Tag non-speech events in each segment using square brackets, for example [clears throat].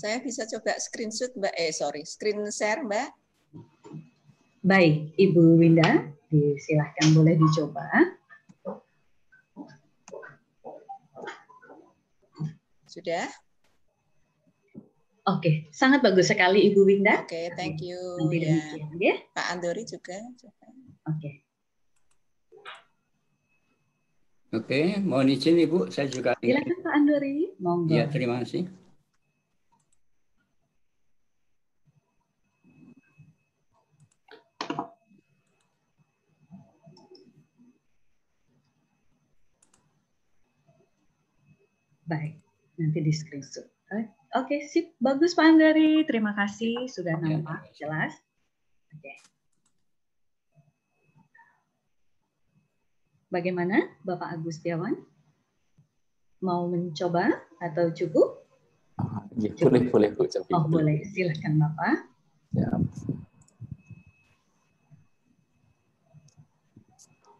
Saya bisa coba screenshot Mbak, eh sorry, screen share Mbak. Baik, Ibu Winda, disilahkan boleh dicoba. Sudah? Oke, sangat bagus sekali Ibu Winda. Oke, thank you. Nanti Ya. demikian ya. Pak Andori juga. Oke. Oke, mohon izin Ibu, saya juga Silakan Pak Andori, monggo. Ya, terima kasih. Baik, nanti di screenshot. Eh, Oke, sip. Bagus Pak Andori. Terima kasih sudah nampak jelas. Oke. Bagaimana Bapak Agustiawan? Mau mencoba atau cukup? Ya, boleh, boleh, Bu. Coba. Oh, boleh. Silahkan Bapak. Ya.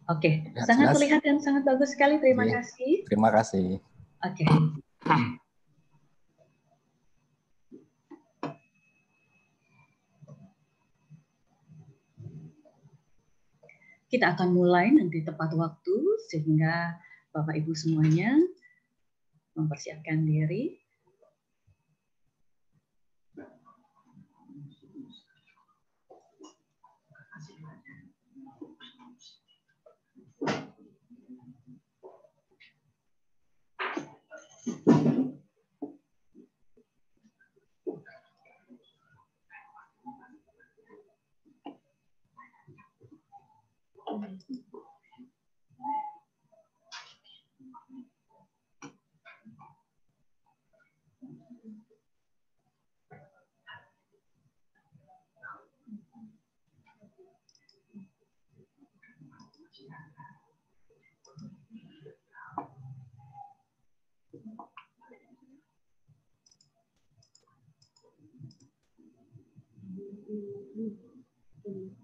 Oke, Ya, sangat jelas. terlihat dan sangat bagus sekali. Terima Oke. kasih. Terima kasih. Oke. Kita akan mulai nanti tepat waktu sehingga Bapak Ibu semuanya mempersiapkan diri. 嗯。嗯嗯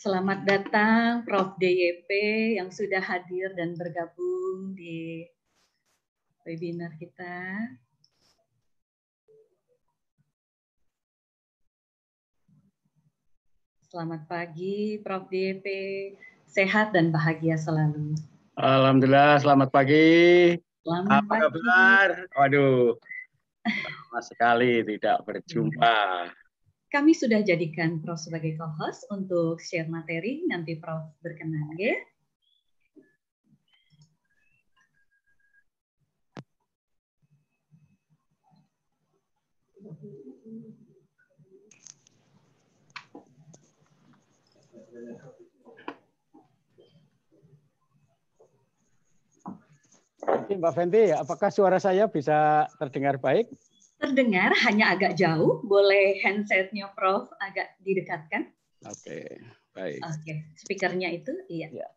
Selamat datang Prof. DYP yang sudah hadir dan bergabung di webinar kita. Selamat pagi Prof. DYP, sehat dan bahagia selalu. Alhamdulillah, selamat pagi. Selamat Apa pagi. kabar? Waduh, lama sekali tidak berjumpa. Kami sudah jadikan Prof sebagai co-host untuk share materi. Nanti Prof berkenan, ya. Mbak Fenty, apakah suara saya bisa terdengar baik? Terdengar hanya agak jauh. Boleh handsetnya Prof agak didekatkan. Oke, baik. Oke, speakernya itu iya. Ya.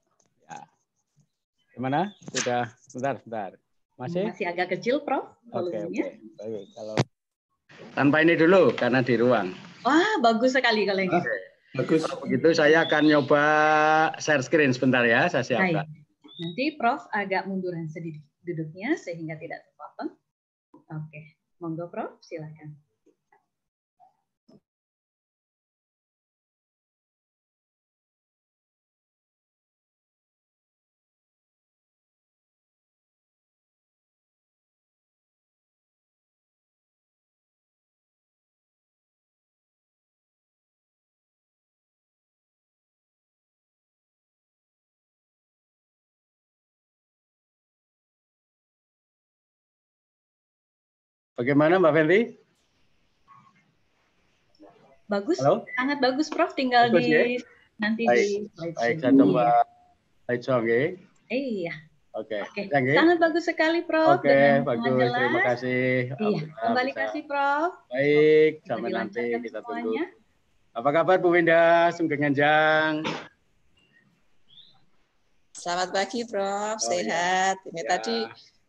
Gimana? Sudah, sebentar, sebentar. Masih? Masih agak kecil, Prof. Oke, oke. volumenya. Baik, kalau tanpa ini dulu karena di ruang. Wah, bagus sekali kalau ini. Bagus. Kalau begitu saya akan nyoba share screen sebentar ya, saya Baik. siapkan. Nanti Prof agak munduran sedikit duduknya sehingga tidak terpotong. Oke, monggo Prof, silakan. Bagaimana Mbak Fenty? Bagus, Halo? sangat bagus Prof. Tinggal Bagus, di ya? nanti Baik. di. Baik, saya coba slideshow, oke. Iya, Oke. oke. Ya, nggih? Sangat bagus sekali Prof. Oke, dengan bagus. jelas. Terima kasih. Iya, kembali bisa. kasih Prof. Baik, Bisa sampai nanti kita tunggu. semuanya. Apa kabar Bu Winda? Sugeng Enjang. Selamat pagi, Prof. Oh, Sehat. Ini Ya, tadi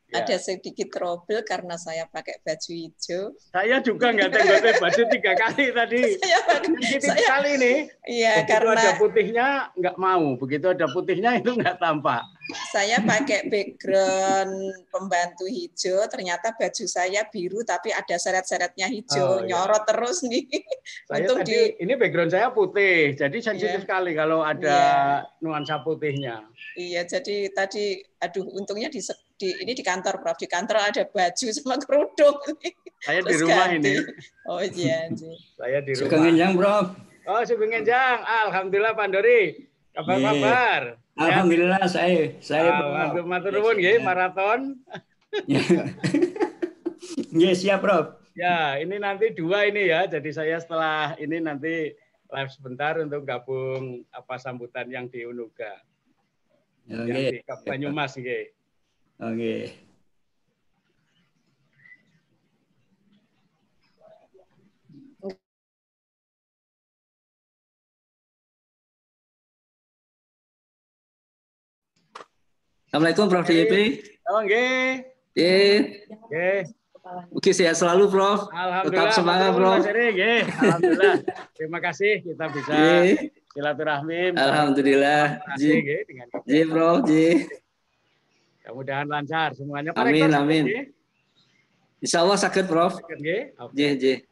ya. ada sedikit trouble karena saya pakai baju hijau. Saya juga nggak ganti baju tiga kali tadi. [laughs] Saya Sedikit saya, sekali nih. iya, karena ada putihnya nggak mau. Begitu ada putihnya itu nggak tampak. saya pakai background pembantu hijau. Ternyata baju saya biru, tapi ada seret-seretnya Oh, hijau. iya. Nyorot terus nih. [laughs] Saya Untung tadi di- ini background saya putih, jadi sensitif Iya. sekali kalau ada Iya. nuansa putihnya. Iya, jadi tadi, aduh, untungnya di, di ini di kantor, Prof. Di kantor ada baju sama kerudung. Saya di rumah ganti. ini. Oh iya, Ji. Saya di Sugeng rumah. Enjang, Prof. Oh, Sugeng Enjang. Alhamdulillah Pak Dori. Kabar Iya. kabar. Alhamdulillah saya saya Ah, Prof. Matur nuwun nggih maraton. Nggih, siap, Prof. Ya, ini nanti dua ini ya. Jadi saya setelah ini nanti live sebentar untuk gabung apa sambutan yang di Unuga. Yang di. Banyumas nggih. Oke. Assalamualaikum Prof. DYP. Oh nggih. Nggih. oke sehat selalu Prof. Alhamdulillah. Tetap semangat, nggih. Alhamdulillah. Terima kasih kita bisa silaturahmi. Alhamdulillah. Terima kasih, dengan ji Prof. Ji. Mudah-mudahan lancar semuanya. Pak Amin, Rektor, amin. Insya Allah sakit Prof. Sakit,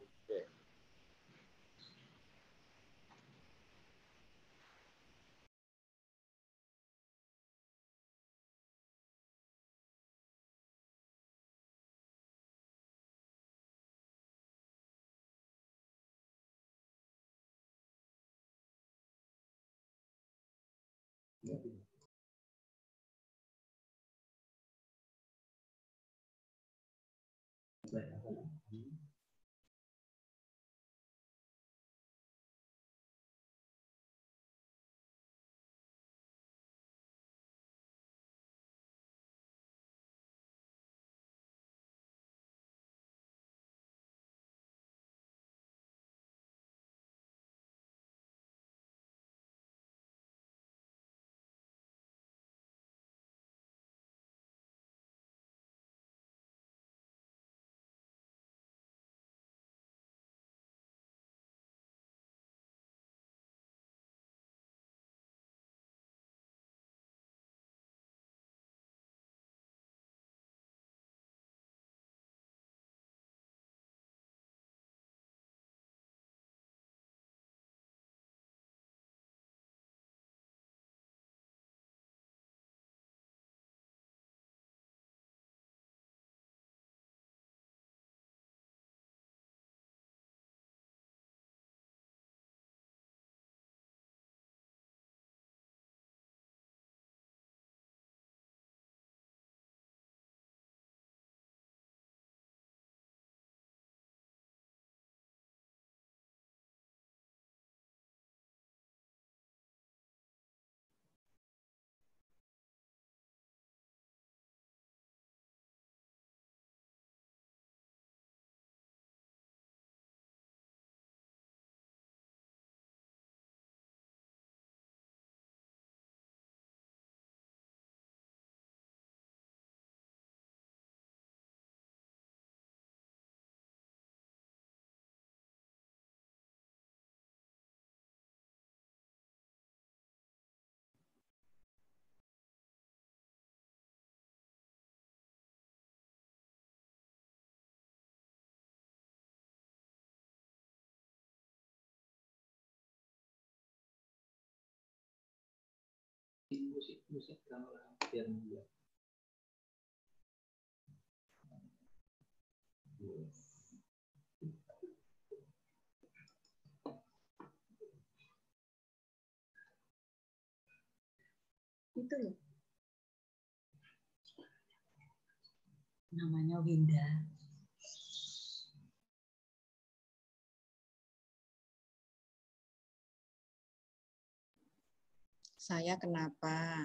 nggih? Oke. Ji, ji. Itu loh. Namanya Winda. Saya kenapa?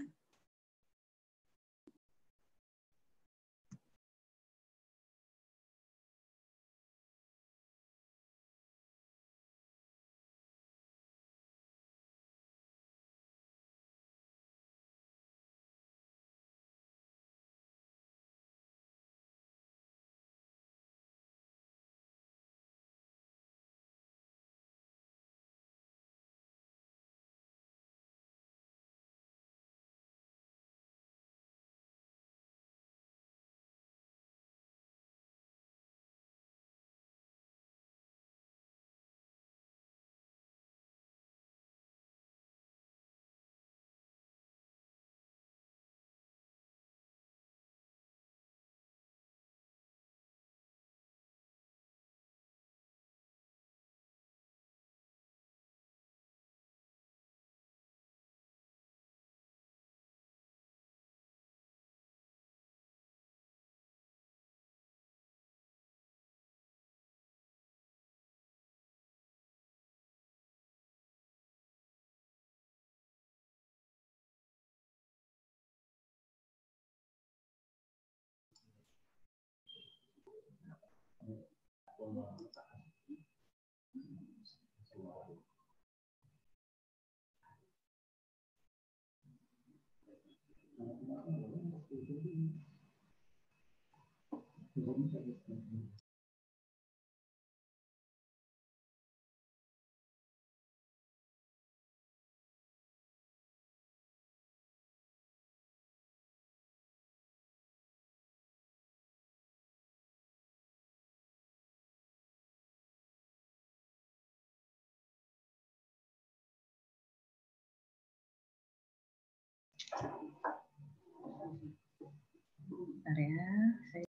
Gracias. Bentar ya. Saya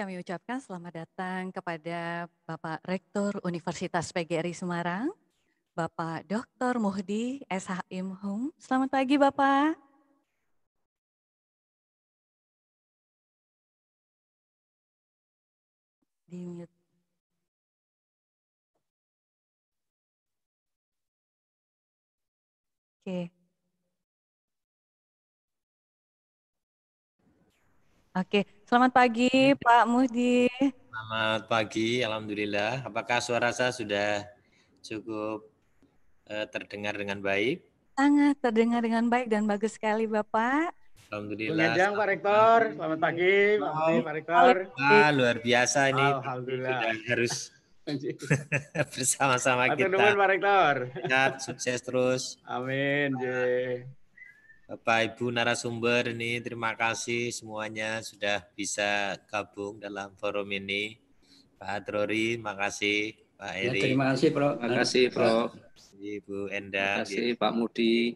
Kami ucapkan selamat datang kepada Bapak Rektor Universitas PGRI Semarang, Bapak Dr. Muhdi SHM Hum. Selamat pagi Bapak. Selamat pagi Pak Muhdi. Selamat pagi, Alhamdulillah. Apakah suara saya sudah cukup uh, terdengar dengan baik? Sangat terdengar dengan baik dan bagus sekali Bapak. Alhamdulillah. Bung Pak Rektor, selamat pagi Pak, Muhdi, Pak Rektor. Wah, luar biasa ini. Alhamdulillah. Sudah harus [laughs] bersama-sama kita. Nuhun Pak Rektor. Sehat, sukses terus. Amin. Bapak Ibu narasumber ini terima kasih semuanya sudah bisa gabung dalam forum ini. Pak Adrori, makasih. Pak Ya, Eri, terima kasih, Prof. Terima kasih, Prof. Ibu Terima Enda, kasih, Pak Mudi.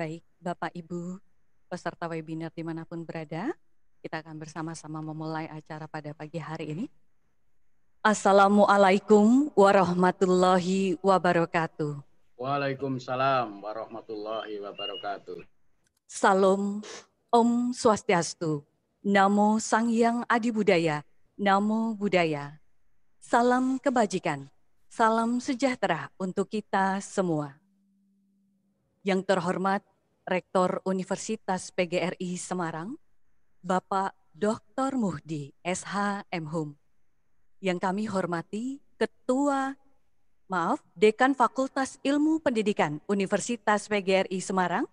Baik, Bapak Ibu, peserta webinar di mana pun berada, kita akan bersama-sama memulai acara pada pagi hari ini. Assalamualaikum warahmatullahi wabarakatuh. Waalaikumsalam warahmatullahi wabarakatuh. Salam Om Swastiastu. Namo Sang Hyang Adi Budaya. Namo Buddhaya. Salam kebajikan. Salam sejahtera untuk kita semua. Yang terhormat Rektor Universitas PGRI Semarang, Bapak Dr. Muhdi SH M. Hum. Yang kami hormati Ketua maaf, Dekan Fakultas Ilmu Pendidikan Universitas PGRI Semarang,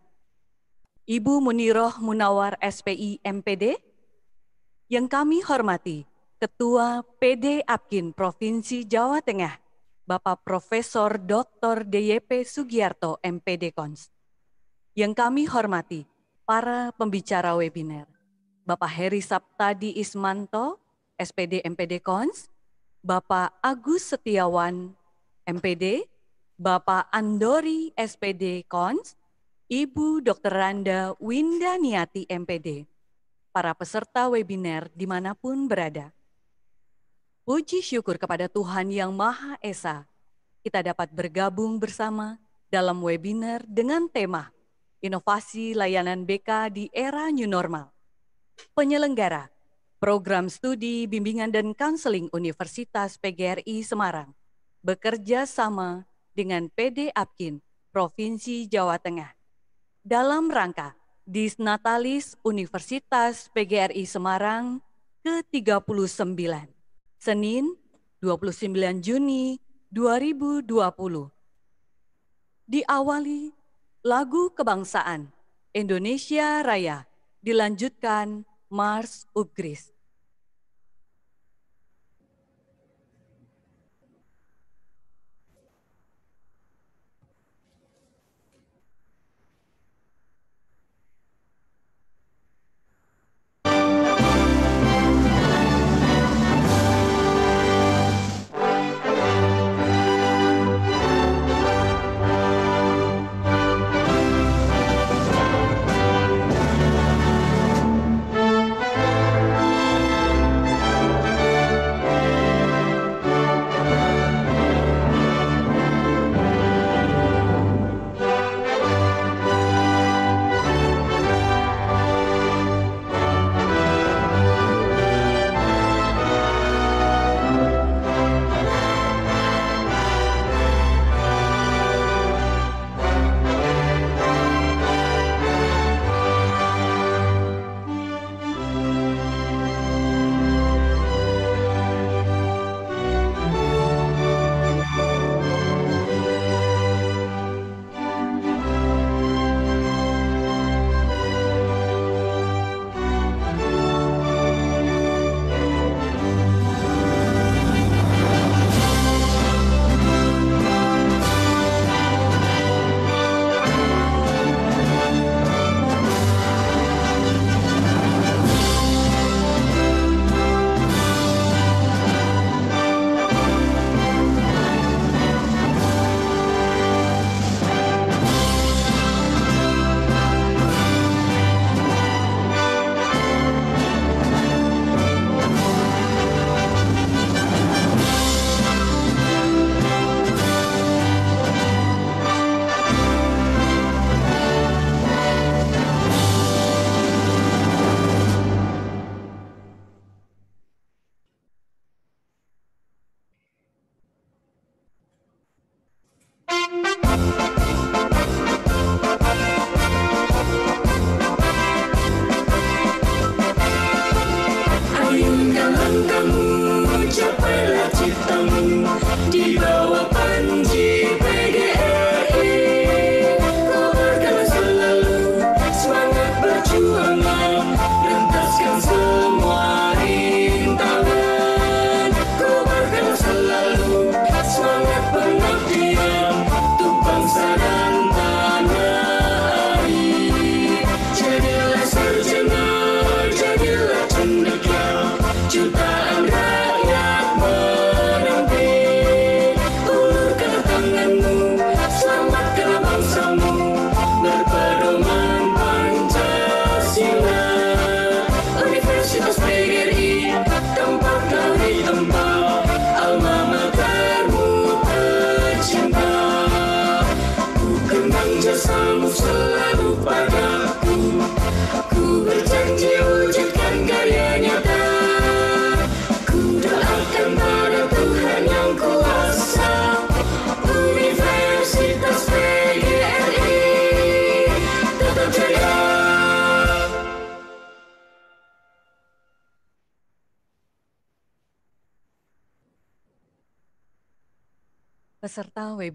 Ibu Muniroh Munawar SPI MPD, yang kami hormati Ketua PD Apkin Provinsi Jawa Tengah, Bapak Profesor Dr. DYP Sugiarto MPD Kons. Yang kami hormati para pembicara webinar, Bapak Heri Saptadi Ismanto, SPD MPD Kons, Bapak Agus Setiawan MPD, Bapak Andori SPD Kons, Ibu Dr. Randa Windaniati MPD, para peserta webinar di mana pun berada. Puji syukur kepada Tuhan Yang Maha Esa, kita dapat bergabung bersama dalam webinar dengan tema Inovasi Layanan BK di Era New Normal. Penyelenggara, Program Studi Bimbingan dan Counseling Universitas PGRI Semarang, bekerja sama dengan PD Apkin, Provinsi Jawa Tengah. Dalam rangka Disnatalis Universitas PGRI Semarang ke-39, Senin 29 Juni 2020. Diawali lagu kebangsaan Indonesia Raya, dilanjutkan Mars Ugris.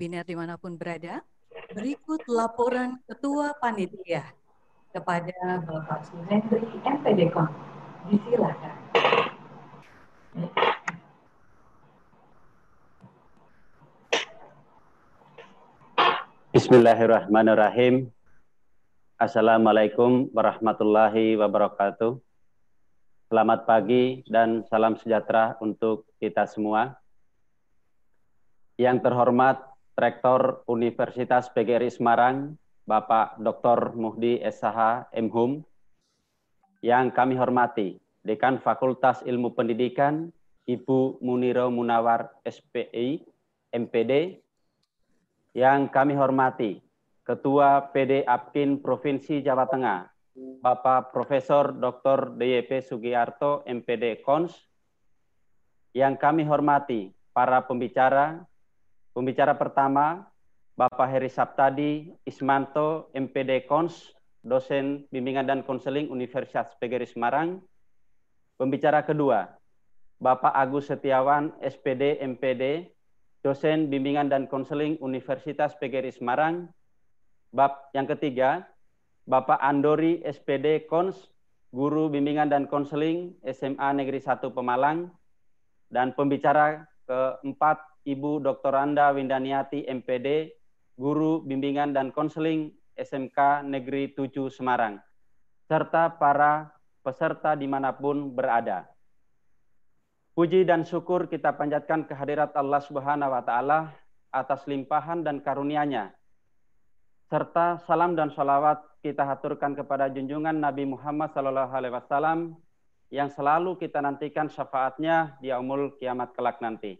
Webinar di mana pun berada. Berikut laporan Ketua Panitia kepada Bapak Suhendri MPDKON. Disilakan. Bismillahirrahmanirrahim. Assalamualaikum warahmatullahi wabarakatuh. Selamat pagi dan salam sejahtera untuk kita semua. Yang terhormat Rektor Universitas PGRI Semarang, Bapak Dr. Muhdi SH MHUM, yang kami hormati Dekan Fakultas Ilmu Pendidikan, Ibu Muniro Munawar SPI, MPD, yang kami hormati Ketua PD Apkin Provinsi Jawa Tengah, Bapak Profesor Dr. DYP Sugiarto, MPD Kons, yang kami hormati para pembicara, pembicara pertama, Bapak Heri Saptadi Ismanto, MPD Kons, dosen bimbingan dan konseling Universitas PGRI Semarang. Pembicara kedua, Bapak Agus Setiawan, SPD, MPD, dosen bimbingan dan konseling Universitas PGRI Semarang. Bab yang ketiga, Bapak Andori SPD Kons, guru bimbingan dan konseling SMA Negeri 1 Pemalang. Dan pembicara keempat, Ibu Dr. Anda Windaniati MPD, guru bimbingan dan konseling SMK Negeri 7 Semarang, serta para peserta di mana pun berada. Puji dan syukur kita panjatkan kehadirat Allah Subhanahu wa Ta'ala atas limpahan dan karunia-Nya, serta salam dan sholawat kita haturkan kepada junjungan Nabi Muhammad Wasallam yang selalu kita nantikan syafaatnya di umul kiamat kelak nanti.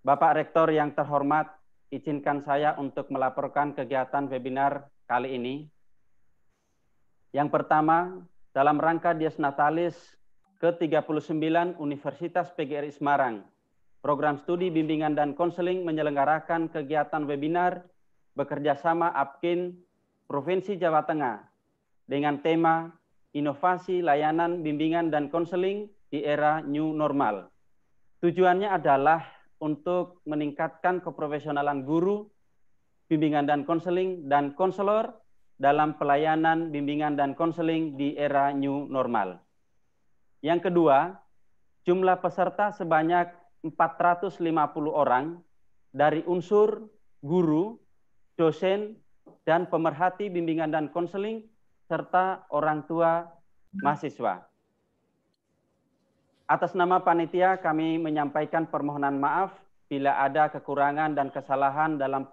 Bapak Rektor yang terhormat, izinkan saya untuk melaporkan kegiatan webinar kali ini. Yang pertama, dalam rangka Dies Natalis ke-39 Universitas PGRI Semarang, program studi bimbingan dan konseling menyelenggarakan kegiatan webinar bekerja sama APKIN Provinsi Jawa Tengah dengan tema Inovasi Layanan Bimbingan dan Konseling di Era New Normal. Tujuannya adalah untuk meningkatkan keprofesionalan guru, bimbingan dan konseling, dan konselor dalam pelayanan bimbingan dan konseling di era new normal. Yang kedua, jumlah peserta sebanyak 450 orang dari unsur guru, dosen, dan pemerhati bimbingan dan konseling, serta orang tua mahasiswa. Atas nama panitia kami menyampaikan permohonan maaf bila ada kekurangan dan kesalahan dalam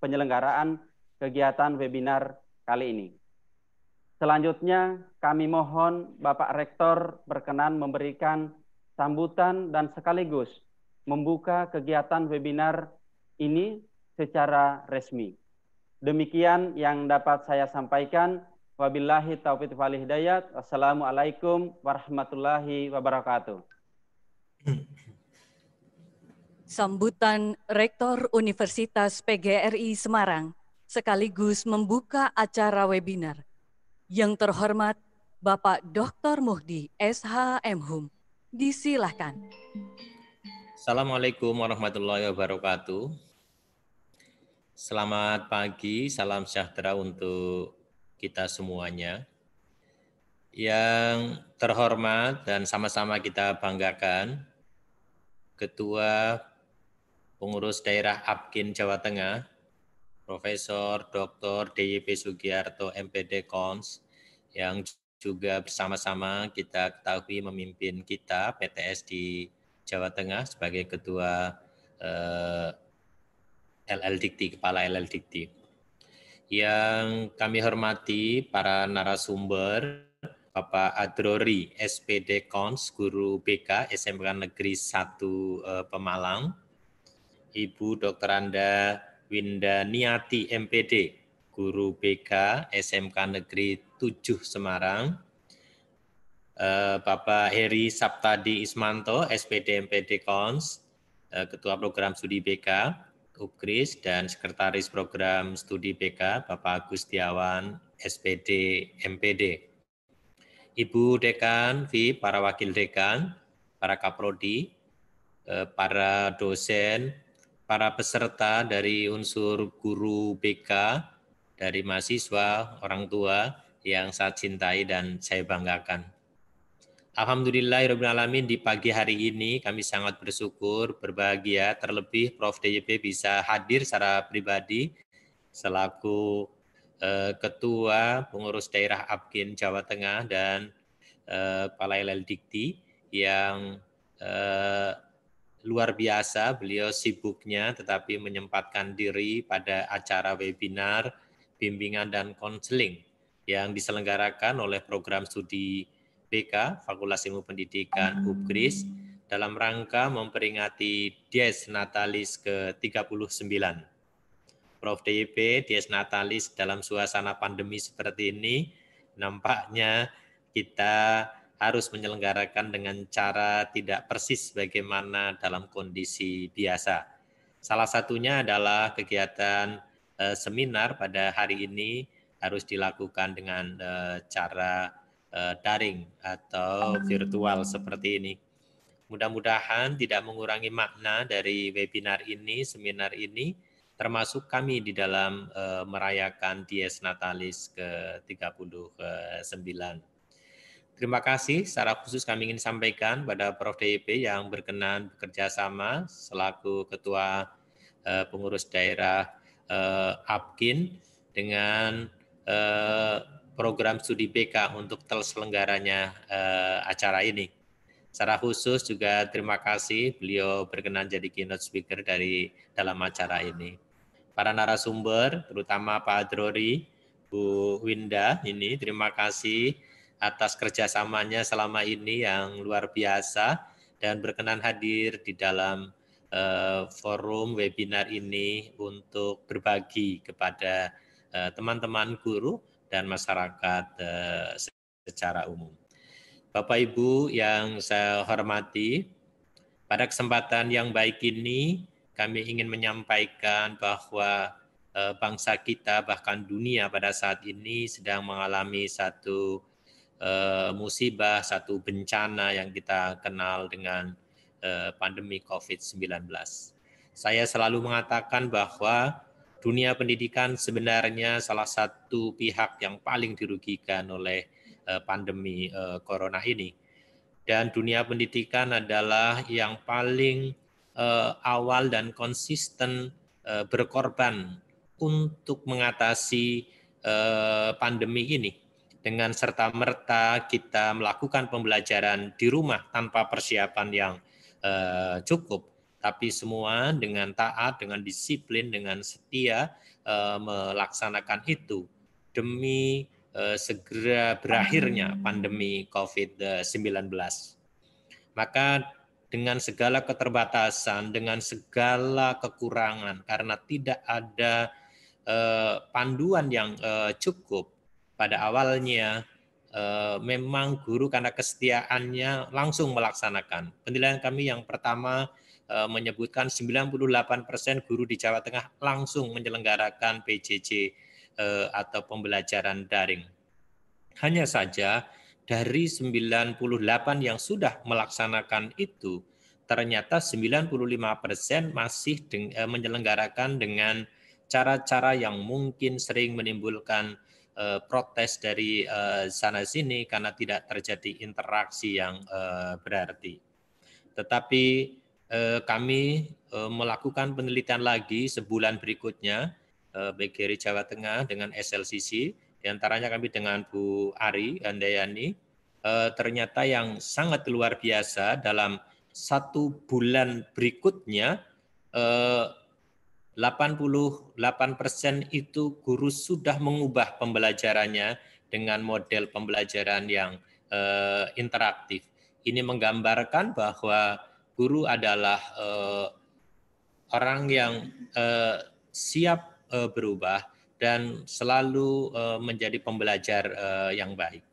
penyelenggaraan kegiatan webinar kali ini. Selanjutnya, kami mohon Bapak Rektor berkenan memberikan sambutan dan sekaligus membuka kegiatan webinar ini secara resmi. Demikian yang dapat saya sampaikan. Wabillahi taufiq wal hidayat. Wassalamualaikum warahmatullahi wabarakatuh. Sambutan Rektor Universitas PGRI Semarang sekaligus membuka acara webinar yang terhormat, Bapak Dr. Muhdi SHM Hum. Disilahkan. Assalamualaikum warahmatullahi wabarakatuh. Selamat pagi, salam sejahtera untuk kita semuanya. Yang terhormat dan sama-sama kita banggakan, Ketua Pengurus Daerah Apkin Jawa Tengah, Profesor Dr. DYP Sugiarto MPD Kons yang juga bersama-sama kita ketahui memimpin kita PTS di Jawa Tengah sebagai ketua eh, LL Dikti, kepala LL Dikti. Yang kami hormati para narasumber Bapak Adrori SPD Kons, guru BK SMK Negeri 1 eh, Pemalang, Ibu Dr. Anda Winda Niati MPD, Guru BK SMK Negeri 7 Semarang, eh, Bapak Heri Saptadi Ismanto, SPD MPD Kons, eh, Ketua Program Studi BK, UKRIS, dan Sekretaris Program Studi BK, Bapak Gustiawan, SPD MPD. Ibu Dekan, V, para Wakil Dekan, para Kaprodi, eh, para dosen, para peserta dari unsur guru BK, dari mahasiswa, orang tua yang saya cintai dan saya banggakan. Alhamdulillahirrahmanirrahim di pagi hari ini kami sangat bersyukur, berbahagia, terlebih Prof. DYP bisa hadir secara pribadi selaku eh, Ketua Pengurus Daerah Apkin Jawa Tengah dan eh, Palailal Dikti yang eh, luar biasa beliau sibuknya tetapi menyempatkan diri pada acara webinar bimbingan dan konseling yang diselenggarakan oleh program studi BK, Fakultas Ilmu Pendidikan UPGRIS, dalam rangka memperingati Dies Natalis ke-39. Prof. DIP, Dies Natalis dalam suasana pandemi seperti ini, nampaknya kita harus menyelenggarakan dengan cara tidak persis bagaimana dalam kondisi biasa. Salah satunya adalah kegiatan eh, seminar pada hari ini harus dilakukan dengan eh, cara uh, daring atau virtual seperti ini. Mudah-mudahan tidak mengurangi makna dari webinar ini, seminar ini, termasuk kami di dalam uh, merayakan Dies Natalis ke-39. Terima kasih secara khusus kami ingin sampaikan pada Prof. DIP yang berkenan bekerja sama selaku Ketua uh, Pengurus Daerah uh, APKIN dengan uh, program studi BK untuk terselenggaranya uh, acara ini. Secara khusus juga terima kasih beliau berkenan jadi keynote speaker dari dalam acara ini. Para narasumber, terutama Pak Adrori, Bu Winda, ini terima kasih atas kerjasamanya selama ini yang luar biasa dan berkenan hadir di dalam uh, forum webinar ini untuk berbagi kepada eh, teman-teman uh, guru dan masyarakat uh, secara umum. Bapak Ibu yang saya hormati, pada kesempatan yang baik ini kami ingin menyampaikan bahwa uh, bangsa kita bahkan dunia pada saat ini sedang mengalami satu uh, musibah, satu bencana yang kita kenal dengan pandemi COVID-19. Saya selalu mengatakan bahwa dunia pendidikan sebenarnya salah satu pihak yang paling dirugikan oleh eh, pandemi eh, corona ini. Dan dunia pendidikan adalah yang paling eh, awal dan konsisten berkorban untuk mengatasi pandemi ini. Dengan serta-merta kita melakukan pembelajaran di rumah tanpa persiapan yang cukup tapi semua dengan taat, dengan disiplin, dengan setia uh, melaksanakan itu demi uh, segera berakhirnya pandemi COVID-19. Maka dengan segala keterbatasan, dengan segala kekurangan, karena tidak ada uh, panduan yang cukup pada awalnya, memang guru karena kesetiaannya langsung melaksanakan. Penilaian kami yang pertama Eh, menyebutkan 98% persen guru di Jawa Tengah langsung menyelenggarakan PJJ eh, atau pembelajaran daring. Hanya saja dari 98 yang sudah melaksanakan itu, ternyata 95% persen masih eh, menyelenggarakan dengan cara-cara yang mungkin sering menimbulkan protes dari sana sini karena tidak terjadi interaksi yang berarti. Tetapi Eh, kami eh, melakukan penelitian lagi sebulan berikutnya eh, BGRI Jawa Tengah dengan SLCC, di antaranya kami dengan Bu Ari Andayani, ternyata yang sangat luar biasa dalam satu bulan berikutnya 88 persen itu guru sudah mengubah pembelajarannya dengan model pembelajaran yang interaktif. Ini menggambarkan bahwa guru adalah uh, orang yang uh, siap uh, berubah dan selalu uh, menjadi pembelajar uh, yang baik.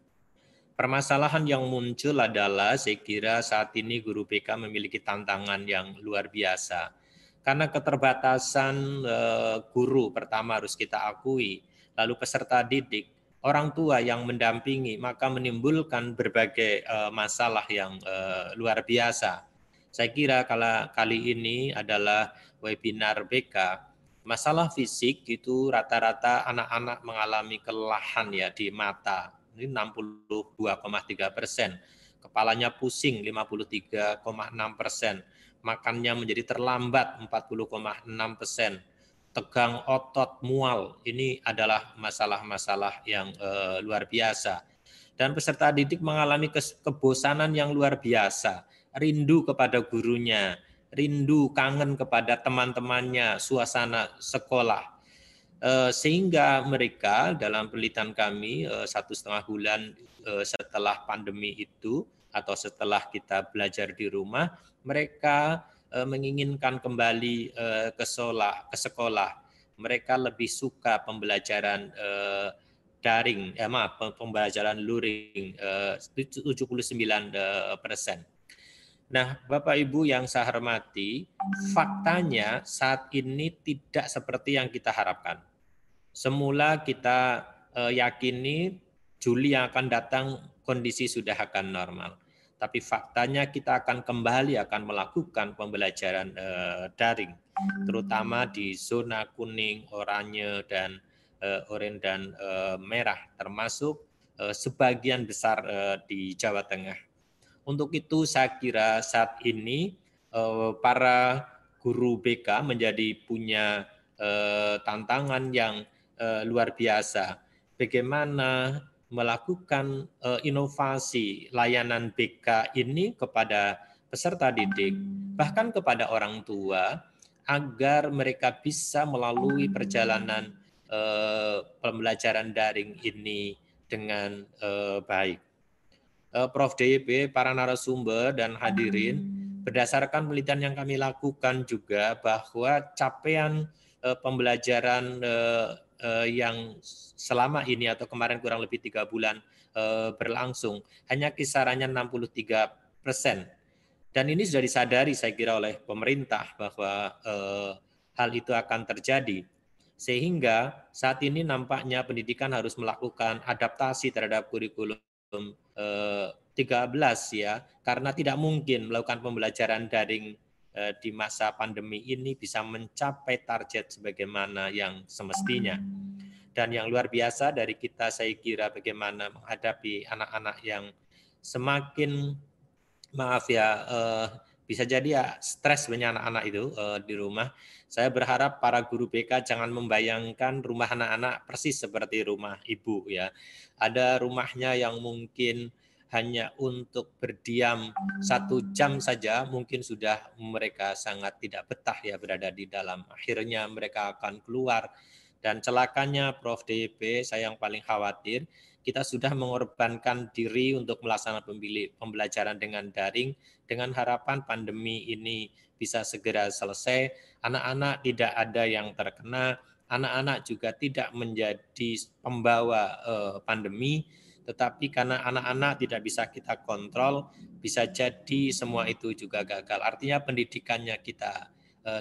Permasalahan yang muncul adalah saya kira saat ini guru BK memiliki tantangan yang luar biasa. Karena keterbatasan uh, guru pertama harus kita akui, lalu peserta didik, orang tua yang mendampingi, maka menimbulkan berbagai uh, masalah yang uh, luar biasa Saya kira kalau kali ini adalah webinar BK. Masalah fisik itu rata-rata anak-anak mengalami kelelahan ya di mata. Ini 62,3 persen. Kepalanya pusing 53,6 persen. Makannya menjadi terlambat 40,6 persen. Tegang otot, mual. Ini adalah masalah-masalah yang uh, luar biasa. Dan peserta didik mengalami kebosanan yang luar biasa. Rindu kepada gurunya, rindu kangen kepada teman-temannya, suasana sekolah. Eh, sehingga mereka dalam penelitian kami eh, satu setengah bulan eh, setelah pandemi itu atau setelah kita belajar di rumah, mereka menginginkan kembali ke sekolah, ke sekolah. Mereka lebih suka pembelajaran daring, ya maaf, pembelajaran luring 79 persen. Nah, Bapak Ibu yang saya hormati, faktanya saat ini tidak seperti yang kita harapkan. Semula kita eh, yakini Juli yang akan datang kondisi sudah akan normal. Tapi faktanya kita akan kembali akan melakukan pembelajaran eh, daring, terutama di zona kuning, oranye, dan oranye dan merah, termasuk sebagian besar di Jawa Tengah. Untuk itu saya kira saat ini eh, para guru BK menjadi punya eh, tantangan yang eh, luar biasa. Bagaimana melakukan inovasi layanan BK ini kepada peserta didik, bahkan kepada orang tua, agar mereka bisa melalui perjalanan pembelajaran daring ini dengan baik. Eh, Prof. DYP, para narasumber dan hadirin, berdasarkan penelitian yang kami lakukan juga bahwa capaian eh, pembelajaran eh, yang selama ini atau kemarin kurang lebih tiga bulan berlangsung hanya kisarannya 63 persen. Dan ini sudah disadari saya kira oleh pemerintah bahwa hal itu akan terjadi. Sehingga saat ini nampaknya pendidikan harus melakukan adaptasi terhadap kurikulum 13 eh, ya, karena tidak mungkin melakukan pembelajaran daring eh, di masa pandemi ini bisa mencapai target sebagaimana yang semestinya. Dan yang luar biasa dari kita saya kira bagaimana menghadapi anak-anak yang semakin maaf ya eh, bisa jadi ya stres banyak anak-anak itu di rumah. Saya berharap para guru BK jangan membayangkan rumah anak-anak persis seperti rumah ibu ya. Ada rumahnya yang mungkin hanya untuk berdiam satu jam saja mungkin sudah mereka sangat tidak betah ya berada di dalam. Akhirnya mereka akan keluar dan celakanya Prof. DP saya yang paling khawatir kita sudah mengorbankan diri untuk melaksanakan pembelajaran dengan daring dengan harapan pandemi ini bisa segera selesai. Anak-anak tidak ada yang terkena anak-anak juga tidak menjadi pembawa uh, pandemi, tetapi karena anak-anak tidak bisa kita kontrol, bisa jadi semua itu juga gagal. Artinya pendidikannya kita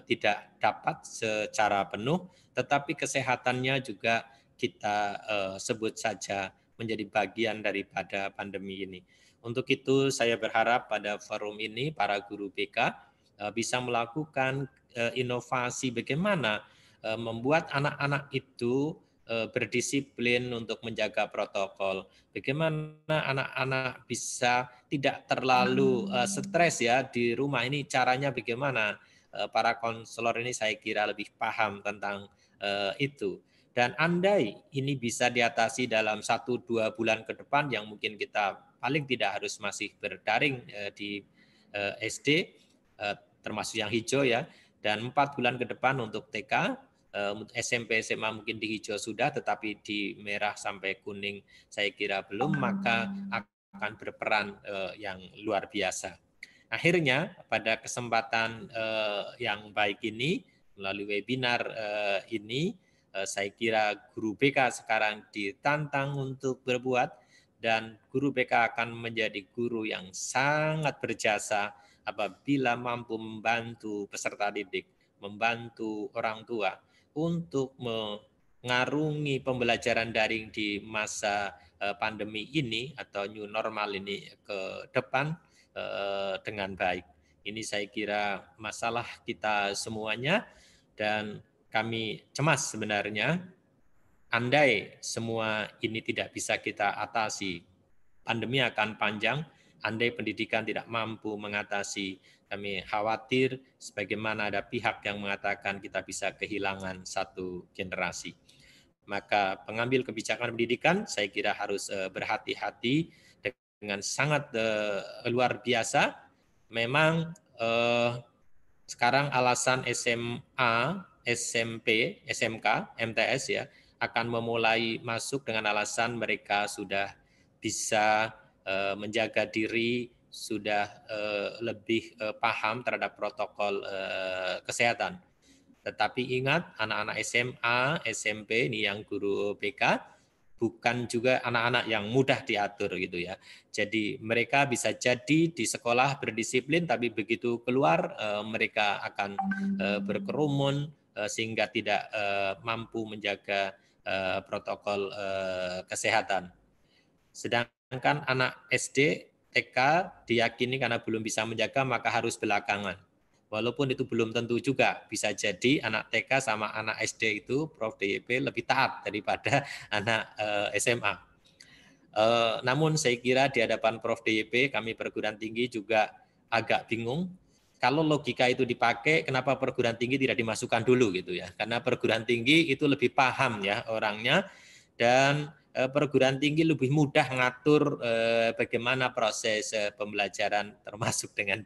tidak dapat secara penuh, tetapi kesehatannya juga kita uh, sebut saja menjadi bagian daripada pandemi ini. Untuk itu saya berharap pada forum ini para guru BK bisa melakukan inovasi bagaimana Eh, membuat anak-anak itu eh, berdisiplin untuk menjaga protokol. Bagaimana anak-anak bisa tidak terlalu uh, stres ya di rumah ini caranya bagaimana? Uh, para konselor ini saya kira lebih paham tentang uh, itu. Dan andai ini bisa diatasi dalam satu dua bulan ke depan yang mungkin kita paling tidak harus masih berdaring uh, di SD termasuk yang hijau ya dan empat bulan ke depan untuk TK Eh, SMP SMA mungkin di hijau sudah tetapi di merah sampai kuning saya kira belum maka akan berperan yang luar biasa. Akhirnya pada kesempatan uh, yang baik ini melalui webinar uh, ini uh, saya kira guru BK sekarang ditantang untuk berbuat dan guru BK akan menjadi guru yang sangat berjasa apabila mampu membantu peserta didik, membantu orang tua untuk mengarungi pembelajaran daring di masa pandemi ini atau new normal ini ke depan eh, dengan baik. Ini saya kira masalah kita semuanya dan kami cemas sebenarnya andai semua ini tidak bisa kita atasi. Pandemi akan panjang, andai pendidikan tidak mampu mengatasi, kami khawatir sebagaimana ada pihak yang mengatakan kita bisa kehilangan satu generasi. Maka pengambil kebijakan pendidikan saya kira harus eh, berhati-hati dengan sangat uh, luar biasa. Memang uh, sekarang alasan SMA, SMP, SMK, MTS ya akan memulai masuk dengan alasan mereka sudah bisa uh, menjaga diri, sudah uh, lebih uh, paham terhadap protokol uh, kesehatan. Tetapi ingat anak-anak SMA, SMP ini yang guru BK bukan juga anak-anak yang mudah diatur gitu ya. Jadi mereka bisa jadi di sekolah berdisiplin tapi begitu keluar uh, mereka akan uh, berkerumun uh, sehingga tidak mampu menjaga protokol kesehatan. Sedangkan anak SD, TK diyakini karena belum bisa menjaga maka harus belakangan. Walaupun itu belum tentu juga, bisa jadi anak TK sama anak SD itu Prof DYP lebih taat daripada [laughs] anak eh, SMA. Eh, namun saya kira di hadapan Prof DYP kami perguruan tinggi juga agak bingung kalau logika itu dipakai, kenapa perguruan tinggi tidak dimasukkan dulu gitu ya? Karena perguruan tinggi itu lebih paham ya orangnya dan uh, perguruan tinggi lebih mudah ngatur bagaimana proses pembelajaran termasuk dengan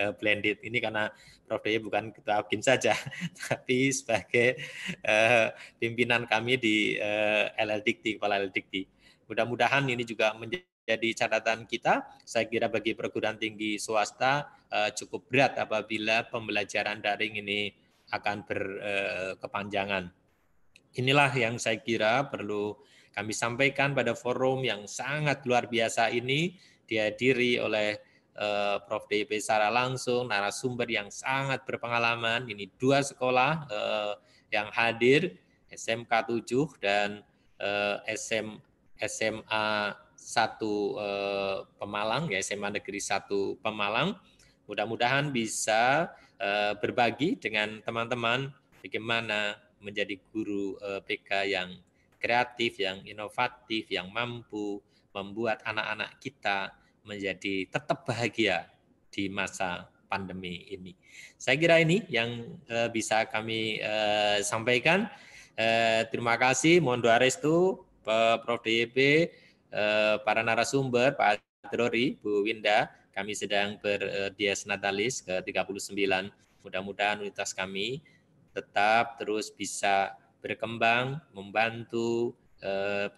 uh, blended. Ini karena Prof. Daya bukan ketua APKIN saja, [laughs] tapi sebagai uh, pimpinan kami di uh, LLDikti, Kepala LLDikti. Mudah-mudahan ini juga menjadi catatan kita. Saya kira bagi perguruan tinggi swasta uh, cukup berat apabila pembelajaran daring ini akan berkepanjangan. Inilah yang saya kira perlu kami sampaikan pada forum yang sangat luar biasa ini dihadiri oleh uh, Prof. DP secara langsung, narasumber yang sangat berpengalaman. Ini dua sekolah uh, yang hadir, SMK 7 dan SM, SMA 1 uh, Pemalang, ya SMA Negeri 1 Pemalang. Mudah-mudahan bisa uh, berbagi dengan teman-teman bagaimana menjadi guru PK yang kreatif, yang inovatif, yang mampu membuat anak-anak kita menjadi tetap bahagia di masa pandemi ini. Saya kira ini yang uh, bisa kami uh, sampaikan. Uh, terima kasih, mohon doa restu Prof. DYP, para narasumber, Pak Drori, Bu Winda, kami sedang berdias natalis ke-39. Mudah-mudahan unitas kami tetap terus bisa berkembang, membantu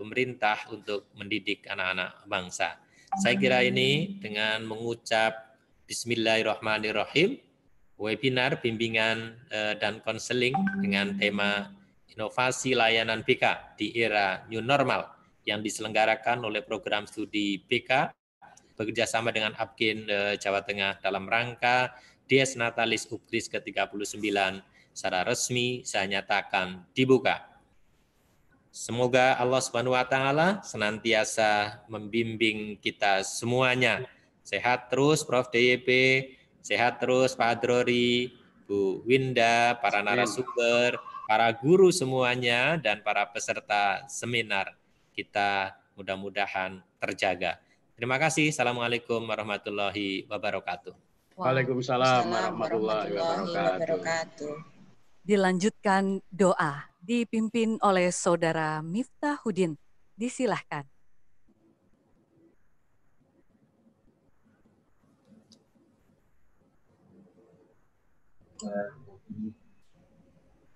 pemerintah untuk mendidik anak-anak bangsa. Saya kira ini dengan mengucap Bismillahirrahmanirrahim, webinar bimbingan eh, dan konseling dengan tema inovasi layanan BK di era new normal yang diselenggarakan oleh program studi BK bekerjasama dengan Apkin eh, Jawa Tengah dalam rangka Dies Natalis Ubris ke-39 secara resmi saya nyatakan dibuka. Semoga Allah Subhanahu wa taala senantiasa membimbing kita semuanya. Sehat terus Prof DYP, sehat terus Pak Adrori, Bu Winda, para narasumber, para guru semuanya dan para peserta seminar. Kita mudah-mudahan terjaga. Terima kasih. Assalamualaikum warahmatullahi wabarakatuh. Waalaikumsalam warahmatullahi wabarakatuh. Dilanjutkan doa dipimpin oleh Saudara Miftahudin. Disilahkan.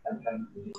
Alhamdulillah.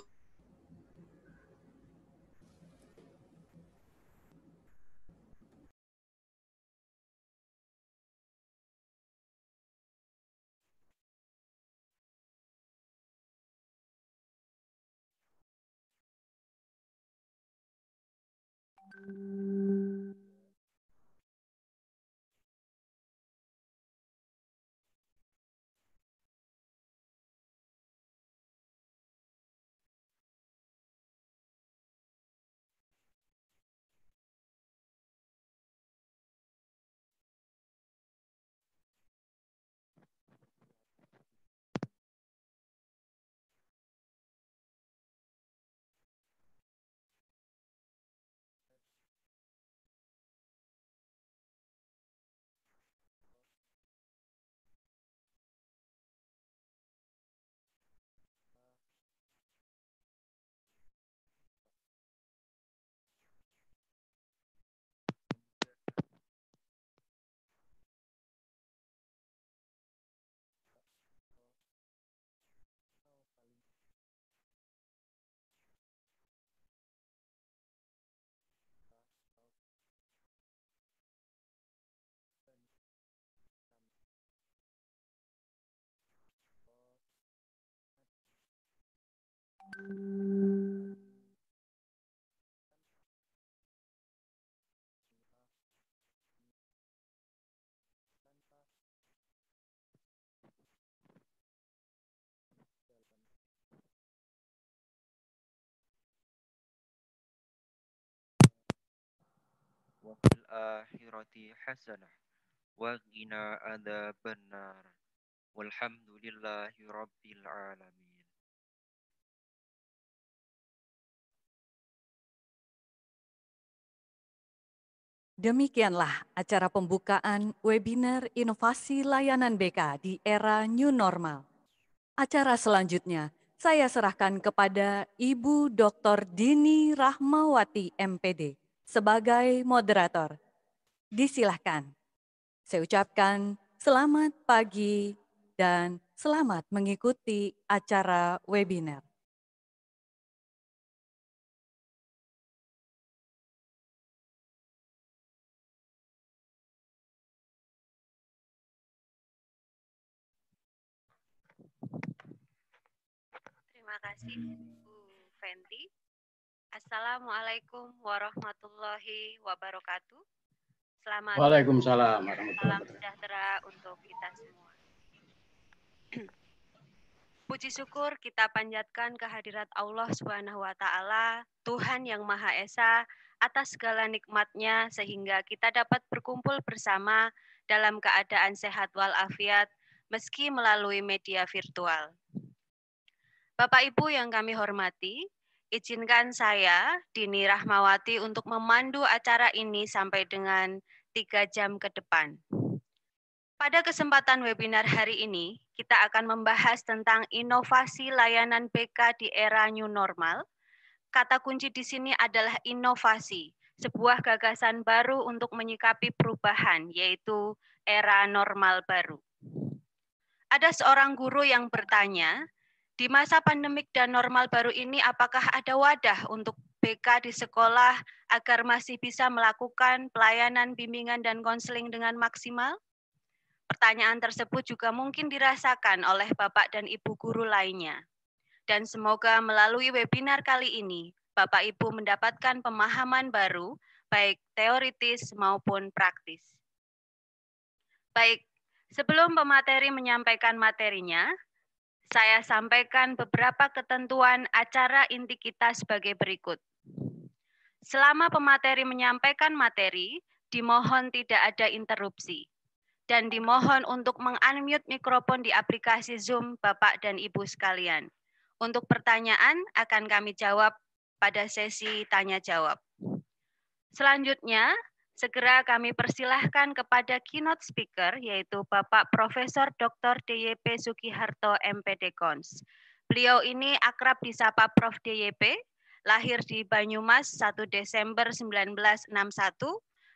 وفي الآخرة حسنة وغنى عذاب النار والحمد لله رب العالمين. Demikianlah acara pembukaan webinar inovasi layanan BK di era new normal. Acara selanjutnya saya serahkan kepada Ibu Dr. Dini Rahmawati MPD sebagai moderator. Disilahkan. Saya ucapkan selamat pagi dan selamat mengikuti acara webinar. Kasih Bu Fenty. Assalamualaikum warahmatullahi wabarakatuh. Selamat Waalaikumsalam salam sejahtera untuk kita semua. [clears throat] Puji syukur kita panjatkan kehadirat Allah Subhanahu wa taala, Tuhan yang Maha Esa atas segala nikmatnya sehingga kita dapat berkumpul bersama dalam keadaan sehat walafiat meski melalui media virtual. Bapak Ibu yang kami hormati, izinkan saya, Dini Rahmawati, untuk memandu acara ini sampai dengan tiga jam ke depan. Pada kesempatan webinar hari ini, kita akan membahas tentang inovasi layanan BK di era new normal. Kata kunci di sini adalah inovasi, sebuah gagasan baru untuk menyikapi perubahan, yaitu era normal baru. Ada seorang guru yang bertanya, di masa pandemik dan normal baru ini, apakah ada wadah untuk BK di sekolah agar masih bisa melakukan pelayanan bimbingan dan konseling dengan maksimal? Pertanyaan tersebut juga mungkin dirasakan oleh Bapak dan Ibu guru lainnya. Dan semoga melalui webinar kali ini, Bapak Ibu mendapatkan pemahaman baru, baik teoritis maupun praktis. Baik, sebelum pemateri menyampaikan materinya, saya sampaikan beberapa ketentuan acara inti kita sebagai berikut. Selama pemateri menyampaikan materi, dimohon tidak ada interupsi. Dan dimohon untuk mengunmute mikrofon di aplikasi Zoom Bapak dan Ibu sekalian. Untuk pertanyaan akan kami jawab pada sesi tanya jawab. Selanjutnya, segera kami persilahkan kepada keynote speaker yaitu Bapak Profesor Dr. DYP Sugiharto MPD Kons. Beliau ini akrab disapa Prof DYP, lahir di Banyumas 1 Desember 1961.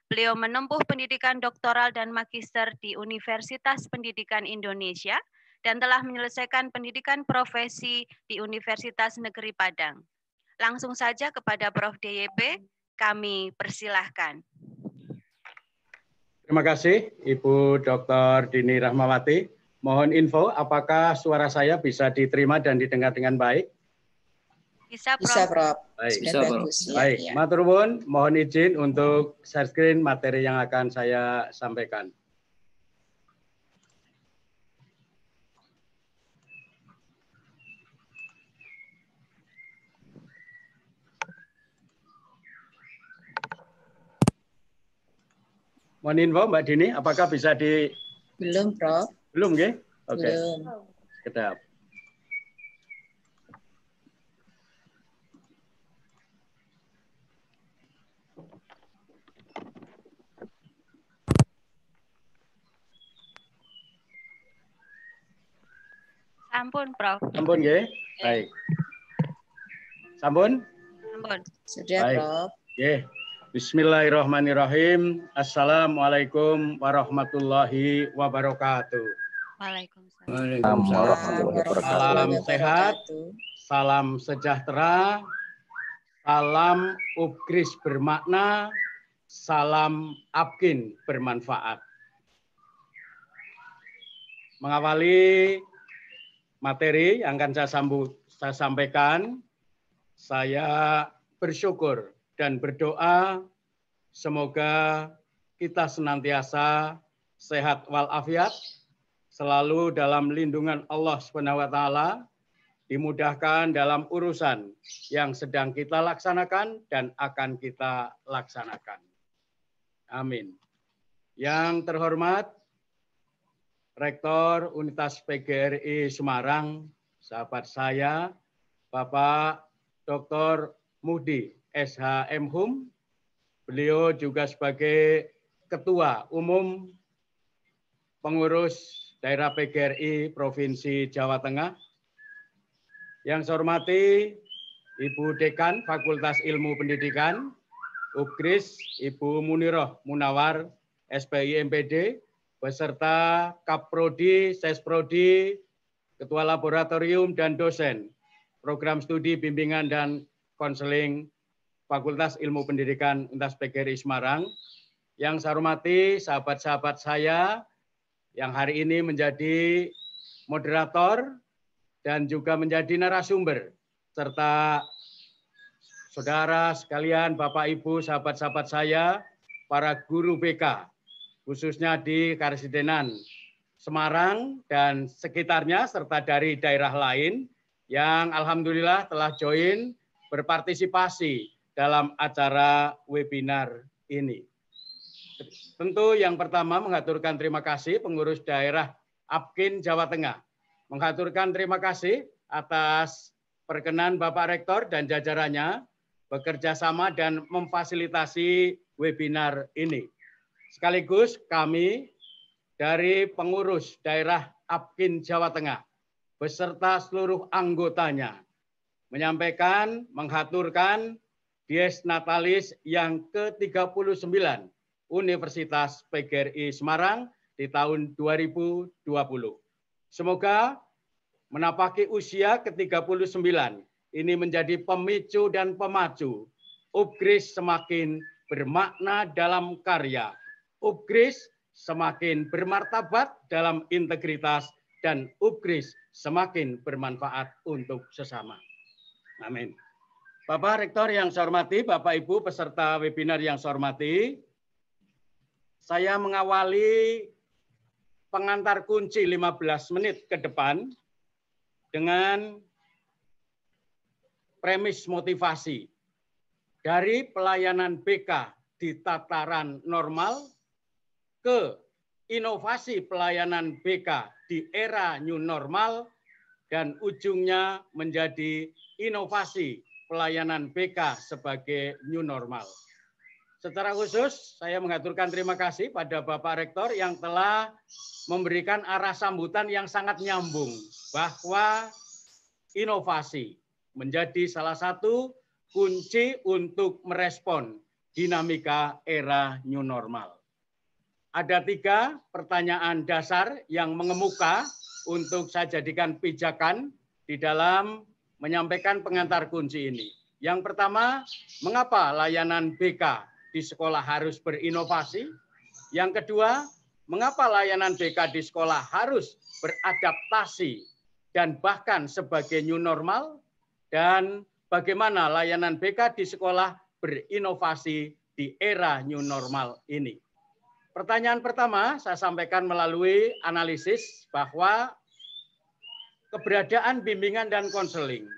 Beliau menempuh pendidikan doktoral dan magister di Universitas Pendidikan Indonesia dan telah menyelesaikan pendidikan profesi di Universitas Negeri Padang. Langsung saja kepada Prof DYP, kami persilahkan. Terima kasih Ibu Dr. Dini Rahmawati. Mohon info apakah suara saya bisa diterima dan didengar dengan baik? Bisa, Bisa, Prof. Baik. Bisa, Prof. bagus, ya, Baik, ya. matur nuwun, mohon izin untuk share screen materi yang akan saya sampaikan. Mohon info Mbak Dini, apakah bisa di Belum, Prof. belum nggih? Oke. Belum. Kedap. Sampun, Prof. Sampun nggih? Baik. Sampun? Sampun. Sudah, Baik. Prof. Nggih. Bismillahirrahmanirrahim. Assalamualaikum warahmatullahi wabarakatuh. Waalaikumsalam. Salam sehat, salam sejahtera, salam upgris bermakna, salam apkin bermanfaat. Mengawali materi yang akan saya, sambut, saya sampaikan, saya bersyukur dan berdoa semoga kita senantiasa sehat walafiat, selalu dalam lindungan Allah Subhanahu wa taala, dimudahkan dalam urusan yang sedang kita laksanakan dan akan kita laksanakan. Amin. Yang terhormat Rektor Unitas PGRI Semarang, sahabat saya, Bapak Dr. Mudi SHM Hum. Beliau juga sebagai Ketua Umum Pengurus Daerah PGRI Provinsi Jawa Tengah. Yang saya hormati Ibu Dekan Fakultas Ilmu Pendidikan, UPGRIS, Ibu Muniroh Munawar, SPI MPD, beserta Kaprodi, Sesprodi, Ketua Laboratorium dan dosen Program Studi Bimbingan dan Konseling Fakultas Ilmu Pendidikan Universitas PGRI Semarang. Yang saya hormati sahabat-sahabat saya yang hari ini menjadi moderator dan juga menjadi narasumber serta saudara sekalian, Bapak Ibu, sahabat-sahabat saya, para guru BK, khususnya di Karesidenan Semarang dan sekitarnya serta dari daerah lain yang alhamdulillah telah join berpartisipasi dalam acara webinar ini. Tentu yang pertama mengaturkan terima kasih pengurus daerah APKIN Jawa Tengah mengaturkan terima kasih atas perkenan Bapak Rektor dan jajarannya bekerja sama dan memfasilitasi webinar ini. Sekaligus kami dari pengurus daerah APKIN Jawa Tengah beserta seluruh anggotanya menyampaikan, menghaturkan Dies Natalis yang ke-39 Universitas PGRI Semarang di tahun 2020. Semoga menapaki usia ke-39 ini menjadi pemicu dan pemacu Upgris semakin bermakna dalam karya. Upgris semakin bermartabat dalam integritas dan Upgris semakin bermanfaat untuk sesama. Amin. Bapak Rektor yang saya hormati, Bapak Ibu peserta webinar yang saya hormati, saya mengawali pengantar kunci 15 menit ke depan dengan premis motivasi dari pelayanan BK di tataran normal ke inovasi pelayanan BK di era new normal dan ujungnya menjadi inovasi pelayanan BK sebagai new normal. Secara khusus, saya mengaturkan terima kasih pada Bapak Rektor yang telah memberikan arah sambutan yang sangat nyambung bahwa inovasi menjadi salah satu kunci untuk merespon dinamika era new normal. Ada tiga pertanyaan dasar yang mengemuka untuk saya jadikan pijakan di dalam menyampaikan pengantar kunci ini. Yang pertama, mengapa layanan BK di sekolah harus berinovasi. Yang kedua, mengapa layanan BK di sekolah harus beradaptasi dan bahkan sebagai new normal dan bagaimana layanan BK di sekolah berinovasi di era new normal ini. Pertanyaan pertama saya sampaikan melalui analisis bahwa keberadaan bimbingan dan konseling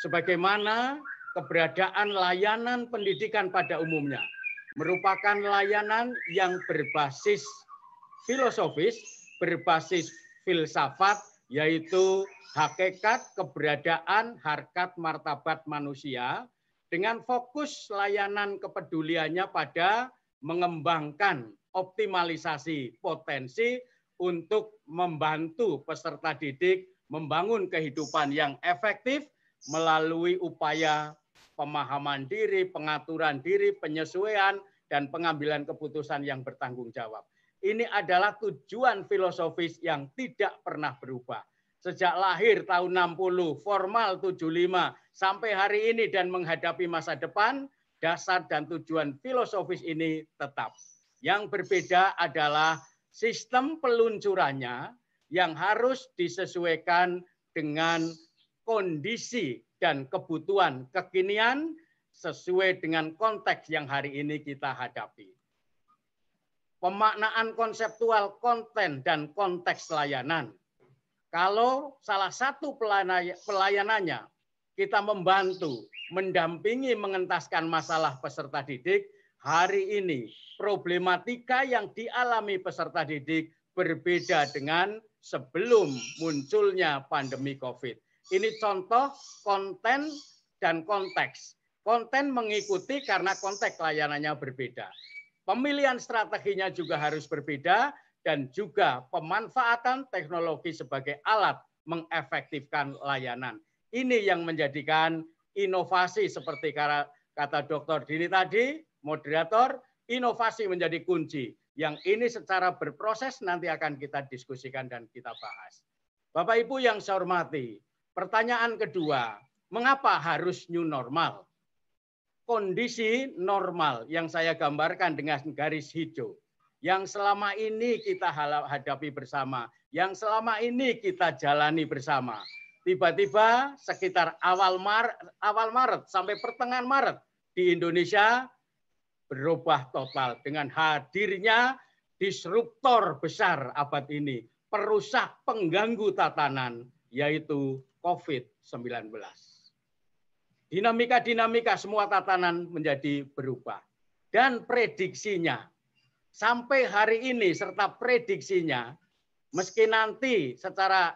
sebagaimana keberadaan layanan pendidikan pada umumnya merupakan layanan yang berbasis filosofis, berbasis filsafat, yaitu hakikat keberadaan harkat martabat manusia dengan fokus layanan kepeduliannya pada mengembangkan optimalisasi potensi untuk membantu peserta didik membangun kehidupan yang efektif melalui upaya pemahaman diri, pengaturan diri, penyesuaian, dan pengambilan keputusan yang bertanggung jawab. Ini adalah tujuan filosofis yang tidak pernah berubah. Sejak lahir tahun 60, formal 75, sampai hari ini dan menghadapi masa depan, dasar dan tujuan filosofis ini tetap. Yang berbeda adalah sistem peluncurannya yang harus disesuaikan dengan kondisi dan kebutuhan kekinian sesuai dengan konteks yang hari ini kita hadapi. Pemaknaan konseptual konten dan konteks layanan. Kalau salah satu pelayanannya kita membantu, mendampingi mengentaskan masalah peserta didik, hari ini problematika yang dialami peserta didik berbeda dengan sebelum munculnya pandemi COVID. Ini contoh konten dan konteks. Konten mengikuti karena konteks layanannya berbeda. Pemilihan strateginya juga harus berbeda dan juga pemanfaatan teknologi sebagai alat mengefektifkan layanan. Ini yang menjadikan inovasi seperti kata Dr. Dini tadi, moderator, inovasi menjadi kunci. Yang ini secara berproses nanti akan kita diskusikan dan kita bahas. Bapak Ibu yang saya hormati, pertanyaan kedua, mengapa harus new normal? Kondisi normal yang saya gambarkan dengan garis hijau, yang selama ini kita hadapi bersama, yang selama ini kita jalani bersama. Tiba-tiba sekitar awal Maret, awal Maret sampai pertengahan Maret di Indonesia berubah total dengan hadirnya disruptor besar abad ini, perusak pengganggu tatanan yaitu COVID-19. Dinamika-dinamika semua tatanan menjadi berubah. Dan prediksinya, sampai hari ini serta prediksinya, meski nanti secara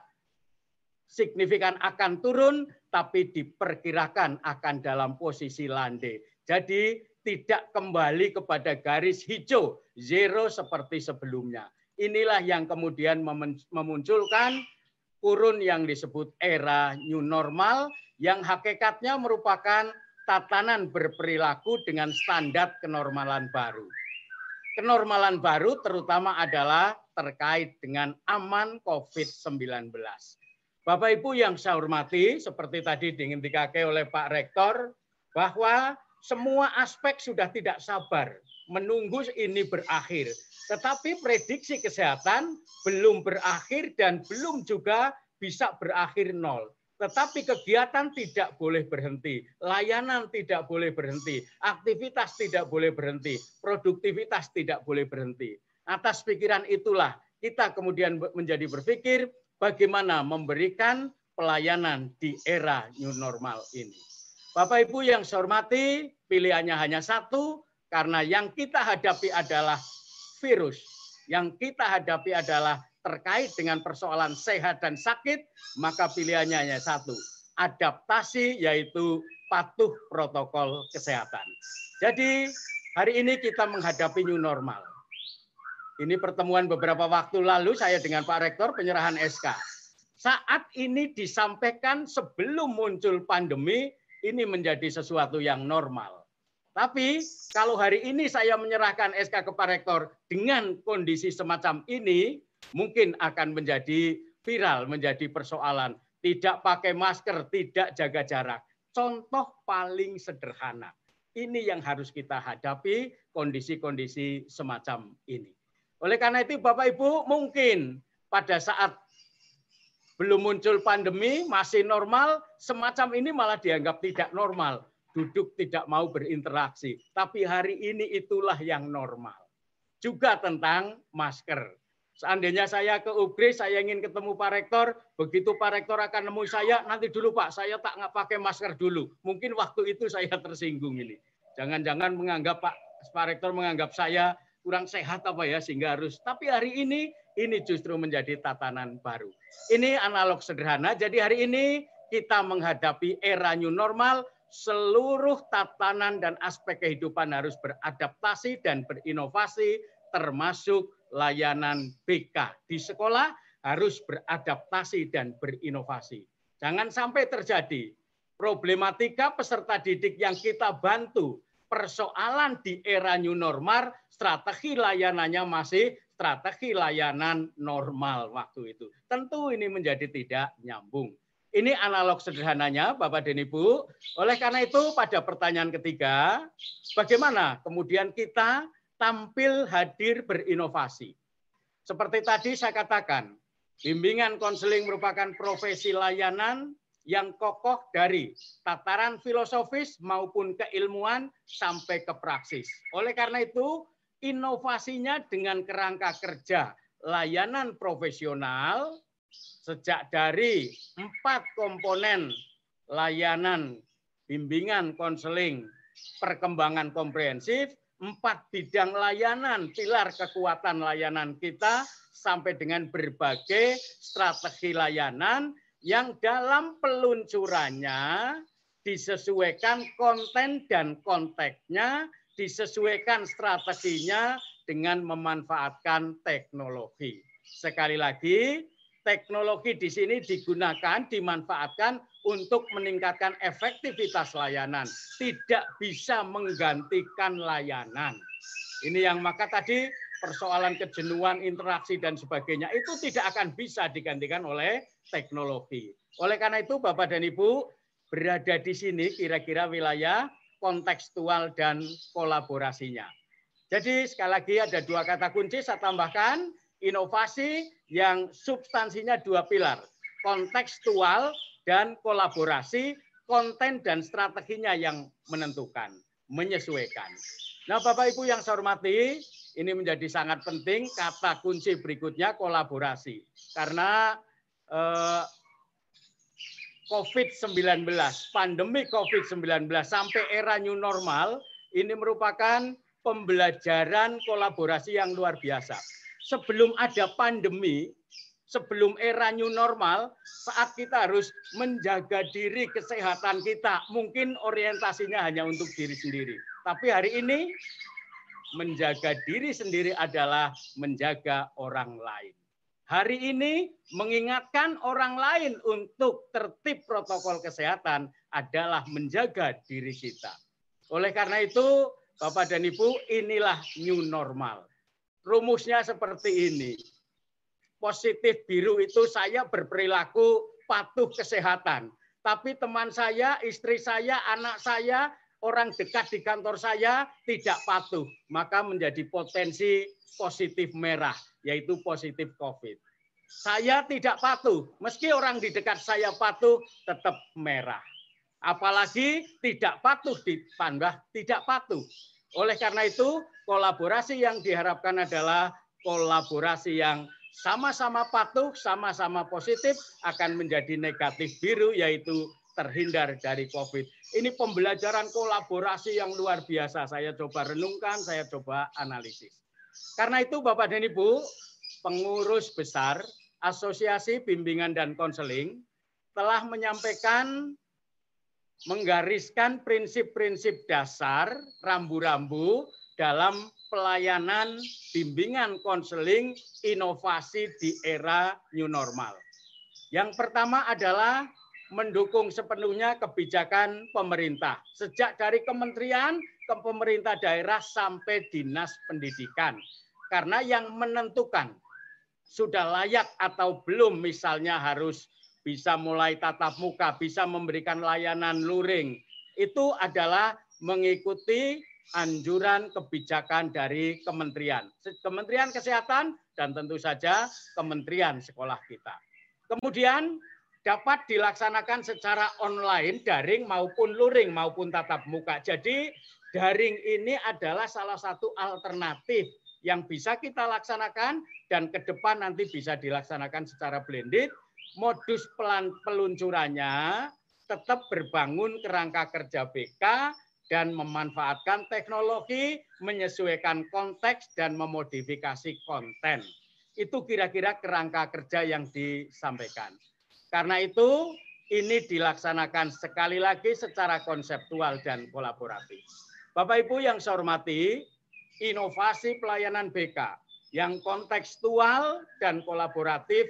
signifikan akan turun, tapi diperkirakan akan dalam posisi landai. Jadi tidak kembali kepada garis hijau, zero seperti sebelumnya. Inilah yang kemudian memunculkan kurun yang disebut era new normal yang hakikatnya merupakan tatanan berperilaku dengan standar kenormalan baru. Kenormalan baru terutama adalah terkait dengan aman COVID-19. Bapak Ibu yang saya hormati, seperti tadi dikake oleh Pak Rektor, bahwa semua aspek sudah tidak sabar menunggu ini berakhir. Tetapi prediksi kesehatan belum berakhir dan belum juga bisa berakhir nol. Tetapi kegiatan tidak boleh berhenti, layanan tidak boleh berhenti, aktivitas tidak boleh berhenti, produktivitas tidak boleh berhenti. Atas pikiran itulah kita kemudian menjadi berpikir bagaimana memberikan pelayanan di era new normal ini. Bapak Ibu yang saya hormati, pilihannya hanya satu, karena yang kita hadapi adalah virus. Yang kita hadapi adalah terkait dengan persoalan sehat dan sakit, maka pilihannya hanya satu. Adaptasi yaitu patuh protokol kesehatan. Jadi hari ini kita menghadapi new normal. Ini pertemuan beberapa waktu lalu saya dengan Pak Rektor penyerahan SK. Saat ini disampaikan sebelum muncul pandemi, ini menjadi sesuatu yang normal. Tapi kalau hari ini saya menyerahkan SK ke Pak Rektor dengan kondisi semacam ini, mungkin akan menjadi viral, menjadi persoalan. Tidak pakai masker, tidak jaga jarak. Contoh paling sederhana. Ini yang harus kita hadapi kondisi-kondisi semacam ini. Oleh karena itu Bapak Ibu mungkin pada saat belum muncul pandemi, masih normal, semacam ini malah dianggap tidak normal duduk tidak mau berinteraksi. Tapi hari ini itulah yang normal. Juga tentang masker. Seandainya saya ke UGRI, saya ingin ketemu Pak Rektor, begitu Pak Rektor akan nemu saya, nanti dulu Pak, saya tak nggak pakai masker dulu. Mungkin waktu itu saya tersinggung ini. Jangan-jangan menganggap Pak, Pak Rektor menganggap saya kurang sehat apa ya, sehingga harus. Tapi hari ini, ini justru menjadi tatanan baru. Ini analog sederhana, jadi hari ini kita menghadapi era new normal, seluruh tatanan dan aspek kehidupan harus beradaptasi dan berinovasi termasuk layanan BK di sekolah harus beradaptasi dan berinovasi. Jangan sampai terjadi problematika peserta didik yang kita bantu persoalan di era new normal strategi layanannya masih strategi layanan normal waktu itu. Tentu ini menjadi tidak nyambung. Ini analog sederhananya, Bapak dan Ibu. Oleh karena itu, pada pertanyaan ketiga, bagaimana kemudian kita tampil hadir berinovasi? Seperti tadi saya katakan, bimbingan konseling merupakan profesi layanan yang kokoh dari tataran filosofis maupun keilmuan sampai ke praksis. Oleh karena itu, inovasinya dengan kerangka kerja layanan profesional sejak dari empat komponen layanan bimbingan konseling perkembangan komprehensif empat bidang layanan, pilar kekuatan layanan kita sampai dengan berbagai strategi layanan yang dalam peluncurannya disesuaikan konten dan konteksnya, disesuaikan strateginya dengan memanfaatkan teknologi. Sekali lagi, teknologi di sini digunakan, dimanfaatkan untuk meningkatkan efektivitas layanan, tidak bisa menggantikan layanan. Ini yang maka tadi persoalan kejenuhan, interaksi dan sebagainya itu tidak akan bisa digantikan oleh teknologi. Oleh karena itu Bapak dan Ibu berada di sini kira-kira wilayah kontekstual dan kolaborasinya. Jadi sekali lagi ada dua kata kunci saya tambahkan inovasi yang substansinya dua pilar, kontekstual dan kolaborasi, konten dan strateginya yang menentukan, menyesuaikan. Nah, Bapak Ibu yang saya hormati, ini menjadi sangat penting kata kunci berikutnya kolaborasi. Karena eh, COVID-19, pandemi COVID-19 sampai era new normal ini merupakan pembelajaran kolaborasi yang luar biasa. Sebelum ada pandemi, sebelum era new normal, saat kita harus menjaga diri kesehatan kita, mungkin orientasinya hanya untuk diri sendiri. Tapi hari ini menjaga diri sendiri adalah menjaga orang lain. Hari ini mengingatkan orang lain untuk tertib protokol kesehatan adalah menjaga diri kita. Oleh karena itu, Bapak dan Ibu, inilah new normal. Rumusnya seperti ini. Positif biru itu saya berperilaku patuh kesehatan. Tapi teman saya, istri saya, anak saya, orang dekat di kantor saya tidak patuh. Maka menjadi potensi positif merah, yaitu positif COVID. Saya tidak patuh, meski orang di dekat saya patuh, tetap merah. Apalagi tidak patuh ditambah tidak patuh. Oleh karena itu, kolaborasi yang diharapkan adalah kolaborasi yang sama-sama patuh, sama-sama positif akan menjadi negatif biru yaitu terhindar dari COVID. Ini pembelajaran kolaborasi yang luar biasa. Saya coba renungkan, saya coba analisis. Karena itu Bapak dan Ibu, pengurus besar Asosiasi Bimbingan dan Konseling telah menyampaikan menggariskan prinsip-prinsip dasar rambu-rambu dalam pelayanan bimbingan konseling inovasi di era new normal. Yang pertama adalah mendukung sepenuhnya kebijakan pemerintah, sejak dari kementerian ke pemerintah daerah sampai dinas pendidikan. Karena yang menentukan sudah layak atau belum misalnya harus bisa mulai tatap muka, bisa memberikan layanan luring. Itu adalah mengikuti anjuran kebijakan dari kementerian. Kementerian Kesehatan dan tentu saja Kementerian Sekolah kita. Kemudian dapat dilaksanakan secara online, daring maupun luring maupun tatap muka. Jadi daring ini adalah salah satu alternatif yang bisa kita laksanakan dan ke depan nanti bisa dilaksanakan secara blended. Modus pelan peluncurannya tetap berbangun kerangka kerja BK dan memanfaatkan teknologi, menyesuaikan konteks, dan memodifikasi konten. Itu kira-kira kerangka kerja yang disampaikan. Karena itu, ini dilaksanakan sekali lagi secara konseptual dan kolaboratif. Bapak Ibu yang saya hormati, inovasi pelayanan BK yang kontekstual dan kolaboratif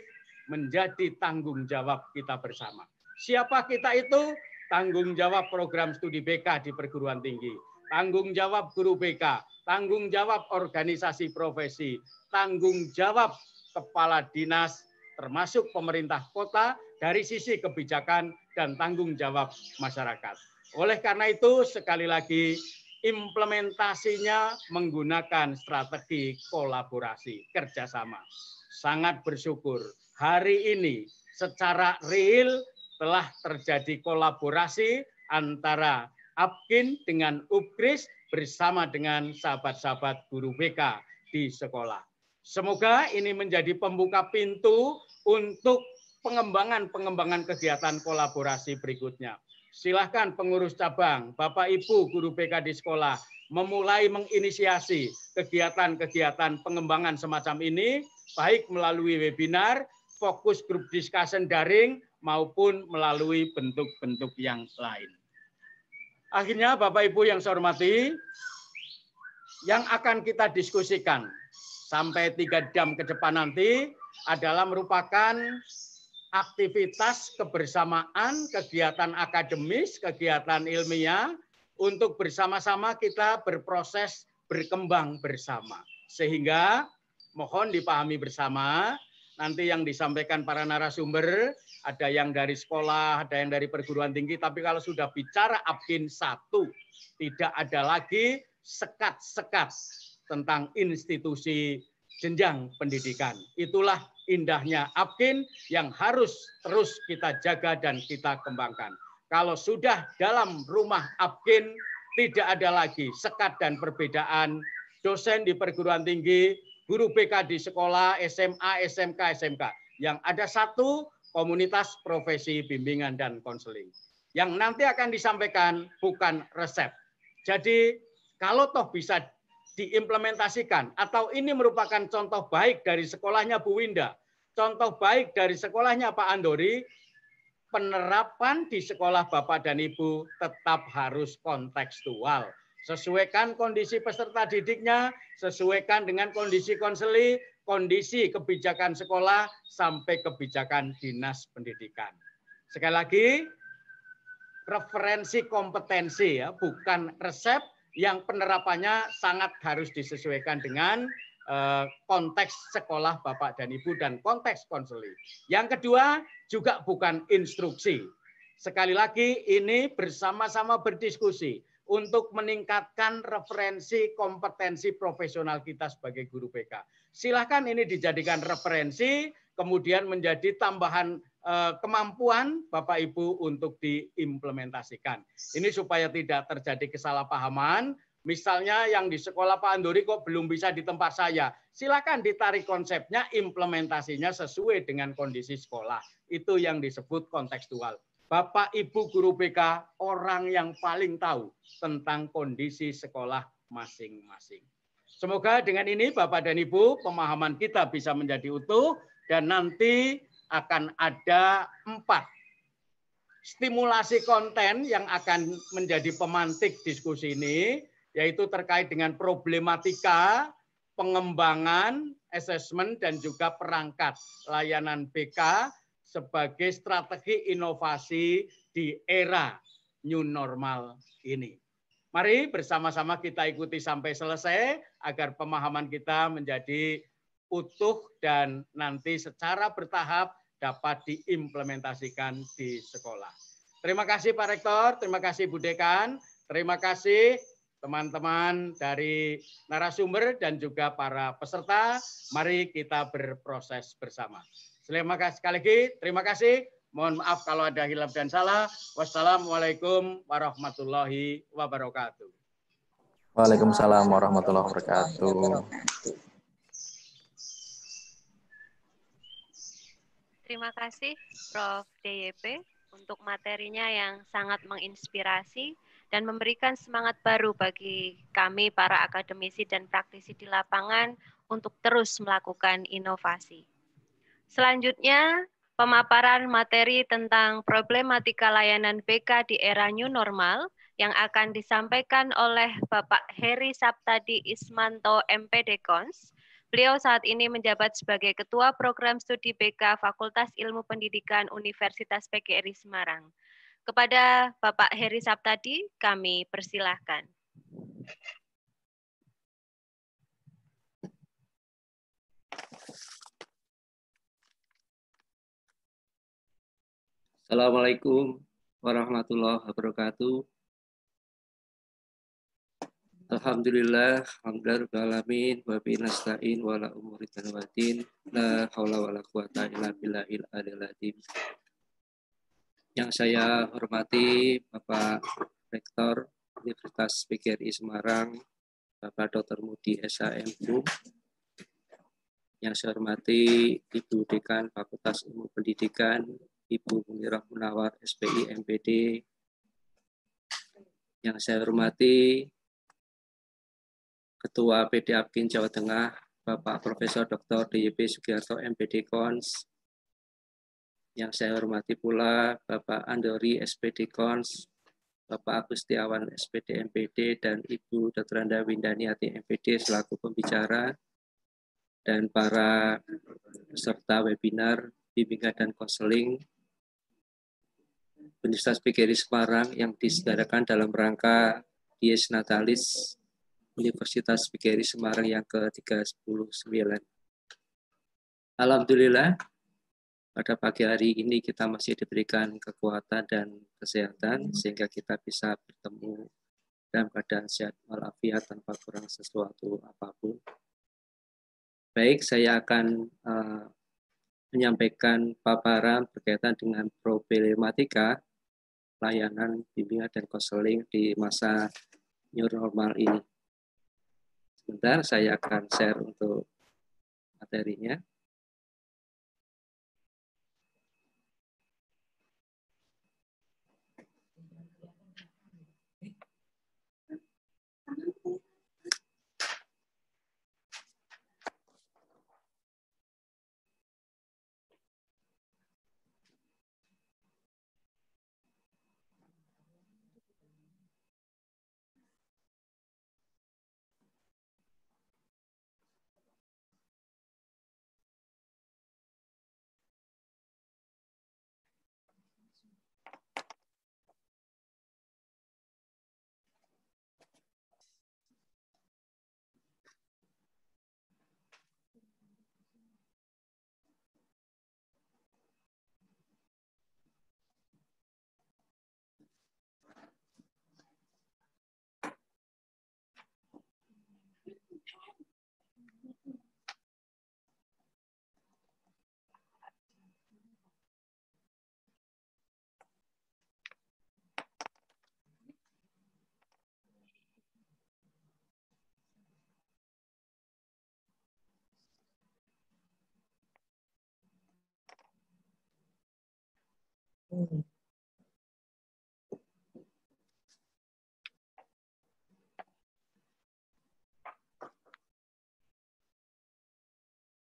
menjadi tanggung jawab kita bersama. Siapa kita itu? tanggung jawab program studi BK di perguruan tinggi, tanggung jawab guru BK, tanggung jawab organisasi profesi, tanggung jawab kepala dinas termasuk pemerintah kota dari sisi kebijakan dan tanggung jawab masyarakat. Oleh karena itu sekali lagi implementasinya menggunakan strategi kolaborasi kerjasama. Sangat bersyukur hari ini secara real telah terjadi kolaborasi antara Apkin dengan Upkris bersama dengan sahabat-sahabat guru BK di sekolah. Semoga ini menjadi pembuka pintu untuk pengembangan-pengembangan kegiatan kolaborasi berikutnya. Silahkan pengurus cabang, Bapak Ibu guru BK di sekolah, memulai menginisiasi kegiatan-kegiatan pengembangan semacam ini, baik melalui webinar, fokus grup discussion daring, maupun melalui bentuk-bentuk yang lain. Akhirnya Bapak Ibu yang saya hormati, yang akan kita diskusikan sampai tiga jam ke depan nanti adalah merupakan aktivitas kebersamaan, kegiatan akademis, kegiatan ilmiah, untuk bersama-sama kita berproses berkembang bersama. Sehingga mohon dipahami bersama, nanti yang disampaikan para narasumber, ada yang dari sekolah, ada yang dari perguruan tinggi, tapi kalau sudah bicara Abkin satu, tidak ada lagi sekat-sekat tentang institusi jenjang pendidikan. Itulah indahnya Abkin yang harus terus kita jaga dan kita kembangkan. Kalau sudah dalam rumah Abkin, tidak ada lagi sekat dan perbedaan dosen di perguruan tinggi, guru BK di sekolah, SMA, SMK, SMK. Yang ada satu komunitas profesi bimbingan dan konseling. Yang nanti akan disampaikan bukan resep. Jadi kalau toh bisa diimplementasikan atau ini merupakan contoh baik dari sekolahnya Bu Winda, contoh baik dari sekolahnya Pak Andori, penerapan di sekolah Bapak dan Ibu tetap harus kontekstual. Sesuaikan kondisi peserta didiknya, sesuaikan dengan kondisi konseli, kondisi kebijakan sekolah, sampai kebijakan dinas pendidikan. Sekali lagi, referensi kompetensi ya, bukan resep, yang penerapannya sangat harus disesuaikan dengan konteks sekolah Bapak dan Ibu dan konteks konseling. Yang kedua juga bukan instruksi. Sekali lagi ini bersama-sama berdiskusi untuk meningkatkan referensi kompetensi profesional kita sebagai guru BK. Silahkan ini dijadikan referensi, kemudian menjadi tambahan Eh, kemampuan Bapak Ibu untuk diimplementasikan. Ini supaya tidak terjadi kesalahpahaman. Misalnya yang di sekolah Pak Andori kok belum bisa di tempat saya. Silakan ditarik konsepnya, implementasinya sesuai dengan kondisi sekolah. Itu yang disebut kontekstual. Bapak Ibu guru BK orang yang paling tahu tentang kondisi sekolah masing-masing. Semoga dengan ini Bapak dan Ibu pemahaman kita bisa menjadi utuh dan nanti akan ada empat stimulasi konten yang akan menjadi pemantik diskusi ini, yaitu terkait dengan problematika pengembangan, asesmen, dan juga perangkat layanan BK sebagai strategi inovasi di era new normal ini. Mari bersama-sama kita ikuti sampai selesai agar pemahaman kita menjadi utuh dan nanti secara bertahap dapat diimplementasikan di sekolah. Terima kasih Pak Rektor, terima kasih Bu Dekan, terima kasih teman-teman dari narasumber dan juga para peserta. Mari kita berproses bersama. Terima kasih sekali lagi, terima kasih. Mohon maaf kalau ada hilaf dan salah. Wassalamualaikum warahmatullahi wabarakatuh. Waalaikumsalam warahmatullahi wabarakatuh. Terima kasih Prof. DYP untuk materinya yang sangat menginspirasi dan memberikan semangat baru bagi kami para akademisi dan praktisi di lapangan untuk terus melakukan inovasi. Selanjutnya, pemaparan materi tentang problematika layanan BK di era new normal yang akan disampaikan oleh Bapak Heri Saptadi Ismanto MPD Kons Beliau saat ini menjabat sebagai Ketua Program Studi BK Fakultas Ilmu Pendidikan Universitas PGRI Semarang. Kepada Bapak Heri Saptadi, kami persilahkan. Assalamualaikum warahmatullahi wabarakatuh. Alhamdulillah, alhamdulillah alamin wa bi nasta'in wa la umuri tanwatin la haula wa la quwata illa billahil adil Yang saya hormati Bapak Rektor Universitas PGRI Semarang, Bapak Dr. Mudi SHM Yang saya hormati Ibu Dekan Fakultas Ilmu Pendidikan, Ibu Munirah Munawar SPI MPD. Yang saya hormati Ketua PD Apkin Jawa Tengah, Bapak Profesor Dr. DYP Sugiharto MPD Kons, yang saya hormati pula Bapak Andori SPD Kons, Bapak Agustiawan SPD MPD, dan Ibu Dr. Anda Windani Ati MPD selaku pembicara, dan para peserta webinar bimbingan dan konseling Universitas PGRI Semarang yang diselenggarakan dalam rangka Dies Natalis Universitas PGRI Semarang yang ke-39. Alhamdulillah, pada pagi hari ini kita masih diberikan kekuatan dan kesehatan sehingga kita bisa bertemu dalam keadaan sehat walafiat tanpa kurang sesuatu apa pun. Baik, saya akan uh, menyampaikan paparan berkaitan dengan problematika layanan bimbingan dan konseling di masa new normal ini. Sebentar, saya akan share untuk materinya.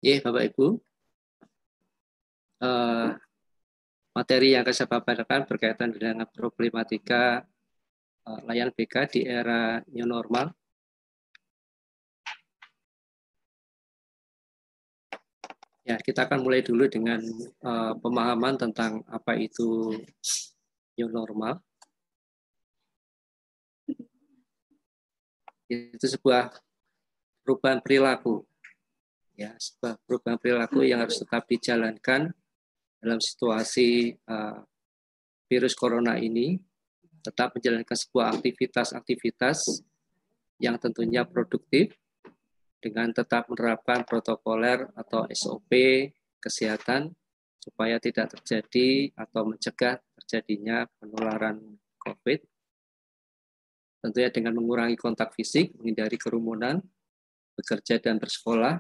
Ya, Bapak Ibu. Uh, materi yang akan saya paparkan berkaitan dengan problematika uh, layanan BK di era new normal. Ya, kita akan mulai dulu dengan uh, pemahaman tentang apa itu new normal. Itu sebuah perubahan perilaku. Ya sebuah perubahan perilaku yang harus tetap dijalankan dalam situasi uh, virus corona ini. Tetap menjalankan sebuah aktivitas-aktivitas yang tentunya produktif dengan tetap menerapkan protokoler atau SOP kesehatan supaya tidak terjadi atau mencegah terjadinya penularan COVID. Tentunya dengan mengurangi kontak fisik, menghindari kerumunan, bekerja dan bersekolah,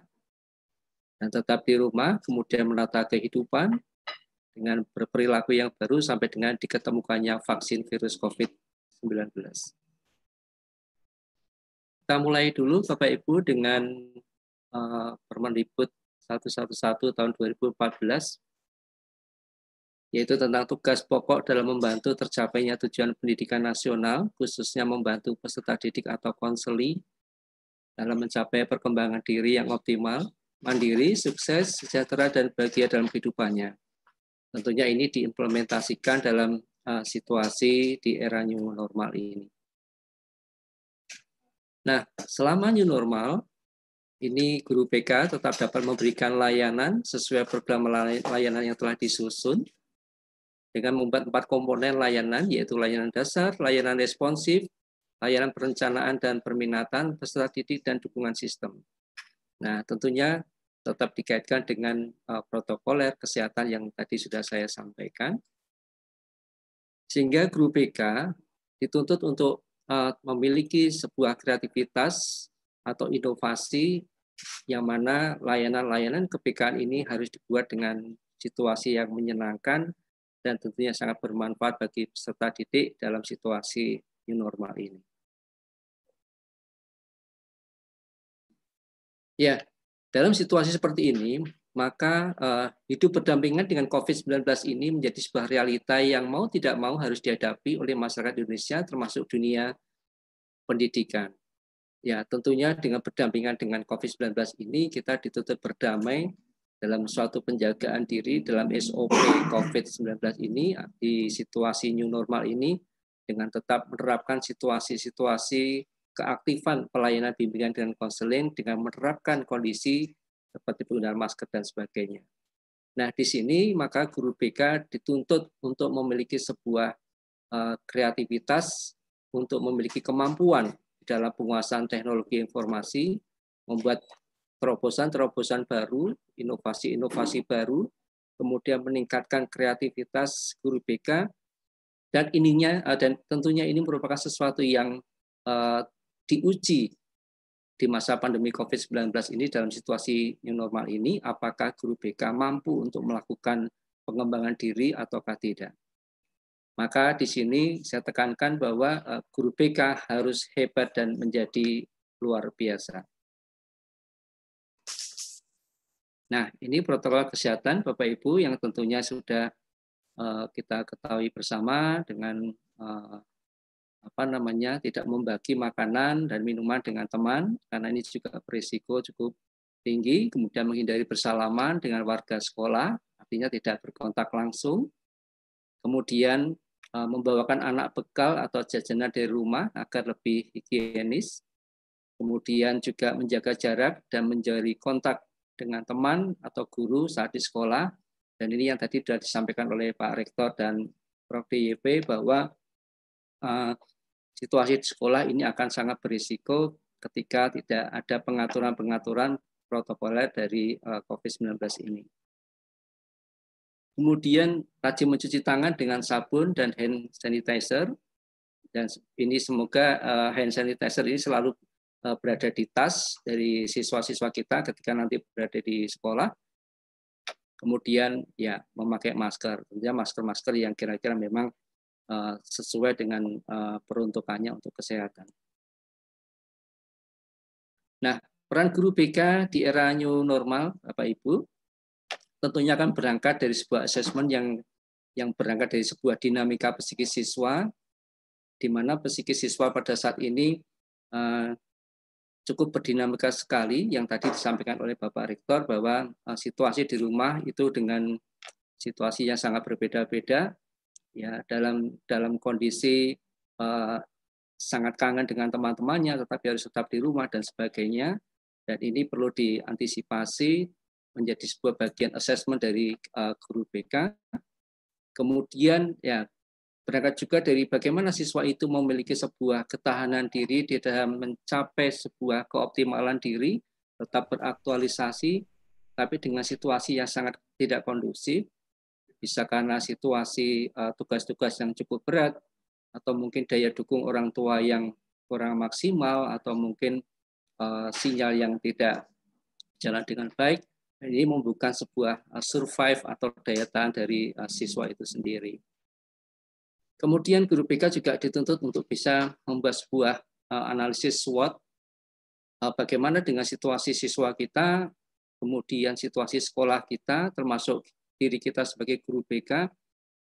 dan tetap di rumah, kemudian menata kehidupan dengan berperilaku yang baru sampai dengan diketemukannya vaksin virus COVID-19. Kita mulai dulu Bapak Ibu dengan uh, Permendikbud 111 tahun 2014 yaitu tentang tugas pokok dalam membantu tercapainya tujuan pendidikan nasional, khususnya membantu peserta didik atau konseli dalam mencapai perkembangan diri yang optimal, mandiri, sukses, sejahtera, dan bahagia dalam kehidupannya. Tentunya ini diimplementasikan dalam uh, situasi di era new normal ini. Nah, selama new normal, ini guru PK tetap dapat memberikan layanan sesuai program layanan yang telah disusun dengan membuat empat komponen layanan, yaitu layanan dasar, layanan responsif, layanan perencanaan dan perminatan, peserta didik, dan dukungan sistem. Nah, tentunya tetap dikaitkan dengan uh, protokoler kesehatan yang tadi sudah saya sampaikan. Sehingga guru PK dituntut untuk memiliki sebuah kreativitas atau inovasi yang mana layanan-layanan kepekaan ini harus dibuat dengan situasi yang menyenangkan dan tentunya sangat bermanfaat bagi peserta didik dalam situasi new normal ini. Ya, dalam situasi seperti ini, maka uh, hidup berdampingan dengan COVID-19 ini menjadi sebuah realita yang mau tidak mau harus dihadapi oleh masyarakat Indonesia termasuk dunia pendidikan. Ya, tentunya dengan berdampingan dengan COVID-19 ini kita dituntut berdamai dalam suatu penjagaan diri dalam SOP COVID-19 ini di situasi new normal ini dengan tetap menerapkan situasi-situasi keaktifan pelayanan bimbingan dan konseling dengan menerapkan kondisi seperti penggunaan masker dan sebagainya. Nah, di sini maka guru BK dituntut untuk memiliki sebuah uh, kreativitas, untuk memiliki kemampuan dalam penguasaan teknologi informasi, membuat terobosan-terobosan baru, inovasi-inovasi baru, kemudian meningkatkan kreativitas guru BK, dan ininya uh, dan tentunya ini merupakan sesuatu yang uh, diuji di masa pandemi COVID-19 ini dalam situasi new normal ini, apakah guru BK mampu untuk melakukan pengembangan diri ataukah tidak. Maka di sini saya tekankan bahwa eh, guru BK harus hebat dan menjadi luar biasa. Nah, ini protokol kesehatan Bapak Ibu yang tentunya sudah eh, kita ketahui bersama dengan eh, apa namanya tidak membagi makanan dan minuman dengan teman karena ini juga berisiko cukup tinggi kemudian menghindari bersalaman dengan warga sekolah artinya tidak berkontak langsung. Kemudian eh, membawakan anak bekal atau jajanan dari rumah agar lebih higienis. Kemudian juga menjaga jarak dan menjadi kontak dengan teman atau guru saat di sekolah. Dan ini yang tadi sudah disampaikan oleh Pak Rektor dan Prof. DYP bahwa uh, situasi di sekolah ini akan sangat berisiko ketika tidak ada pengaturan-pengaturan protokoler dari eh, COVID-19 ini. Kemudian rajin mencuci tangan dengan sabun dan hand sanitizer. Dan ini semoga eh, hand sanitizer ini selalu eh, berada di tas dari siswa-siswa kita ketika nanti berada di sekolah. Kemudian ya memakai masker, tentunya masker-masker yang kira-kira memang sesuai dengan eh, peruntukannya untuk kesehatan. Nah, peran guru BK di era new normal, Bapak Ibu, tentunya akan berangkat dari sebuah asesmen yang yang berangkat dari sebuah dinamika psikis siswa, di mana psikis siswa pada saat ini uh, cukup berdinamika sekali, yang tadi disampaikan oleh Bapak Rektor bahwa situasi di rumah itu dengan situasi yang sangat berbeda-beda, ya dalam dalam kondisi uh, sangat kangen dengan teman-temannya tetapi harus tetap di rumah dan sebagainya. Dan ini perlu diantisipasi menjadi sebuah bagian assessment dari uh, guru BK kemudian ya berangkat juga dari bagaimana siswa itu memiliki sebuah ketahanan diri di dalam mencapai sebuah keoptimalan diri tetap beraktualisasi tapi dengan situasi yang sangat tidak kondusif bisa karena situasi eh, tugas-tugas yang cukup berat atau mungkin daya dukung orang tua yang kurang maksimal atau mungkin uh, sinyal yang tidak jalan dengan baik ini membuka sebuah uh, survive atau daya tahan dari siswa itu sendiri. Kemudian guru BK juga dituntut untuk bisa membuat sebuah analisis SWOT bagaimana dengan situasi siswa kita, kemudian situasi sekolah kita termasuk diri kita sebagai guru BK,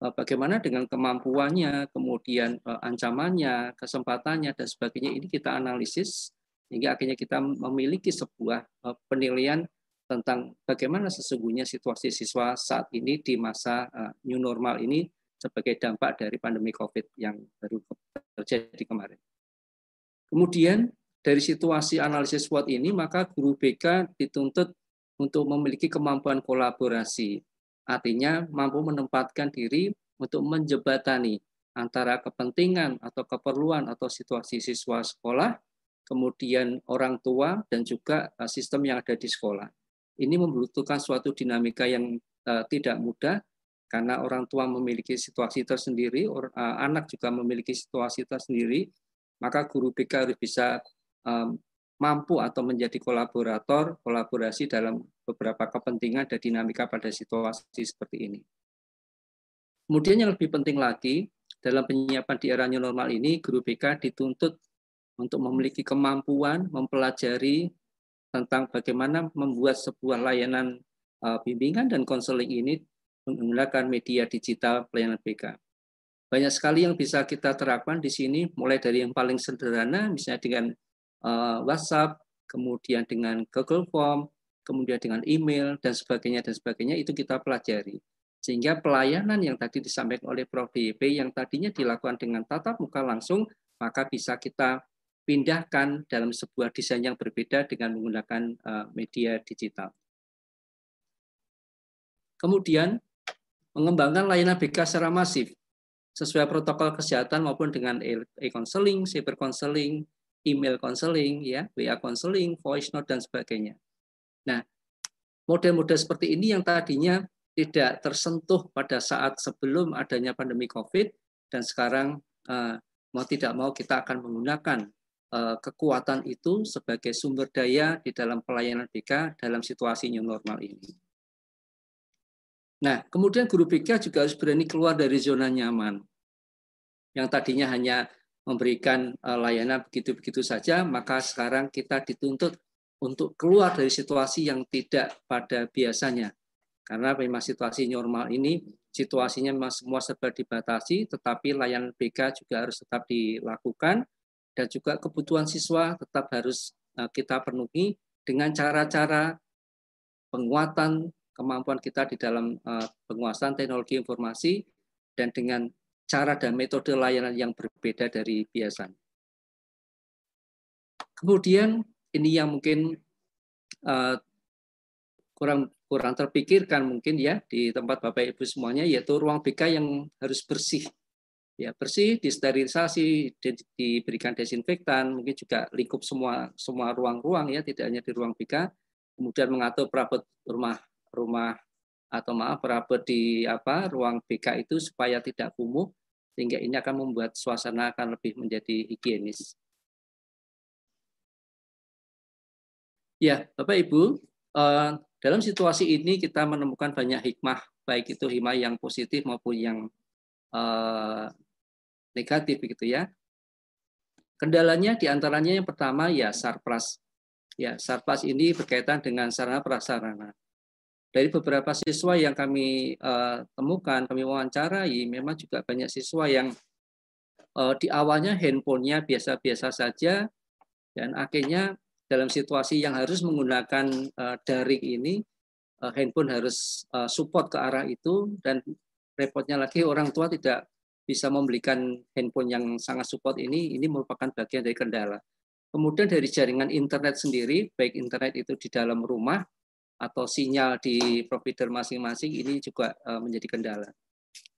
eh, bagaimana dengan kemampuannya, kemudian eh, ancamannya, kesempatannya, dan sebagainya, ini kita analisis, hingga akhirnya kita memiliki sebuah eh, penilaian tentang bagaimana sesungguhnya situasi siswa saat ini di masa new normal ini sebagai dampak dari pandemi COVID yang baru terjadi kemarin. Kemudian dari situasi analisis SWOT ini, maka guru BK dituntut untuk memiliki kemampuan kolaborasi Artinya mampu menempatkan diri untuk menjebatani antara kepentingan atau keperluan atau situasi siswa sekolah, kemudian orang tua, dan juga eh, sistem yang ada di sekolah. Ini membutuhkan suatu dinamika yang uh, tidak mudah, karena orang tua memiliki situasi tersendiri, uh, anak juga memiliki situasi tersendiri, maka guru BK harus bisa mampu atau menjadi kolaborator, kolaborasi dalam beberapa kepentingan dan dinamika pada situasi seperti ini. Kemudian yang lebih penting lagi, dalam penyiapan di era new normal ini, guru BK dituntut untuk memiliki kemampuan mempelajari tentang bagaimana membuat sebuah layanan uh, bimbingan dan konseling ini menggunakan media digital pelayanan BK. Banyak sekali yang bisa kita terapkan di sini, mulai dari yang paling sederhana, misalnya dengan uh, WhatsApp, kemudian dengan Google Form, kemudian dengan email dan sebagainya dan sebagainya itu kita pelajari. Sehingga pelayanan yang tadi disampaikan oleh Prof. DYP yang tadinya dilakukan dengan tatap muka langsung, maka bisa kita pindahkan dalam sebuah desain yang berbeda dengan menggunakan uh, media digital. Kemudian mengembangkan layanan BK secara masif sesuai protokol kesehatan maupun dengan e-counseling, cyber counseling, email counseling, ya, WA counseling, voice note dan sebagainya. Nah, model-model seperti ini yang tadinya tidak tersentuh pada saat sebelum adanya pandemi COVID dan sekarang uh, mau tidak mau kita akan menggunakan Eh, kekuatan itu sebagai sumber daya di dalam pelayanan BK dalam situasi new normal ini. Nah, kemudian guru BK juga harus berani keluar dari zona nyaman. Yang tadinya hanya memberikan eh, layanan begitu-begitu saja, maka sekarang kita dituntut untuk keluar dari situasi yang tidak pada biasanya. Karena memang situasi normal ini, situasinya memang semua serba dibatasi, tetapi layanan BK juga harus tetap dilakukan, dan juga kebutuhan siswa tetap harus eh, kita penuhi dengan cara-cara penguatan kemampuan kita di dalam eh, penguasaan teknologi informasi dan dengan cara dan metode layanan yang berbeda dari biasanya. Kemudian ini yang mungkin uh, kurang kurang terpikirkan mungkin ya di tempat Bapak Ibu semuanya yaitu ruang BK yang harus bersih ya bersih, disterilisasi, di, diberikan desinfektan, mungkin juga lingkup semua semua ruang-ruang ya, tidak hanya di ruang BK. Kemudian mengatur perabot rumah rumah atau maaf perabot di apa ruang BK itu supaya tidak kumuh sehingga ini akan membuat suasana akan lebih menjadi higienis. Ya, Bapak Ibu, eh, dalam situasi ini kita menemukan banyak hikmah, baik itu hikmah yang positif maupun yang eh, negatif begitu ya. Kendalanya di antaranya yang pertama ya sarpras. Ya, sarpras ini berkaitan dengan sarana prasarana. Dari beberapa siswa yang kami uh, temukan, kami wawancarai, memang juga banyak siswa yang uh, di awalnya handphonenya biasa-biasa saja, dan akhirnya dalam situasi yang harus menggunakan uh, daring ini, uh, handphone harus uh, support ke arah itu, dan repotnya lagi orang tua tidak bisa membelikan handphone yang sangat support ini, ini merupakan bagian dari kendala. Kemudian dari jaringan internet sendiri, baik internet itu di dalam rumah atau sinyal di provider masing-masing, ini juga menjadi kendala.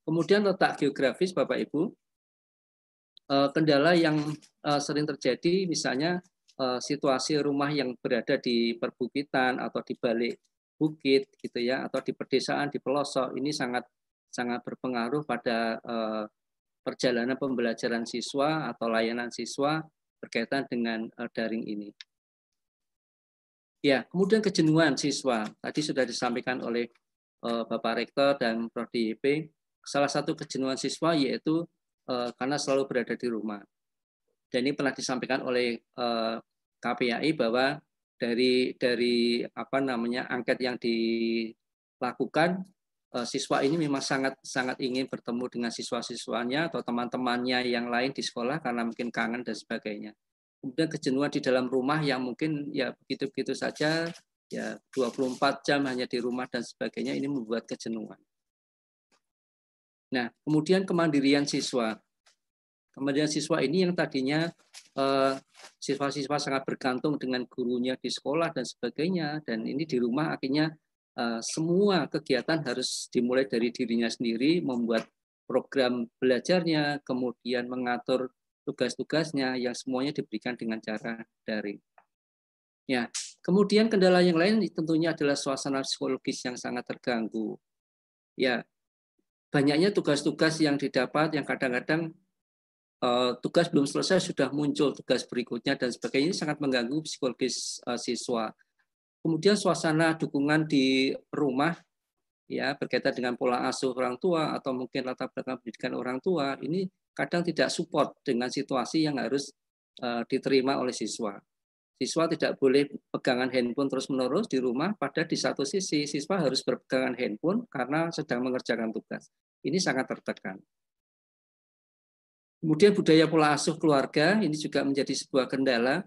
Kemudian letak geografis, Bapak Ibu, kendala yang sering terjadi, misalnya situasi rumah yang berada di perbukitan atau di balik bukit, gitu ya, atau di pedesaan, di pelosok, ini sangat sangat berpengaruh pada uh, perjalanan pembelajaran siswa atau layanan siswa berkaitan dengan uh, daring ini. Ya, kemudian kejenuhan siswa. Tadi sudah disampaikan oleh Bapak Rektor dan Prof. DIP. Salah satu kejenuhan siswa yaitu karena selalu berada di rumah. Dan ini pernah disampaikan oleh uh, KPAI bahwa dari dari apa namanya angket yang dilakukan Eh, siswa ini memang sangat sangat ingin bertemu dengan siswa-siswanya atau teman-temannya yang lain di sekolah karena mungkin kangen dan sebagainya. Kemudian kejenuhan di dalam rumah yang mungkin ya begitu-begitu saja ya 24 jam hanya di rumah dan sebagainya ini membuat kejenuhan. Nah, kemudian kemandirian siswa. Kemandirian siswa ini yang tadinya eh, siswa-siswa sangat bergantung dengan gurunya di sekolah dan sebagainya dan ini di rumah akhirnya Eh, semua kegiatan harus dimulai dari dirinya sendiri, membuat program belajarnya, kemudian mengatur tugas-tugasnya yang semuanya diberikan dengan cara daring. Ya, kemudian kendala yang lain tentunya adalah suasana psikologis yang sangat terganggu. Ya, banyaknya tugas-tugas yang didapat yang kadang-kadang uh, tugas belum selesai sudah muncul tugas berikutnya dan sebagainya ini sangat mengganggu psikologis uh, siswa. Kemudian suasana dukungan di rumah ya berkaitan dengan pola asuh orang tua atau mungkin latar belakang pendidikan orang tua ini kadang tidak support dengan situasi yang harus uh, diterima oleh siswa. siswa tidak boleh pegangan handphone terus-menerus di rumah, pada di satu sisi siswa harus berpegangan handphone karena sedang mengerjakan tugas. Ini sangat tertekan. Kemudian budaya pola asuh keluarga ini juga menjadi sebuah kendala.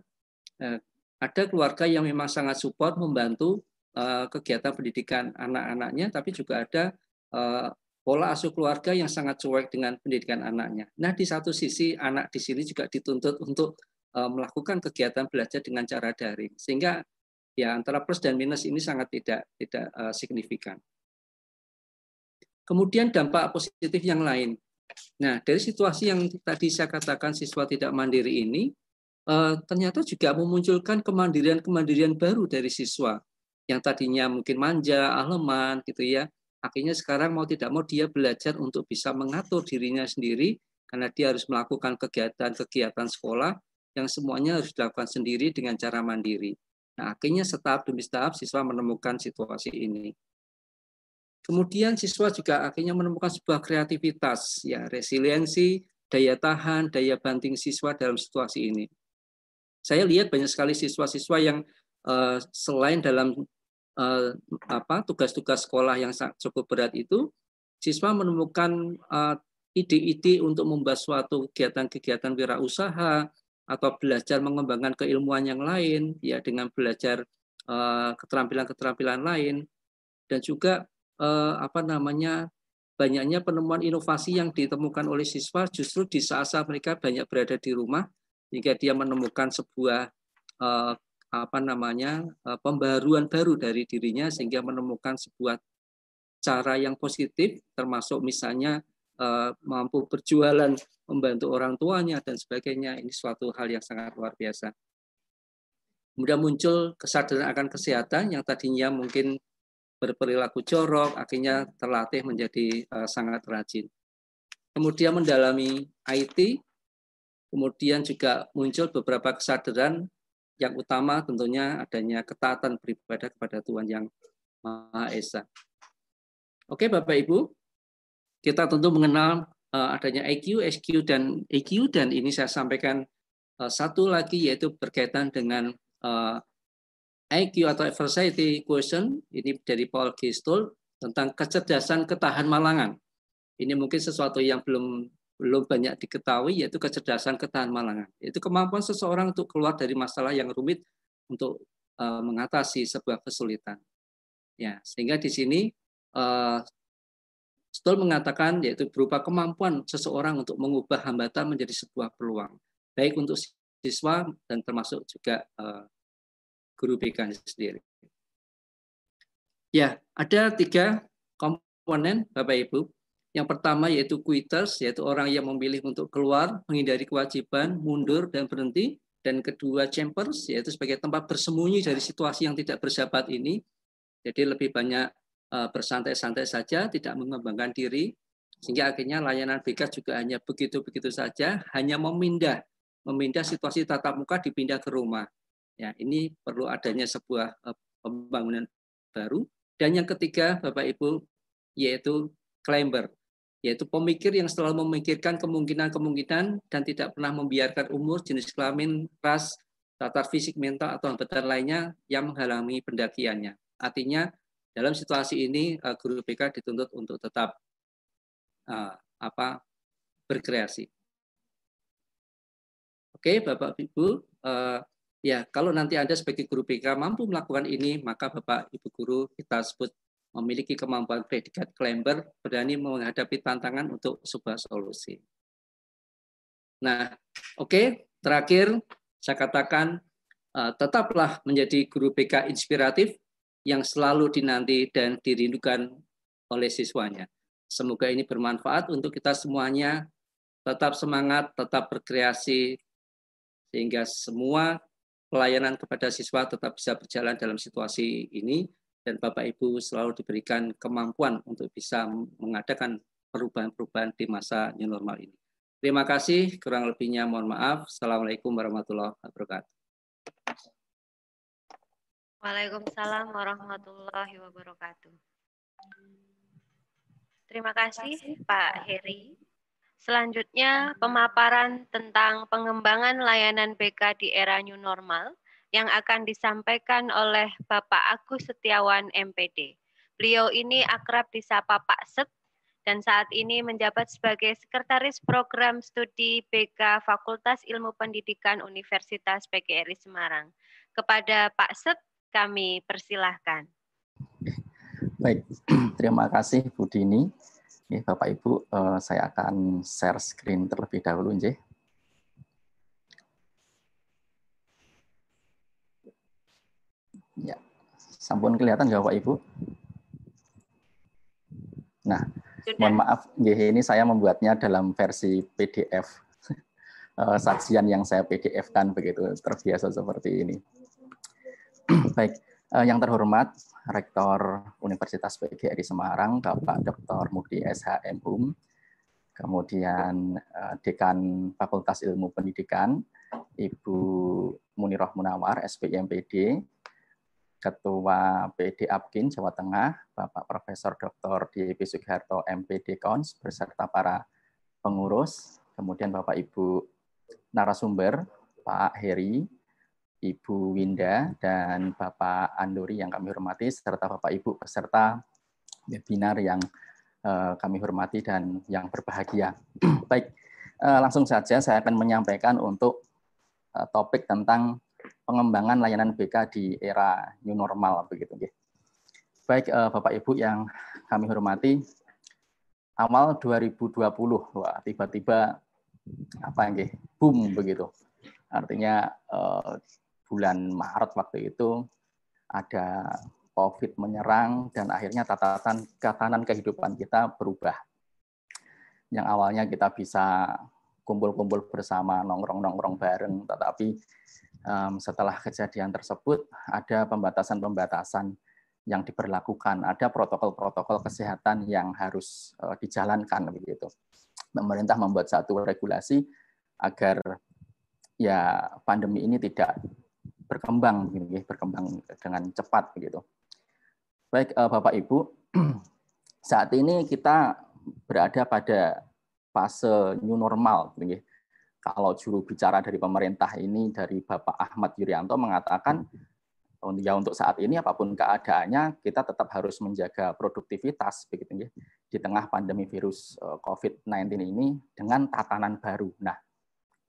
Eh, ada keluarga yang memang sangat support membantu eh, kegiatan pendidikan anak-anaknya, tapi juga ada eh, pola asuh keluarga yang sangat cuek dengan pendidikan anaknya. Nah, di satu sisi anak di sini juga dituntut untuk melakukan kegiatan belajar dengan cara daring, sehingga ya antara plus dan minus ini sangat tidak tidak signifikan. Kemudian dampak positif yang lain. Nah, dari situasi yang tadi saya katakan siswa tidak mandiri ini, uh, ternyata juga memunculkan kemandirian-kemandirian baru dari siswa yang tadinya mungkin manja, ahleman, gitu ya, akhirnya sekarang mau tidak mau dia belajar untuk bisa mengatur dirinya sendiri karena dia harus melakukan kegiatan-kegiatan sekolah yang semuanya harus dilakukan sendiri dengan cara mandiri. Nah, akhirnya setahap demi setahap siswa menemukan situasi ini. Kemudian siswa juga akhirnya menemukan sebuah kreativitas, ya resiliensi, daya tahan, daya banting siswa dalam situasi ini. Saya lihat banyak sekali siswa-siswa yang uh, selain dalam uh, apa tugas-tugas sekolah yang cukup berat itu siswa menemukan uh, ide-ide untuk membuat suatu kegiatan-kegiatan wirausaha atau belajar mengembangkan keilmuan yang lain ya dengan belajar keterampilan keterampilan-keterampilan lain dan juga uh, apa namanya banyaknya penemuan inovasi yang ditemukan oleh siswa justru di saat-saat mereka banyak berada di rumah hingga dia menemukan sebuah uh, apa namanya eh, pembaruan baru dari dirinya sehingga menemukan sebuah cara yang positif termasuk misalnya eh, mampu berjualan membantu orang tuanya dan sebagainya. Ini suatu hal yang sangat luar biasa. Kemudian muncul kesadaran akan kesehatan yang tadinya mungkin berperilaku jorok akhirnya terlatih menjadi uh, sangat rajin kemudian mendalami IT kemudian juga muncul beberapa kesadaran yang utama tentunya adanya ketaatan beribadah kepada Tuhan yang Maha Esa. Oke Bapak Ibu, kita tentu mengenal uh, adanya IQ, SQ, dan EQ, dan ini saya sampaikan uh, satu lagi yaitu berkaitan dengan uh, IQ atau Adversity Quotient, ini dari Paul Gestol, tentang kecerdasan ketahan malangan. Ini mungkin sesuatu yang belum belum banyak diketahui yaitu kecerdasan ketahan malangan. Itu kemampuan seseorang untuk keluar dari masalah yang rumit untuk uh, mengatasi sebuah kesulitan. Ya, sehingga di sini uh, Stoll mengatakan yaitu berupa kemampuan seseorang untuk mengubah hambatan menjadi sebuah peluang, baik untuk siswa dan termasuk juga uh, guru BK sendiri. Ya, ada tiga komponen Bapak Ibu yang pertama yaitu quitters, yaitu orang yang memilih untuk keluar, menghindari kewajiban, mundur, dan berhenti. Dan kedua chambers, yaitu sebagai tempat bersembunyi dari situasi yang tidak bersahabat ini. Jadi lebih banyak uh, bersantai-santai saja, tidak mengembangkan diri. Sehingga akhirnya layanan BK juga hanya begitu-begitu saja, hanya memindah memindah situasi tatap muka dipindah ke rumah. Ya, ini perlu adanya sebuah uh, pembangunan baru. Dan yang ketiga, Bapak Ibu, yaitu climber yaitu pemikir yang selalu memikirkan kemungkinan-kemungkinan dan tidak pernah membiarkan umur, jenis kelamin, ras, tatar fisik, mental, atau hambatan lainnya yang menghalangi pendakiannya. Artinya, dalam situasi ini, eh, guru BK dituntut untuk tetap uh, apa berkreasi. Oke, Bapak Ibu, uh, ya kalau nanti Anda sebagai guru BK mampu melakukan ini, maka Bapak Ibu guru kita sebut memiliki kemampuan predikat climber, berani menghadapi tantangan untuk sebuah solusi. Nah, oke, okay, terakhir saya katakan uh, tetaplah menjadi guru BK inspiratif yang selalu dinanti dan dirindukan oleh siswanya. Semoga ini bermanfaat untuk kita semuanya. Tetap semangat, tetap berkreasi, sehingga semua pelayanan kepada siswa tetap bisa berjalan dalam situasi ini dan Bapak Ibu selalu diberikan kemampuan untuk bisa mengadakan perubahan-perubahan di masa new normal ini. Terima kasih, kurang lebihnya mohon maaf. Assalamualaikum warahmatullahi wabarakatuh. Waalaikumsalam warahmatullahi wabarakatuh. Terima kasih Pak Heri. Selanjutnya pemaparan tentang pengembangan layanan BK di era new normal yang akan disampaikan oleh Bapak Agus Setiawan MPD. Beliau ini akrab disapa Pak Set dan saat ini menjabat sebagai Sekretaris Program Studi BK Fakultas Ilmu Pendidikan Universitas PGRI Semarang. Kepada Pak Set, kami persilahkan. Baik, [clears throat] terima kasih Bu Dini. Bapak Ibu, eh, saya akan share screen terlebih dahulu, Nje. Ya, sampun kelihatan nggak Bapak Ibu? Nah, Sudah. mohon maaf, ini saya membuatnya dalam versi PDF. [laughs] Eh, sajian yang saya PDF-kan begitu, terbiasa seperti ini. [clears throat] Baik, eh, yang terhormat Rektor Universitas PGRI Semarang, Bapak Dr. Mudi SHM HUM, kemudian eh, Dekan Fakultas Ilmu Pendidikan, Ibu Muniroh Munawar, SPIMPD, Ketua PD Apkin Jawa Tengah, Bapak Profesor Dr. D.P. Sugiharto MPD Kons, beserta para pengurus, kemudian Bapak Ibu narasumber, Pak Heri, Ibu Winda, dan Bapak Andori yang kami hormati, serta Bapak Ibu peserta webinar yang eh, kami hormati dan yang berbahagia. [clears throat] Baik, eh, langsung saja saya akan menyampaikan untuk eh, topik tentang pengembangan layanan BK di era new normal begitu Baik Bapak Ibu yang kami hormati, awal 2020 wah tiba-tiba apa nggih boom begitu. Artinya bulan Maret waktu itu ada COVID menyerang dan akhirnya tatanan tatanan kehidupan kita berubah. Yang awalnya kita bisa kumpul-kumpul bersama, nongkrong-nongkrong bareng, tetapi um, setelah kejadian tersebut ada pembatasan-pembatasan yang diberlakukan, ada protokol-protokol kesehatan yang harus uh, dijalankan begitu. Pemerintah membuat satu regulasi agar ya pandemi ini tidak berkembang gitu, berkembang dengan cepat begitu. Baik uh, Bapak Ibu, [clears throat] saat ini kita berada pada fase new normal gitu, kalau juru bicara dari pemerintah ini dari Bapak Ahmad Yuryanto mengatakan ya untuk saat ini apa pun keadaannya kita tetap harus menjaga produktivitas begitu ya di tengah pandemi virus eh, COVID-19 ini dengan tatanan baru. Nah,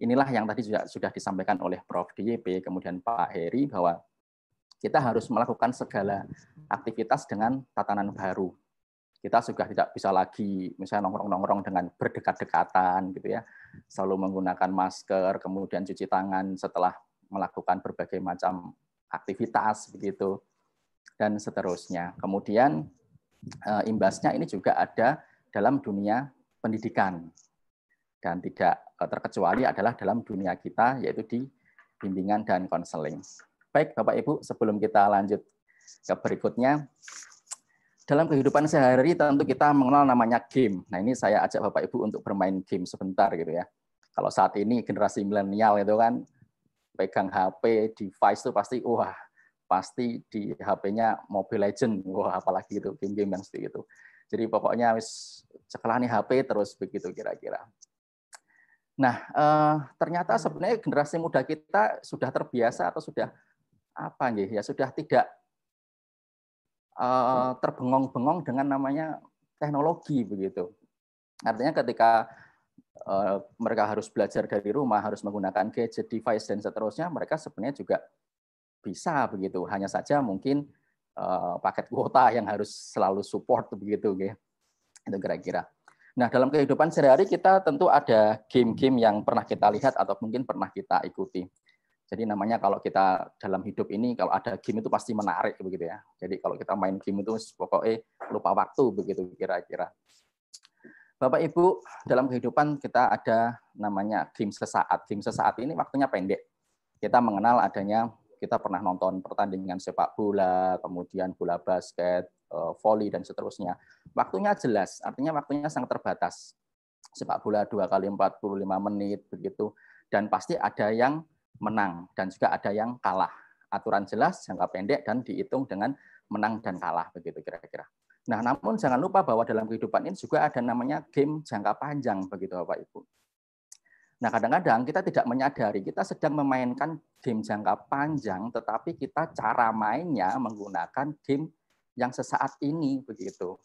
inilah yang tadi juga sudah disampaikan oleh Prof. DYP kemudian Pak Heri bahwa kita harus melakukan segala aktivitas dengan tatanan baru. Kita sudah tidak bisa lagi misalnya nongkrong-nongkrong dengan berdekat-dekatan gitu ya selalu menggunakan masker, kemudian cuci tangan setelah melakukan berbagai macam aktivitas begitu dan seterusnya. Kemudian eh, imbasnya ini juga ada dalam dunia pendidikan dan tidak eh, terkecuali adalah dalam dunia kita yaitu di bimbingan dan konseling. Baik Bapak Ibu, sebelum kita lanjut ke berikutnya, dalam kehidupan sehari-hari tentu kita mengenal namanya game. Nah ini saya ajak Bapak Ibu untuk bermain game sebentar gitu ya. Kalau saat ini generasi milenial itu kan pegang HP, device itu pasti wah pasti di HP-nya Mobile Legend, wah apalagi itu game-game yang seperti itu. Jadi pokoknya wis HP terus begitu kira-kira. Nah, eh, ternyata sebenarnya generasi muda kita sudah terbiasa atau sudah apa nih ya sudah tidak Eh, terbengong-bengong dengan namanya teknologi begitu. Artinya ketika eh, mereka harus belajar dari rumah, harus menggunakan gadget, device dan seterusnya, mereka sebenarnya juga bisa begitu. Hanya saja mungkin paket kuota yang harus selalu support begitu, itu kira-kira. Nah, dalam kehidupan sehari-hari kita tentu ada game-game yang pernah kita lihat atau mungkin pernah kita ikuti. Jadi namanya kalau kita dalam hidup ini kalau ada game itu pasti menarik begitu ya. Jadi kalau kita main game itu pokoknya lupa waktu begitu kira-kira. Bapak Ibu, dalam kehidupan kita ada namanya game sesaat. Game sesaat ini waktunya pendek. Kita mengenal adanya kita pernah nonton pertandingan sepak bola, kemudian bola basket, volley dan seterusnya. Waktunya jelas, artinya waktunya sangat terbatas. Sepak bola dua kali 45 menit begitu dan pasti ada yang menang dan juga ada yang kalah. Aturan jelas, jangka pendek dan dihitung dengan menang dan kalah begitu kira-kira. Nah, namun jangan lupa bahwa dalam kehidupan ini juga ada namanya game jangka panjang begitu Bapak Ibu. Nah, kadang-kadang kita tidak menyadari kita sedang memainkan game jangka panjang, tetapi kita cara mainnya menggunakan game yang sesaat ini begitu.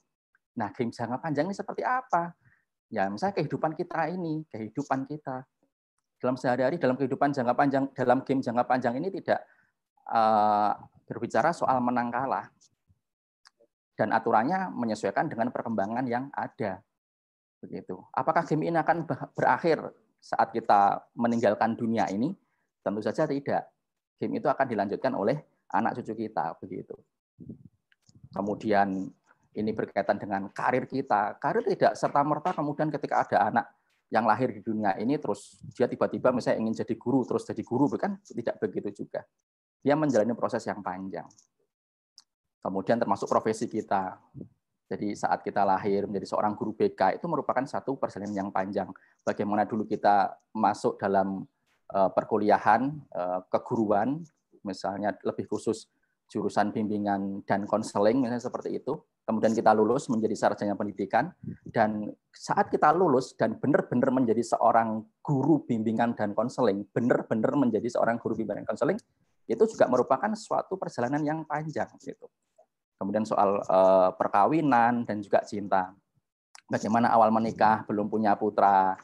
Nah, game jangka panjang ini seperti apa? Ya, misalnya kehidupan kita ini, kehidupan kita dalam sehari-hari, dalam kehidupan jangka panjang, dalam game jangka panjang ini tidak uh, berbicara soal menang kalah, dan aturannya menyesuaikan dengan perkembangan yang ada. Begitu. Apakah game ini akan berakhir saat kita meninggalkan dunia ini? Tentu saja tidak. Game itu akan dilanjutkan oleh anak cucu kita, begitu. Kemudian ini berkaitan dengan karir kita. Karir tidak serta merta kemudian ketika ada anak yang lahir di dunia ini terus dia tiba-tiba misalnya ingin jadi guru terus jadi guru bukan tidak begitu juga. Dia menjalani proses yang panjang. Kemudian termasuk profesi kita. Jadi saat kita lahir menjadi seorang guru BK itu merupakan satu perjalanan yang panjang. Bagaimana dulu kita masuk dalam eh, perkuliahan eh, keguruan, misalnya lebih khusus jurusan bimbingan dan konseling misalnya seperti itu. Kemudian kita lulus menjadi sarjana pendidikan dan saat kita lulus dan benar-benar menjadi seorang guru bimbingan dan konseling, benar-benar menjadi seorang guru bimbingan dan konseling itu juga merupakan suatu perjalanan yang panjang gitu kemudian soal uh, perkawinan dan juga cinta. Bagaimana awal menikah belum punya putra,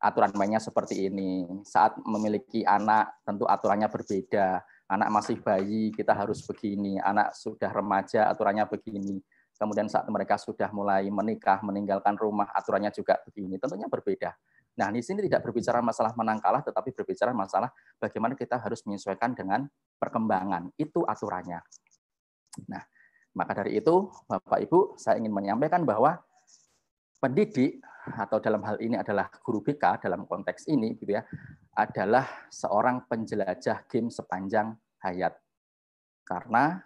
aturan mainnya seperti ini. Saat memiliki anak tentu aturannya berbeda. Anak masih bayi kita harus begini, anak sudah remaja aturannya begini. Kemudian saat mereka sudah mulai menikah, meninggalkan rumah, aturannya juga begini. Tentunya berbeda. Nah, di sini tidak berbicara masalah menang kalah, tetapi berbicara masalah bagaimana kita harus menyesuaikan dengan perkembangan. Itu aturannya. Nah, maka dari itu, Bapak Ibu, saya ingin menyampaikan bahwa pendidik atau dalam hal ini adalah guru BK dalam konteks ini gitu ya, adalah seorang penjelajah game sepanjang hayat. Karena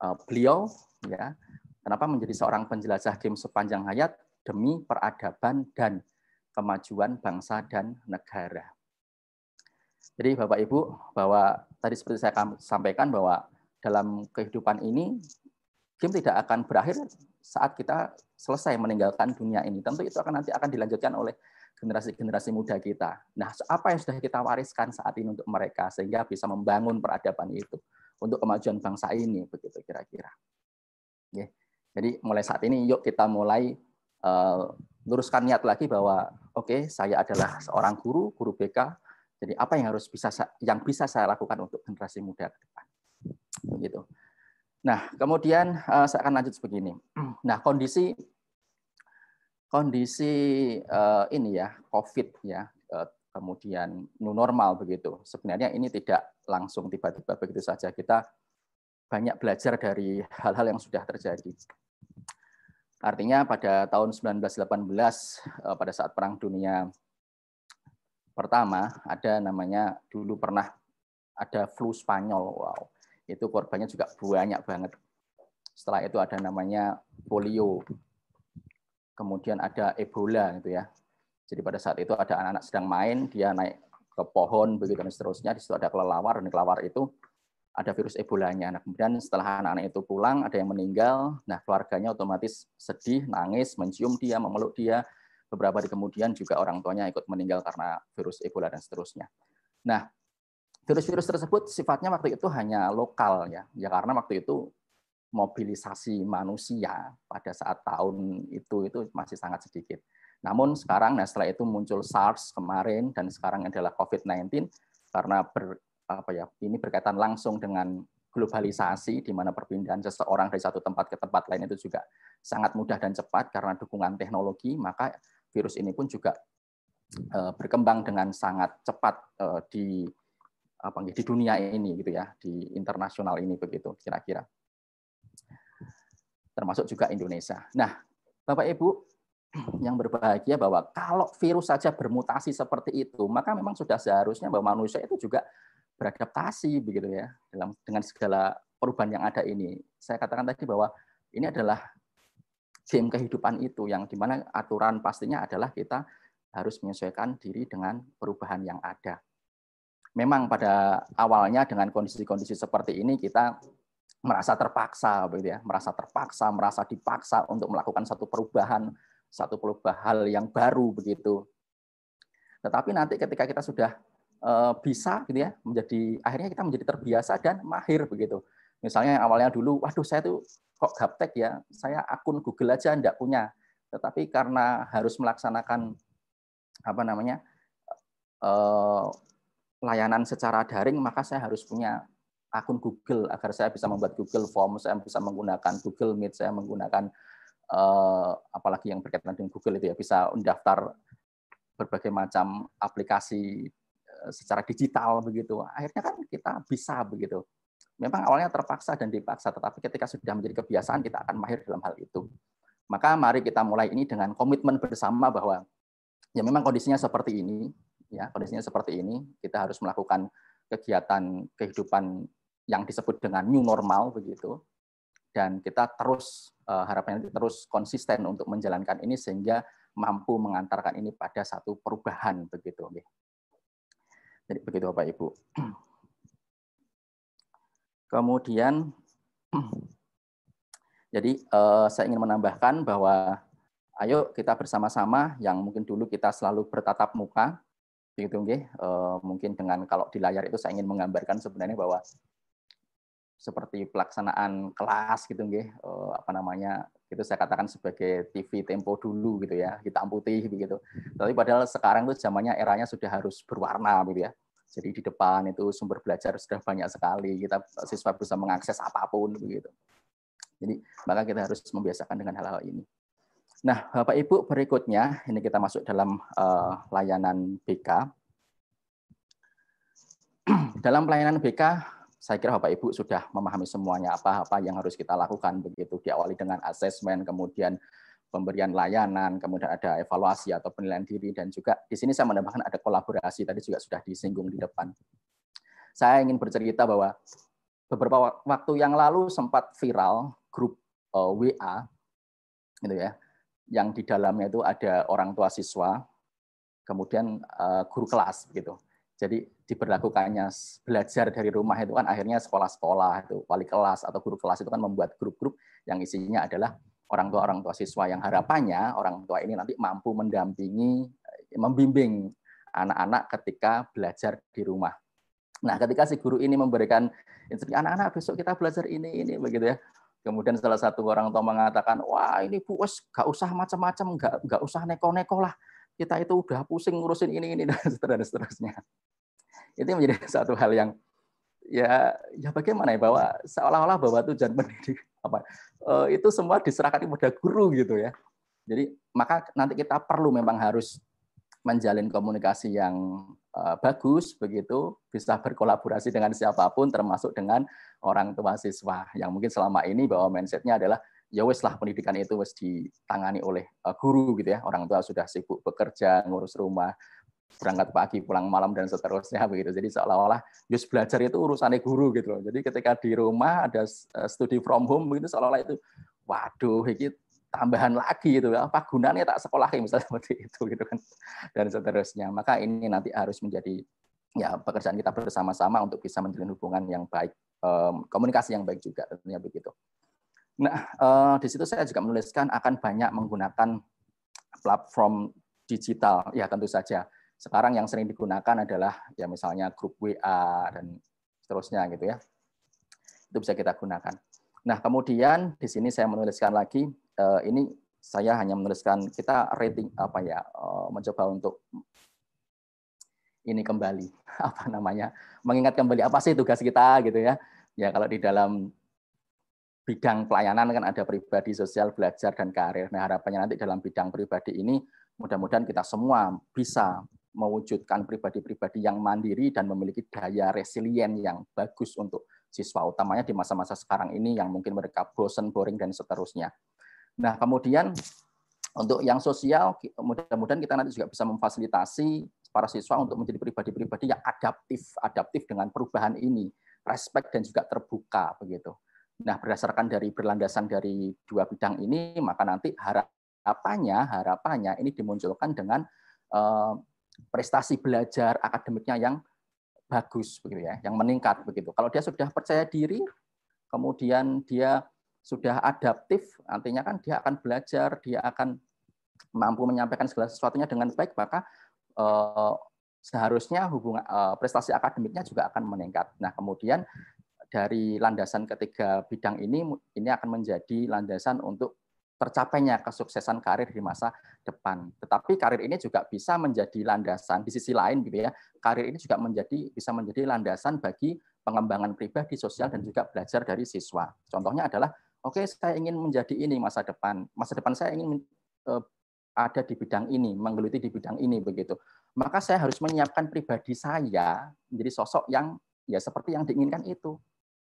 uh, beliau ya, kenapa menjadi seorang penjelajah game sepanjang hayat demi peradaban dan kemajuan bangsa dan negara. Jadi Bapak Ibu, bahwa tadi seperti saya sampaikan bahwa dalam kehidupan ini game tidak akan berakhir saat kita selesai meninggalkan dunia ini. Tentu itu akan nanti akan dilanjutkan oleh generasi-generasi muda kita. Nah, apa yang sudah kita wariskan saat ini untuk mereka sehingga bisa membangun peradaban itu untuk kemajuan bangsa ini begitu kira-kira. Jadi mulai saat ini yuk kita mulai uh, luruskan niat lagi bahwa oke, okay, saya adalah seorang guru, guru BK. Jadi apa yang harus bisa yang bisa saya lakukan untuk generasi muda ke depan. Begitu. Nah, kemudian uh, saya akan lanjut begini. Nah, kondisi kondisi uh, ini ya COVID ya, uh, kemudian new normal begitu. Sebenarnya ini tidak langsung tiba-tiba begitu saja. Kita banyak belajar dari hal-hal yang sudah terjadi. Artinya pada tahun 1918 uh, pada saat Perang Dunia pertama ada namanya dulu pernah ada flu Spanyol. Wow itu korbannya juga banyak banget. Setelah itu ada namanya polio, kemudian ada Ebola gitu ya. Jadi pada saat itu ada anak-anak sedang main, dia naik ke pohon begitu dan seterusnya. Di situ ada kelelawar dan kelelawar itu ada virus Ebola-nya. Nah, kemudian setelah anak-anak itu pulang, ada yang meninggal. Nah, keluarganya otomatis sedih, nangis, mencium dia, memeluk dia. Beberapa hari kemudian juga orang tuanya ikut meninggal karena virus Ebola dan seterusnya. Nah, virus-virus tersebut sifatnya waktu itu hanya lokal ya, ya karena waktu itu mobilisasi manusia pada saat tahun itu itu masih sangat sedikit. Namun sekarang, nah setelah itu muncul SARS kemarin dan sekarang adalah COVID-19 karena ber, apa ya ini berkaitan langsung dengan globalisasi di mana perpindahan seseorang dari satu tempat ke tempat lain itu juga sangat mudah dan cepat karena dukungan teknologi maka virus ini pun juga eh, berkembang dengan sangat cepat eh, di apa di dunia ini gitu ya, di internasional ini begitu kira-kira. Termasuk juga Indonesia. Nah, Bapak Ibu [clears throat] yang berbahagia bahwa kalau virus saja bermutasi seperti itu, maka memang sudah seharusnya bahwa manusia itu juga beradaptasi begitu ya dalam dengan segala perubahan yang ada ini. Saya katakan tadi bahwa ini adalah game kehidupan itu yang di mana aturan pastinya adalah kita harus menyesuaikan diri dengan perubahan yang ada memang pada awalnya dengan kondisi-kondisi seperti ini kita merasa terpaksa begitu ya, merasa terpaksa, merasa dipaksa untuk melakukan satu perubahan, satu perubahan hal yang baru begitu. Tetapi nanti ketika kita sudah uh, bisa gitu ya, menjadi akhirnya kita menjadi terbiasa dan mahir begitu. Misalnya yang awalnya dulu, waduh saya tuh kok gaptek ya, saya akun Google aja enggak punya. Tetapi karena harus melaksanakan apa namanya uh, layanan secara daring, maka saya harus punya akun Google agar saya bisa membuat Google Form, saya bisa menggunakan Google Meet, saya menggunakan uh, apalagi yang berkaitan dengan Google itu ya bisa mendaftar berbagai macam aplikasi uh, secara digital begitu. Akhirnya kan kita bisa begitu. Memang awalnya terpaksa dan dipaksa, tetapi ketika sudah menjadi kebiasaan kita akan mahir dalam hal itu. Maka mari kita mulai ini dengan komitmen bersama bahwa ya memang kondisinya seperti ini, ya kondisinya seperti ini, kita harus melakukan kegiatan kehidupan yang disebut dengan new normal begitu. Dan kita terus uh, harapannya terus konsisten untuk menjalankan ini sehingga mampu mengantarkan ini pada satu perubahan begitu jadi begitu Bapak Ibu. Kemudian [clears throat] jadi uh, saya ingin menambahkan bahwa ayo kita bersama-sama yang mungkin dulu kita selalu bertatap muka begitu nggih. Uh, mungkin dengan kalau di layar itu saya ingin menggambarkan sebenarnya bahwa seperti pelaksanaan kelas gitu nggih. Eh, apa namanya itu saya katakan sebagai TV tempo dulu gitu ya hitam putih begitu. Tapi padahal sekarang tuh zamannya eranya sudah harus berwarna gitu ya. Jadi di depan itu sumber belajar sudah banyak sekali kita siswa bisa mengakses apa pun begitu. Jadi maka kita harus membiasakan dengan hal-hal ini nah bapak ibu berikutnya ini kita masuk dalam uh, layanan BK [clears throat] dalam pelayanan BK saya kira Bapak Ibu sudah memahami semuanya apa-apa yang harus kita lakukan begitu. Diawali dengan asesmen kemudian pemberian layanan kemudian ada evaluasi atau penilaian diri dan juga di sini saya menambahkan ada kolaborasi tadi juga sudah disinggung di depan. Saya ingin bercerita bahwa beberapa waktu yang lalu sempat viral grup uh, eh, WA gitu ya yang di dalamnya itu ada orang tua siswa kemudian uh, guru kelas begitu jadi diberlakukannya belajar dari rumah itu kan akhirnya sekolah-sekolah itu wali kelas atau guru kelas itu kan membuat grup-grup yang isinya adalah orang tua orang tua siswa yang harapannya orang tua ini nanti mampu mendampingi membimbing anak-anak ketika belajar di rumah. Nah, ketika si guru ini memberikan instruksi anak-anak besok kita belajar ini ini begitu ya. Kemudian salah satu orang tua mengatakan, wah ini bu, wes gak usah macam-macam, gak, gak usah neko-neko lah. Kita itu udah pusing ngurusin ini ini [laughs] dan seterusnya itu menjadi [laughs] satu hal yang ya ya bagaimana ya bahwa seolah-olah bahwa tujuan pendidik apa eh, itu semua diserahkan kepada guru gitu ya. Jadi maka nanti kita perlu memang harus menjalin komunikasi yang uh, bagus begitu bisa berkolaborasi dengan siapa pun termasuk dengan orang tua siswa. Yang mungkin selama ini bahwa mindsetnya adalah ya wes lah pendidikan itu wes ditangani oleh uh, guru gitu ya. Orang tua sudah sibuk bekerja ngurus rumah berangkat pagi pulang malam dan seterusnya [laughs] begitu. Jadi seolah-olah just belajar itu urusannya guru gitu loh. Jadi ketika di rumah ada eh, studi from home begitu seolah-olah itu waduh ini tambahan lagi itu apa gunanya tak sekolah misalnya [laughs] seperti itu gitu kan. Dan seterusnya. Maka ini nanti harus menjadi ya pekerjaan kita bersama-sama untuk bisa menjalin hubungan yang baik komunikasi yang baik juga tentunya begitu. Nah eh, di situ saya juga menuliskan akan banyak menggunakan platform digital. Ya tentu saja. Sekarang yang sering digunakan adalah ya misalnya grup WA dan seterusnya gitu ya. Itu bisa kita gunakan. Nah, kemudian di sini saya menuliskan lagi eh, ini saya hanya menuliskan kita rating apa ya eh, mencoba untuk ini kembali [laughs] apa namanya mengingat kembali apa sih tugas kita gitu ya ya kalau di dalam bidang pelayanan kan ada pribadi sosial belajar dan karir nah harapannya nanti dalam bidang pribadi ini mudah-mudahan kita semua bisa mewujudkan pribadi-pribadi yang mandiri dan memiliki daya resilient yang bagus untuk siswa, utamanya di masa-masa sekarang ini yang mungkin mereka bosen, boring, dan seterusnya. Nah, kemudian untuk yang sosial, mudah-mudahan kita nanti juga bisa memfasilitasi para siswa untuk menjadi pribadi-pribadi yang adaptif, adaptif dengan perubahan ini, respect dan juga terbuka begitu. Nah, berdasarkan dari berlandasan dari dua bidang ini, maka nanti harapannya, harapannya ini dimunculkan dengan eh, prestasi belajar akademiknya yang bagus begitu ya, yang meningkat begitu. Kalau dia sudah percaya diri, kemudian dia sudah adaptif, artinya kan dia akan belajar, dia akan mampu menyampaikan segala sesuatunya dengan baik, maka eh, seharusnya hubungan eh, prestasi akademiknya juga akan meningkat. Nah, kemudian dari landasan ketiga bidang ini ini akan menjadi landasan untuk tercapainya kesuksesan karir di masa depan. Tetapi karir ini juga bisa menjadi landasan di sisi lain gitu ya. Karir ini juga menjadi bisa menjadi landasan bagi pengembangan pribadi sosial dan juga belajar dari siswa. Contohnya adalah oke okay, saya ingin menjadi ini masa depan. Masa depan saya ingin uh, ada di bidang ini, menggeluti di bidang ini begitu. Maka saya harus menyiapkan pribadi saya menjadi sosok yang ya seperti yang diinginkan itu.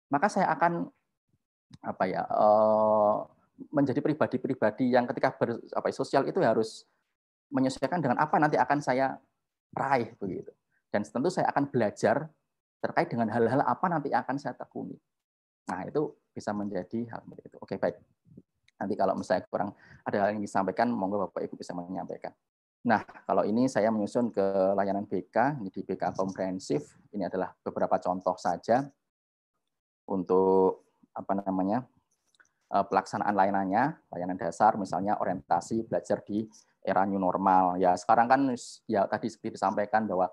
Maka saya akan apa ya uh, menjadi pribadi-pribadi yang ketika ber, apa, ya, sosial itu harus menyesuaikan dengan apa nanti akan saya raih begitu. Dan tentu saya akan belajar terkait dengan hal-hal apa nanti akan saya tekuni. Nah, itu bisa menjadi hal seperti itu. Oke, baik. Nanti kalau misalnya kurang ada hal yang disampaikan, monggo Bapak Ibu bisa menyampaikan. Nah, kalau ini saya menyusun ke layanan BK, ini di BK komprehensif. Ini adalah beberapa contoh saja untuk apa namanya Eh, pelaksanaan layanannya, layanan dasar misalnya orientasi belajar di era new normal. Ya sekarang kan ya tadi seperti disampaikan bahwa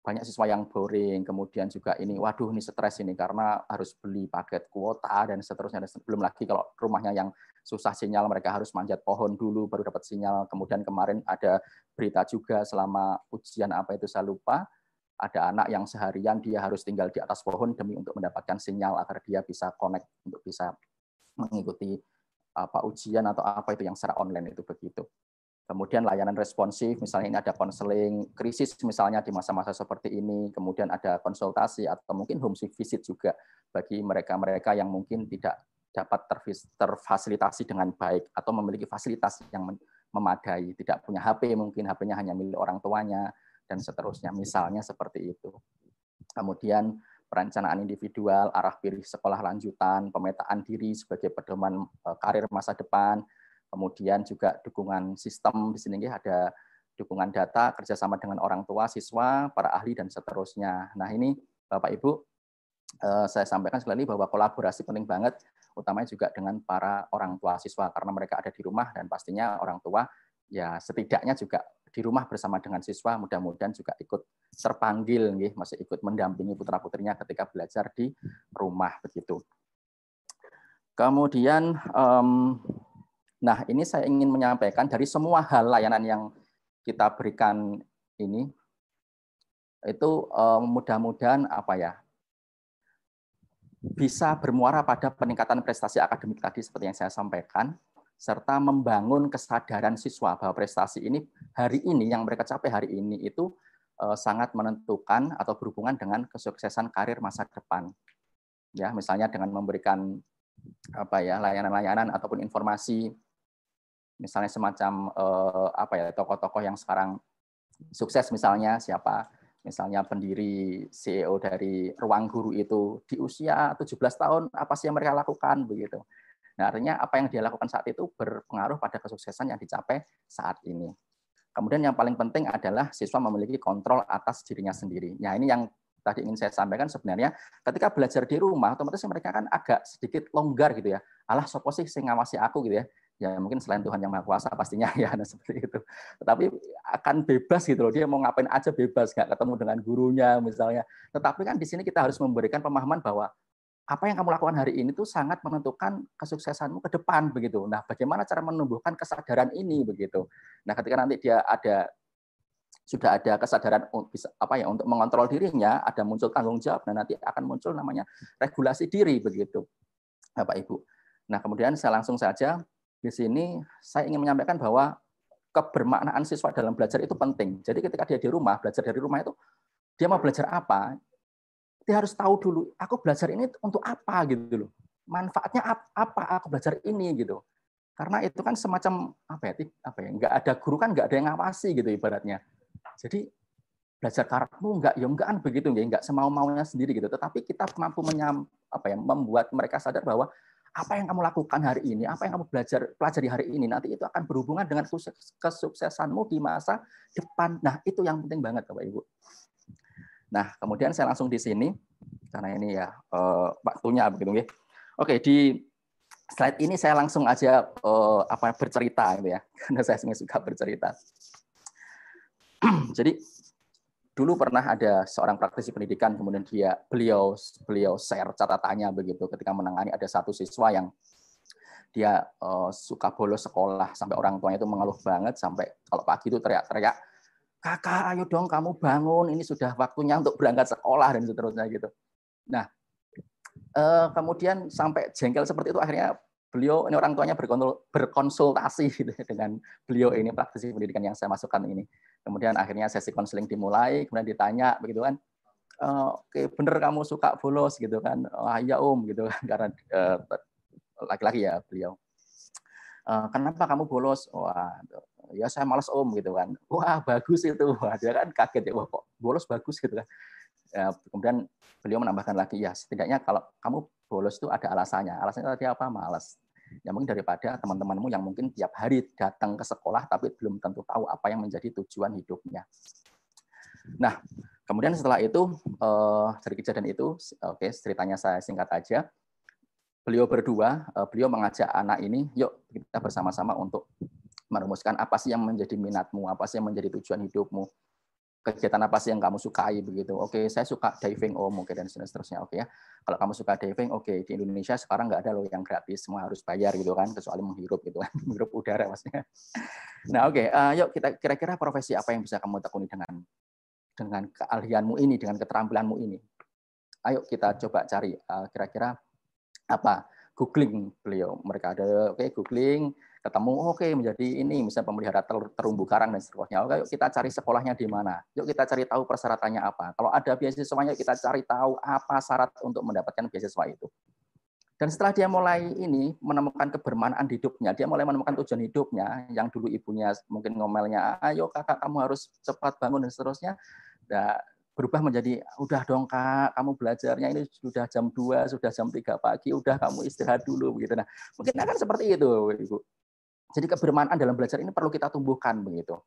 banyak siswa yang boring, kemudian juga ini, waduh ini stres ini karena harus beli paket kuota dan seterusnya. Dan belum lagi kalau rumahnya yang susah sinyal, mereka harus manjat pohon dulu baru dapat sinyal. Kemudian kemarin ada berita juga selama ujian apa itu saya lupa, ada anak yang seharian dia harus tinggal di atas pohon demi untuk mendapatkan sinyal agar dia bisa connect untuk bisa mengikuti apa ujian atau apa itu yang secara online itu begitu. Kemudian layanan responsif, misalnya ini ada konseling krisis misalnya di masa-masa seperti ini, kemudian ada konsultasi atau mungkin home visit juga bagi mereka-mereka yang mungkin tidak dapat terfasilitasi dengan baik atau memiliki fasilitas yang memadai, tidak punya HP, mungkin HP-nya hanya milik orang tuanya dan seterusnya, misalnya seperti itu. Kemudian perencanaan individual, arah pilih sekolah lanjutan, pemetaan diri sebagai pedoman eh, karir masa depan, kemudian juga dukungan sistem di sini ada dukungan data kerjasama dengan orang tua, siswa, para ahli dan seterusnya. Nah ini Bapak Ibu eh, saya sampaikan sekali bahwa kolaborasi penting banget, utamanya juga dengan para orang tua siswa karena mereka ada di rumah dan pastinya orang tua ya setidaknya juga di rumah bersama dengan siswa mudah-mudahan juga ikut terpanggil nih masih ikut mendampingi putra putrinya ketika belajar di rumah begitu. Kemudian um, nah ini saya ingin menyampaikan dari semua hal layanan yang kita berikan ini itu um, mudah-mudahan apa ya bisa bermuara pada peningkatan prestasi akademik tadi seperti yang saya sampaikan serta membangun kesadaran siswa bahwa prestasi ini hari ini yang mereka capai hari ini itu eh, sangat menentukan atau berhubungan dengan kesuksesan karir masa depan. Ya, misalnya dengan memberikan apa ya layanan-layanan ataupun informasi misalnya semacam eh, apa ya tokoh-tokoh yang sekarang sukses misalnya siapa misalnya pendiri CEO dari Ruang Guru itu di usia 17 tahun apa sih yang mereka lakukan begitu. Nah, artinya apa yang dia lakukan saat itu berpengaruh pada kesuksesan yang dicapai saat ini. Kemudian yang paling penting adalah siswa memiliki kontrol atas dirinya sendiri. Nah, ini yang tadi ingin saya sampaikan sebenarnya ketika belajar di rumah otomatis mereka kan agak sedikit longgar gitu ya. Alah sopo sih sing ngawasi aku gitu ya. Ya mungkin selain Tuhan yang Maha Kuasa pastinya [laughs] ya nah, seperti itu. Tetapi akan bebas gitu loh. Dia mau ngapain aja bebas, nggak ketemu dengan gurunya misalnya. Tetapi kan di sini kita harus memberikan pemahaman bahwa apa yang kamu lakukan hari ini tuh sangat menentukan kesuksesanmu ke depan begitu. Nah, bagaimana cara menumbuhkan kesadaran ini begitu. Nah, ketika nanti dia ada sudah ada kesadaran apa ya untuk mengontrol dirinya, ada muncul tanggung jawab dan nanti akan muncul namanya regulasi diri begitu. Bapak Ibu. Nah, kemudian saya langsung saja di sini saya ingin menyampaikan bahwa kebermaknaan siswa dalam belajar itu penting. Jadi ketika dia di rumah, belajar dari rumah itu dia mau belajar apa, dia harus tahu dulu aku belajar ini untuk apa gitu loh. Manfaatnya apa aku belajar ini gitu. Karena itu kan semacam apa ya apa ya nggak ada guru kan nggak ada yang ngawasi gitu ibaratnya. Jadi belajar karaktermu nggak ya enggak kan begitu ya nggak semau maunya sendiri gitu. Tetapi kita mampu menyam apa ya membuat mereka sadar bahwa apa yang kamu lakukan hari ini apa yang kamu belajar pelajari hari ini nanti itu akan berhubungan dengan kesuksesanmu di masa depan nah itu yang penting banget bapak ibu Nah, kemudian saya langsung di sini karena ini ya uh, waktunya begitu ya. Oke, di slide ini saya langsung aja uh, apa bercerita gitu ya. [laughs] Karena saya suka bercerita. [clears throat] Jadi dulu pernah ada seorang praktisi pendidikan kemudian dia beliau beliau share catatannya begitu ketika menangani ada satu siswa yang dia uh, suka bolos sekolah sampai orang tuanya itu mengeluh banget sampai kalau pagi itu teriak-teriak kakak ayo dong kamu bangun ini sudah waktunya untuk berangkat sekolah dan seterusnya gitu nah uh, kemudian sampai jengkel seperti itu akhirnya beliau ini orang tuanya berkonsultasi gitu [laughs] dengan beliau ini praktisi pendidikan yang saya masukkan ini. Kemudian akhirnya sesi konseling dimulai, kemudian ditanya begitu kan, e, oke bener kamu suka bolos gitu kan, oh, iya om gitu kan [laughs] karena eh, laki-laki ya beliau. E, kenapa kamu bolos? Wah, ya saya malas om gitu kan. Wah bagus itu, [laughs] wah dia kan kaget ya, wah kok bolos bagus gitu kan. Ya, kemudian beliau menambahkan lagi ya setidaknya kalau kamu bolos itu ada alasannya. Alasannya tadi apa? Malas. Ya mungkin daripada teman-temanmu yang mungkin tiap hari datang ke sekolah tapi belum tentu tahu apa yang menjadi tujuan hidupnya. Nah, kemudian setelah itu eh, dari kejadian itu, oke ceritanya saya singkat aja. Beliau berdua, eh, beliau mengajak anak ini, yuk kita bersama-sama untuk merumuskan apa sih yang menjadi minatmu, apa sih yang menjadi tujuan hidupmu kegiatan apa sih yang kamu sukai begitu. Oke, saya suka diving om, oke dan seterusnya. Oke ya. Kalau kamu suka diving, oke di Indonesia sekarang nggak ada loh yang gratis, semua harus bayar gitu kan, kecuali menghirup gitu kan, [laughs] menghirup udara maksudnya. Nah oke, uh, yuk kita kira-kira profesi apa yang bisa kamu tekuni dengan dengan keahlianmu ini, dengan keterampilanmu ini. Ayo kita coba cari kira kira-kira apa googling beliau mereka ada oke okay, googling ketemu oke okay, menjadi ini misalnya pemelihara terumbu karang dan seterusnya. Oke yuk kita cari sekolahnya di mana? Yuk kita cari tahu persyaratannya apa. Kalau ada beasiswanya kita cari tahu apa syarat untuk mendapatkan beasiswa itu. Dan setelah dia mulai ini menemukan kebermanaan hidupnya dia mulai menemukan tujuan hidupnya yang dulu ibunya mungkin ngomelnya ayo kakak kamu harus cepat bangun dan seterusnya nah, berubah menjadi udah dong kak kamu belajarnya ini sudah jam 2 sudah jam 3 pagi udah kamu istirahat dulu begitu. Nah mungkin akan seperti itu ibu jadi kebermanfaatan dalam belajar ini perlu kita tumbuhkan begitu.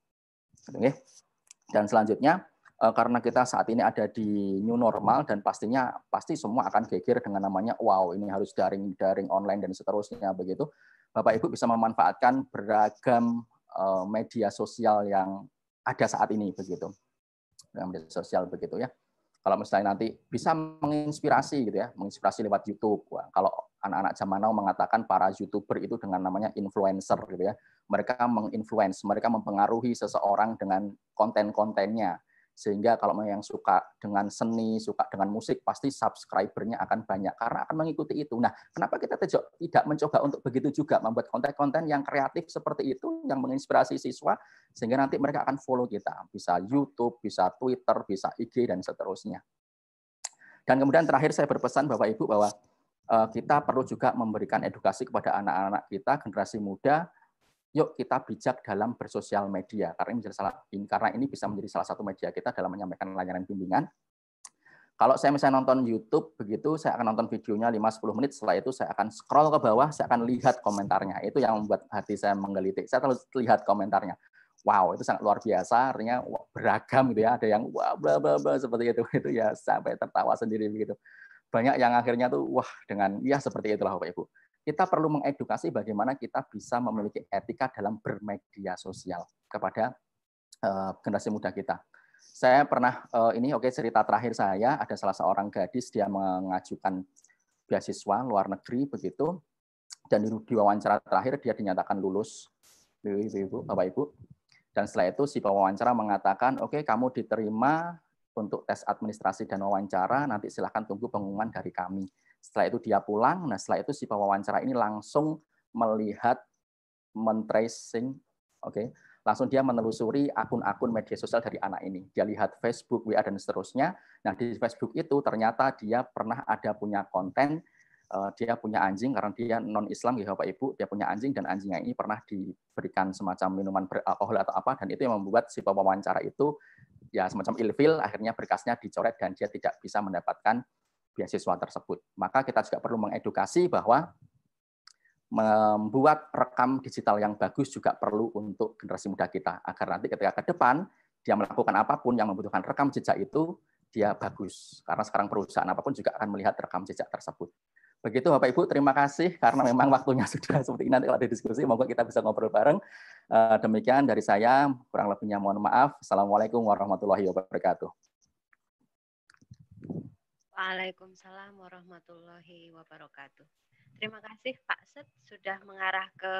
Dan selanjutnya eh, karena kita saat ini ada di new normal dan pastinya pasti semua akan geger dengan namanya wow ini harus daring daring online dan seterusnya begitu. Bapak Ibu bisa memanfaatkan beragam eh, media sosial yang ada saat ini begitu. Media sosial begitu ya kalau misalnya nanti bisa menginspirasi gitu ya, menginspirasi lewat YouTube. Kalau anak-anak zaman now mengatakan para youtuber itu dengan namanya influencer gitu ya, mereka menginfluence, mereka mempengaruhi seseorang dengan konten-kontennya sehingga kalau yang suka dengan seni, suka dengan musik, pasti subscribernya akan banyak karena akan mengikuti itu. Nah, kenapa kita tidak mencoba untuk begitu juga membuat konten-konten yang kreatif seperti itu, yang menginspirasi siswa, sehingga nanti mereka akan follow kita, bisa YouTube, bisa Twitter, bisa IG dan seterusnya. Dan kemudian terakhir saya berpesan Bapak Ibu bahwa kita perlu juga memberikan edukasi kepada anak-anak kita, generasi muda, yuk kita bijak dalam bersosial media karena ini menjadi salah karena ini bisa menjadi salah satu media kita dalam menyampaikan layanan bimbingan. Kalau saya misalnya nonton YouTube begitu, saya akan nonton videonya 5-10 menit. Setelah itu saya akan scroll ke bawah, saya akan lihat komentarnya. Itu yang membuat hati saya menggelitik. Saya terus lihat komentarnya. Wow, itu sangat luar biasa. Artinya beragam gitu ya. Ada yang wah bla bla bla seperti itu. [laughs] Itu ya sampai tertawa sendiri begitu. Banyak yang akhirnya tuh wah dengan ya seperti itulah Bapak Ibu kita perlu mengedukasi bagaimana kita bisa memiliki etika dalam bermedia sosial kepada uh, generasi muda kita. Saya pernah uh, ini oke okay, cerita terakhir saya ada salah seorang gadis dia mengajukan beasiswa luar negeri begitu dan di wawancara terakhir dia dinyatakan lulus Ibu, Bapak Ibu. Dan setelah itu si pewawancara mengatakan, oke okay, kamu diterima untuk tes administrasi dan wawancara, nanti silahkan tunggu pengumuman dari kami. Setelah itu dia pulang, nah setelah itu si pewawancara ini langsung melihat mentracing, oke, okay, langsung dia menelusuri akun-akun media sosial dari anak ini. Dia lihat Facebook, WA dan seterusnya. Nah di Facebook itu ternyata dia pernah ada punya konten, uh, dia punya anjing karena dia non Islam ya Bapak Ibu, dia punya anjing dan anjingnya ini pernah diberikan semacam minuman beralkohol atau apa dan itu yang membuat si pewawancara itu ya semacam ilfil akhirnya berkasnya dicoret dan dia tidak bisa mendapatkan beasiswa tersebut. Maka kita juga perlu mengedukasi bahwa membuat rekam digital yang bagus juga perlu untuk generasi muda kita agar nanti ketika ke depan dia melakukan apa pun yang membutuhkan rekam jejak itu dia bagus karena sekarang perusahaan apa pun juga akan melihat rekam jejak tersebut. Begitu Bapak Ibu, terima kasih karena memang [laughs] waktunya sudah seperti ini. Nanti kalau ada diskusi, monggo kita bisa ngobrol bareng. Eh, demikian dari saya, kurang lebihnya mohon maaf. Assalamualaikum warahmatullahi wabarakatuh. Waalaikumsalam warahmatullahi wabarakatuh. Terima kasih Pak Set sudah mengarah ke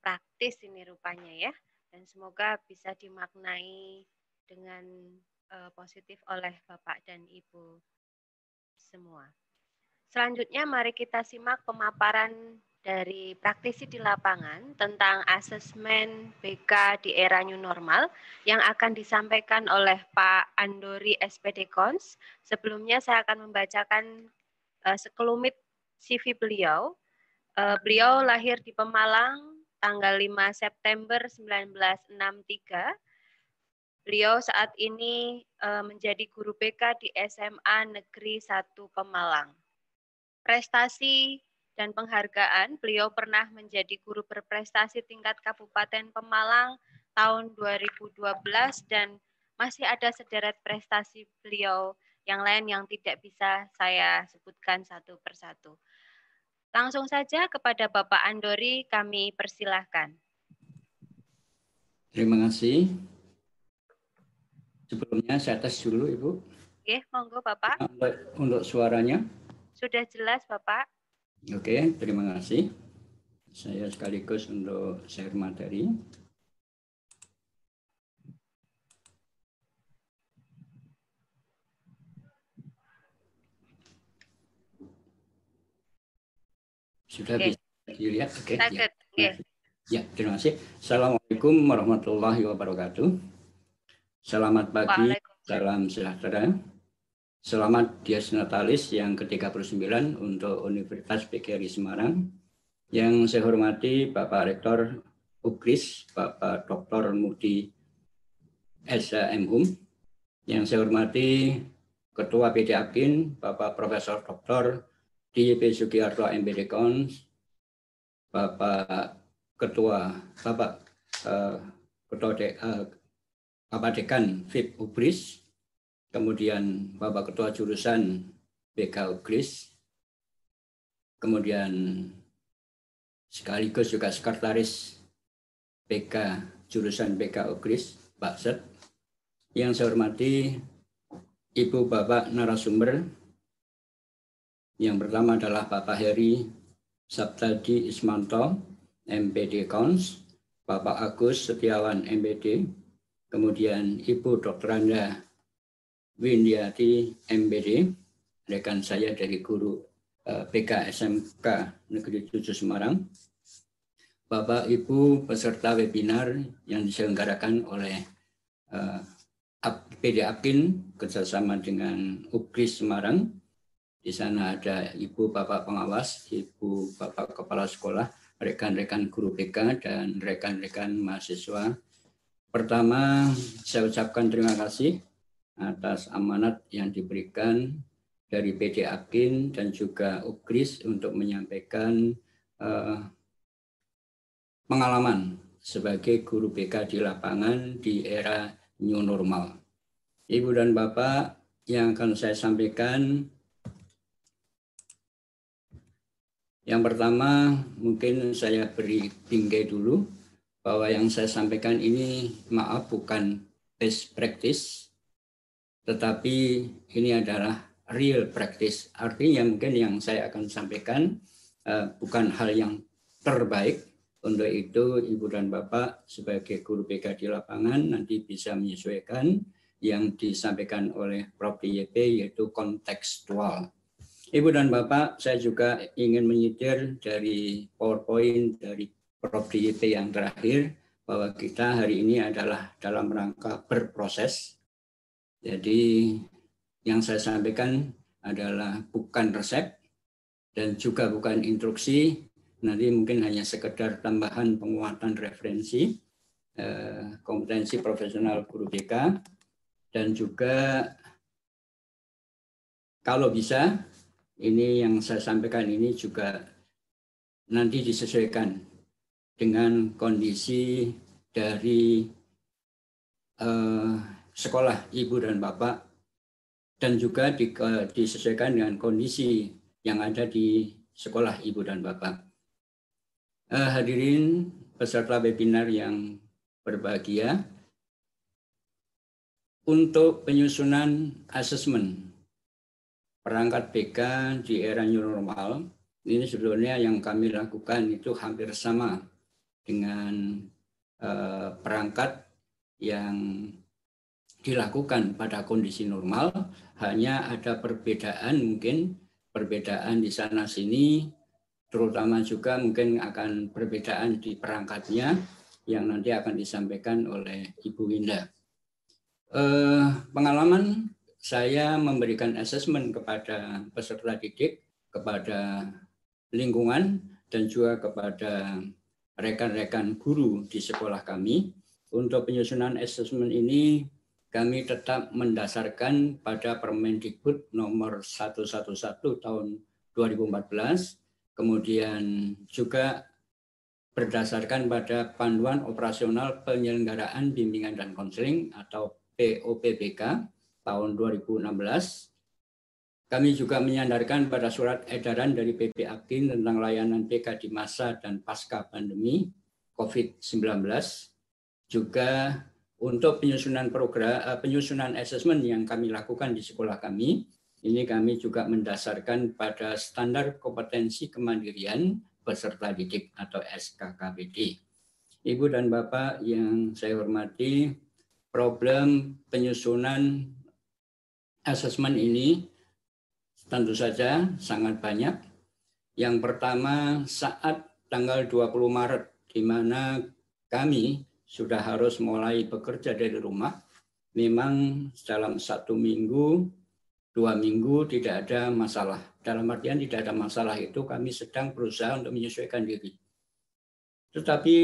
praktis ini rupanya ya. Dan semoga bisa dimaknai dengan uh, positif oleh Bapak dan Ibu semua. Selanjutnya mari kita simak pemaparan dari praktisi di lapangan tentang asesmen BK di era new normal yang akan disampaikan oleh Pak Andori SPD Kons. Sebelumnya saya akan membacakan uh, sekelumit CV beliau. Uh, beliau lahir di Pemalang tanggal 5 September 1963. Beliau saat ini uh, menjadi guru BK di SMA Negeri 1 Pemalang prestasi dan penghargaan, beliau pernah menjadi guru berprestasi tingkat Kabupaten Pemalang tahun 2012 dan masih ada sederet prestasi beliau yang lain yang tidak bisa saya sebutkan satu persatu. Langsung saja kepada Bapak Andori kami persilahkan. Terima kasih. Sebelumnya saya tes dulu Ibu. Oke, monggo Bapak. Untuk, untuk suaranya. Sudah jelas, Bapak? Oke, terima kasih. Saya sekaligus untuk share materi. Sudah okay. bisa dilihat? Oke. Okay. Ya. Okay. ya, terima kasih. Assalamualaikum warahmatullahi wabarakatuh. Selamat pagi, salam sejahtera. Selamat Dias Natalis yang ke-39 untuk Universitas PGRI Semarang. Yang saya hormati Bapak Rektor UKRIS, Bapak Dr. Mudi M. Hum. Yang saya hormati Ketua PD Akin, Bapak Profesor Dr. DYP Sugiarto MBD Kons, Bapak Ketua, Bapak uh, Ketua De, uh, Bapak Dekan FIP UKRIS, kemudian Bapak Ketua Jurusan BK UGRIS, kemudian sekaligus juga Sekretaris BK Jurusan BK UGRIS, Pak Set, yang saya hormati Ibu Bapak narasumber, yang pertama adalah Bapak Heri Sabtadi Ismanto, MPD Kons, Bapak Agus Setiawan MPD, kemudian Ibu Dr. Anda Windiati MBD, rekan saya dari guru eh, PK SMK Negeri 7 Semarang. Bapak Ibu peserta webinar yang diselenggarakan oleh eh, PD Akin kerjasama dengan UKRIS Semarang. Di sana ada Ibu Bapak Pengawas, Ibu Bapak Kepala Sekolah, rekan-rekan guru PK, dan rekan-rekan mahasiswa. Pertama, saya ucapkan terima kasih atas amanat yang diberikan dari PD Akin dan juga UKRIS untuk menyampaikan uh, pengalaman sebagai guru BK di lapangan di era new normal. Ibu dan Bapak yang akan saya sampaikan yang pertama mungkin saya beri bingkai dulu bahwa yang saya sampaikan ini maaf bukan best practice tetapi ini adalah real practice. Artinya mungkin yang saya akan sampaikan uh, bukan hal yang terbaik. Untuk itu Ibu dan Bapak sebagai guru BK di lapangan nanti bisa menyesuaikan yang disampaikan oleh Prof. DYP yaitu kontekstual. Ibu dan Bapak, saya juga ingin menyitir dari PowerPoint dari Prof. DYP yang terakhir bahwa kita hari ini adalah dalam rangka berproses jadi yang saya sampaikan adalah bukan resep dan juga bukan instruksi, nanti mungkin hanya sekedar tambahan penguatan referensi, eh, kompetensi profesional guru BK, dan juga kalau bisa, ini yang saya sampaikan ini juga nanti disesuaikan dengan kondisi dari eh, sekolah ibu dan bapak dan juga di, disesuaikan dengan kondisi yang ada di sekolah Ibu dan Bapak. Eh, hadirin peserta webinar yang berbahagia, untuk penyusunan asesmen perangkat BK di era new normal, ini sebetulnya yang kami lakukan itu hampir sama dengan eh, perangkat yang dilakukan pada kondisi normal, hanya ada perbedaan mungkin perbedaan di sana sini, terutama juga mungkin akan perbedaan di perangkatnya yang nanti akan disampaikan oleh Ibu Winda. Eh, pengalaman saya memberikan asesmen kepada peserta didik, kepada lingkungan, dan juga kepada rekan-rekan guru di sekolah kami. Untuk penyusunan asesmen ini kami tetap mendasarkan pada Permendikbud nomor 111 tahun 2014, kemudian juga berdasarkan pada panduan operasional penyelenggaraan bimbingan dan konseling atau POPBK tahun 2016. Kami juga menyandarkan pada surat edaran dari PP Akin tentang layanan PK di masa dan pasca pandemi COVID-19. Juga untuk penyusunan program eh, penyusunan asesmen yang kami lakukan di sekolah kami ini kami juga mendasarkan pada standar kompetensi kemandirian peserta didik atau SKKPD. Ibu dan Bapak yang saya hormati, problem penyusunan asesmen ini tentu saja sangat banyak. Yang pertama saat tanggal 20 Maret di mana kami sudah harus mulai bekerja dari rumah, memang dalam satu minggu, dua minggu tidak ada masalah. Dalam artian tidak ada masalah itu kami sedang berusaha untuk menyesuaikan diri. Tetapi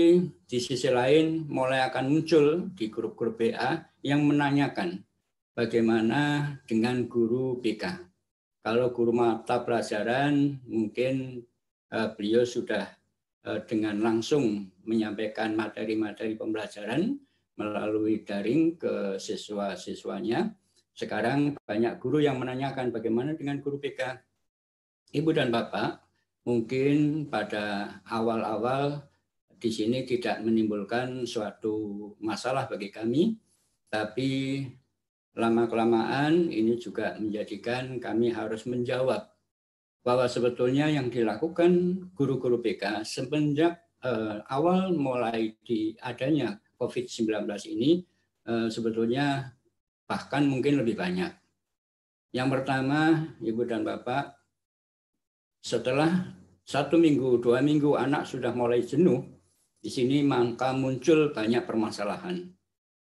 di sisi lain mulai akan muncul di grup-grup BA yang menanyakan bagaimana dengan guru BK. Kalau guru mata pelajaran mungkin uh, beliau sudah dengan langsung menyampaikan materi-materi pembelajaran melalui daring ke siswa-siswanya. Sekarang banyak guru yang menanyakan bagaimana dengan guru PK. Ibu dan Bapak, mungkin pada awal-awal di sini tidak menimbulkan suatu masalah bagi kami, tapi lama-kelamaan ini juga menjadikan kami harus menjawab bahwa sebetulnya yang dilakukan guru-guru PK semenjak uh, awal mulai di adanya COVID-19 ini uh, sebetulnya bahkan mungkin lebih banyak. Yang pertama, Ibu dan Bapak, setelah satu minggu, dua minggu anak sudah mulai jenuh, di sini maka muncul banyak permasalahan.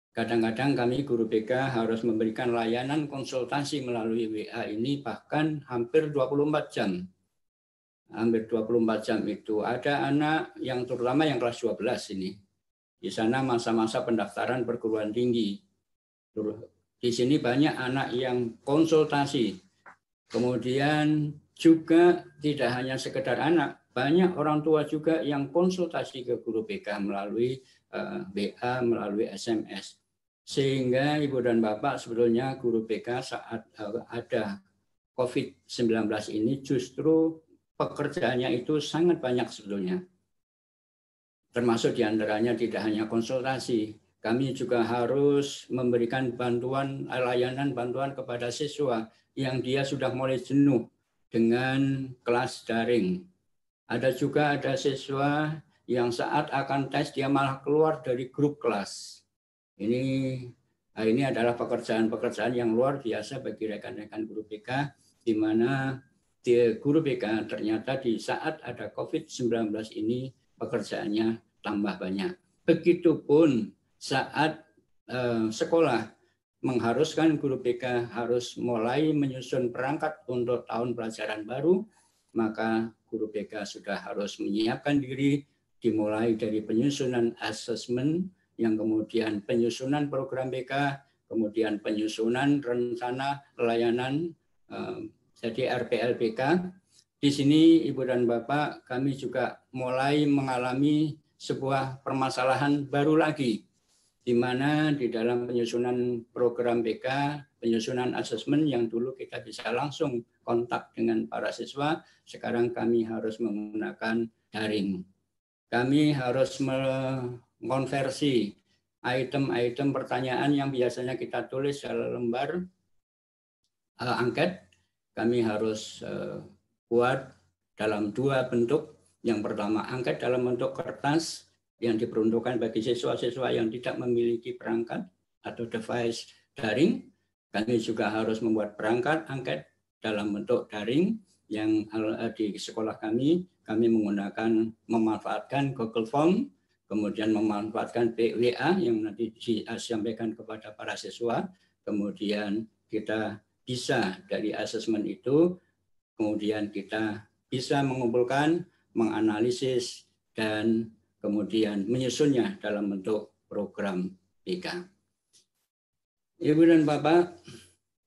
Kadang-kadang kami guru BK harus memberikan layanan konsultasi melalui WA ini bahkan hampir 24 jam hampir 24 jam itu. Ada anak yang terutama yang kelas 12 ini. Di sana masa-masa pendaftaran perguruan tinggi. Di sini banyak anak yang konsultasi. Kemudian juga tidak hanya sekedar anak, banyak orang tua juga yang konsultasi ke guru BK melalui eh, BA, melalui SMS. Sehingga Ibu dan Bapak sebetulnya guru BK saat uh, ada COVID-19 ini justru pekerjaannya itu sangat banyak sebetulnya. Termasuk di antaranya tidak hanya konsultasi, kami juga harus memberikan bantuan layanan bantuan kepada siswa yang dia sudah mulai jenuh dengan kelas daring. Ada juga ada siswa yang saat akan tes dia malah keluar dari grup kelas. Ini nah ini adalah pekerjaan-pekerjaan yang luar biasa bagi rekan-rekan guru BK di mana di guru BK ternyata di saat ada COVID-19 ini pekerjaannya tambah banyak. Begitupun saat eh, sekolah mengharuskan guru BK harus mulai menyusun perangkat untuk tahun pelajaran baru, maka guru BK sudah harus menyiapkan diri dimulai dari penyusunan asesmen, yang kemudian penyusunan program BK, kemudian penyusunan rencana layanan eh, jadi RPLBK. Di sini Ibu dan Bapak kami juga mulai mengalami sebuah permasalahan baru lagi. di mana di dalam penyusunan program BK, penyusunan asesmen yang dulu kita bisa langsung kontak dengan para siswa, sekarang kami harus menggunakan daring. Kami harus mengonversi item-item pertanyaan yang biasanya kita tulis dalam lembar uh, angket, kami harus uh, buat dalam dua bentuk. Yang pertama angket dalam bentuk kertas yang diperuntukkan bagi siswa-siswa yang tidak memiliki perangkat atau device daring. Kami juga harus membuat perangkat angket dalam bentuk daring yang di sekolah kami kami menggunakan memanfaatkan Google Form, kemudian memanfaatkan PWA yang nanti disampaikan kepada para siswa, kemudian kita bisa dari asesmen itu, kemudian kita bisa mengumpulkan, menganalisis, dan kemudian menyusunnya dalam bentuk program BK. Ibu dan Bapak,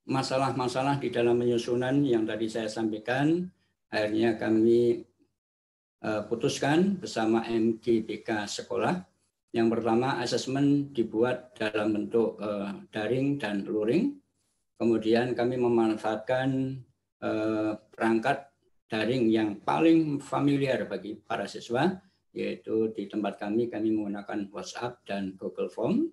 masalah-masalah di dalam penyusunan yang tadi saya sampaikan, akhirnya kami putuskan bersama MGBK sekolah. Yang pertama, asesmen dibuat dalam bentuk uh, daring dan luring. Kemudian kami memanfaatkan uh, perangkat daring yang paling familiar bagi para siswa, yaitu di tempat kami kami menggunakan WhatsApp dan Google Form.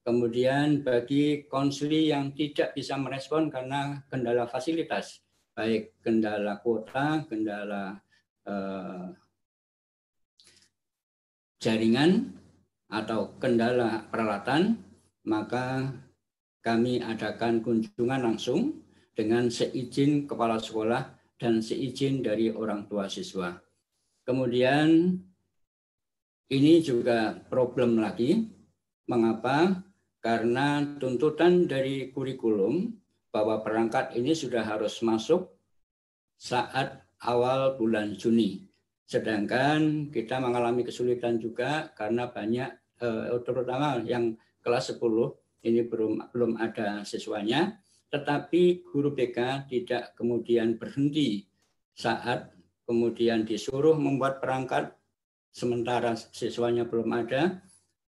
Kemudian bagi konseli yang tidak bisa merespon karena kendala fasilitas, baik kendala kuota, kendala eh, jaringan atau kendala peralatan, maka kami adakan kunjungan langsung dengan seizin kepala sekolah dan seizin dari orang tua siswa. Kemudian ini juga problem lagi. Mengapa? Karena tuntutan dari kurikulum bahwa perangkat ini sudah harus masuk saat awal bulan Juni. Sedangkan kita mengalami kesulitan juga karena banyak eh, terutama yang kelas 10 ini belum belum ada siswanya, tetapi guru BK tidak kemudian berhenti saat kemudian disuruh membuat perangkat sementara siswanya belum ada,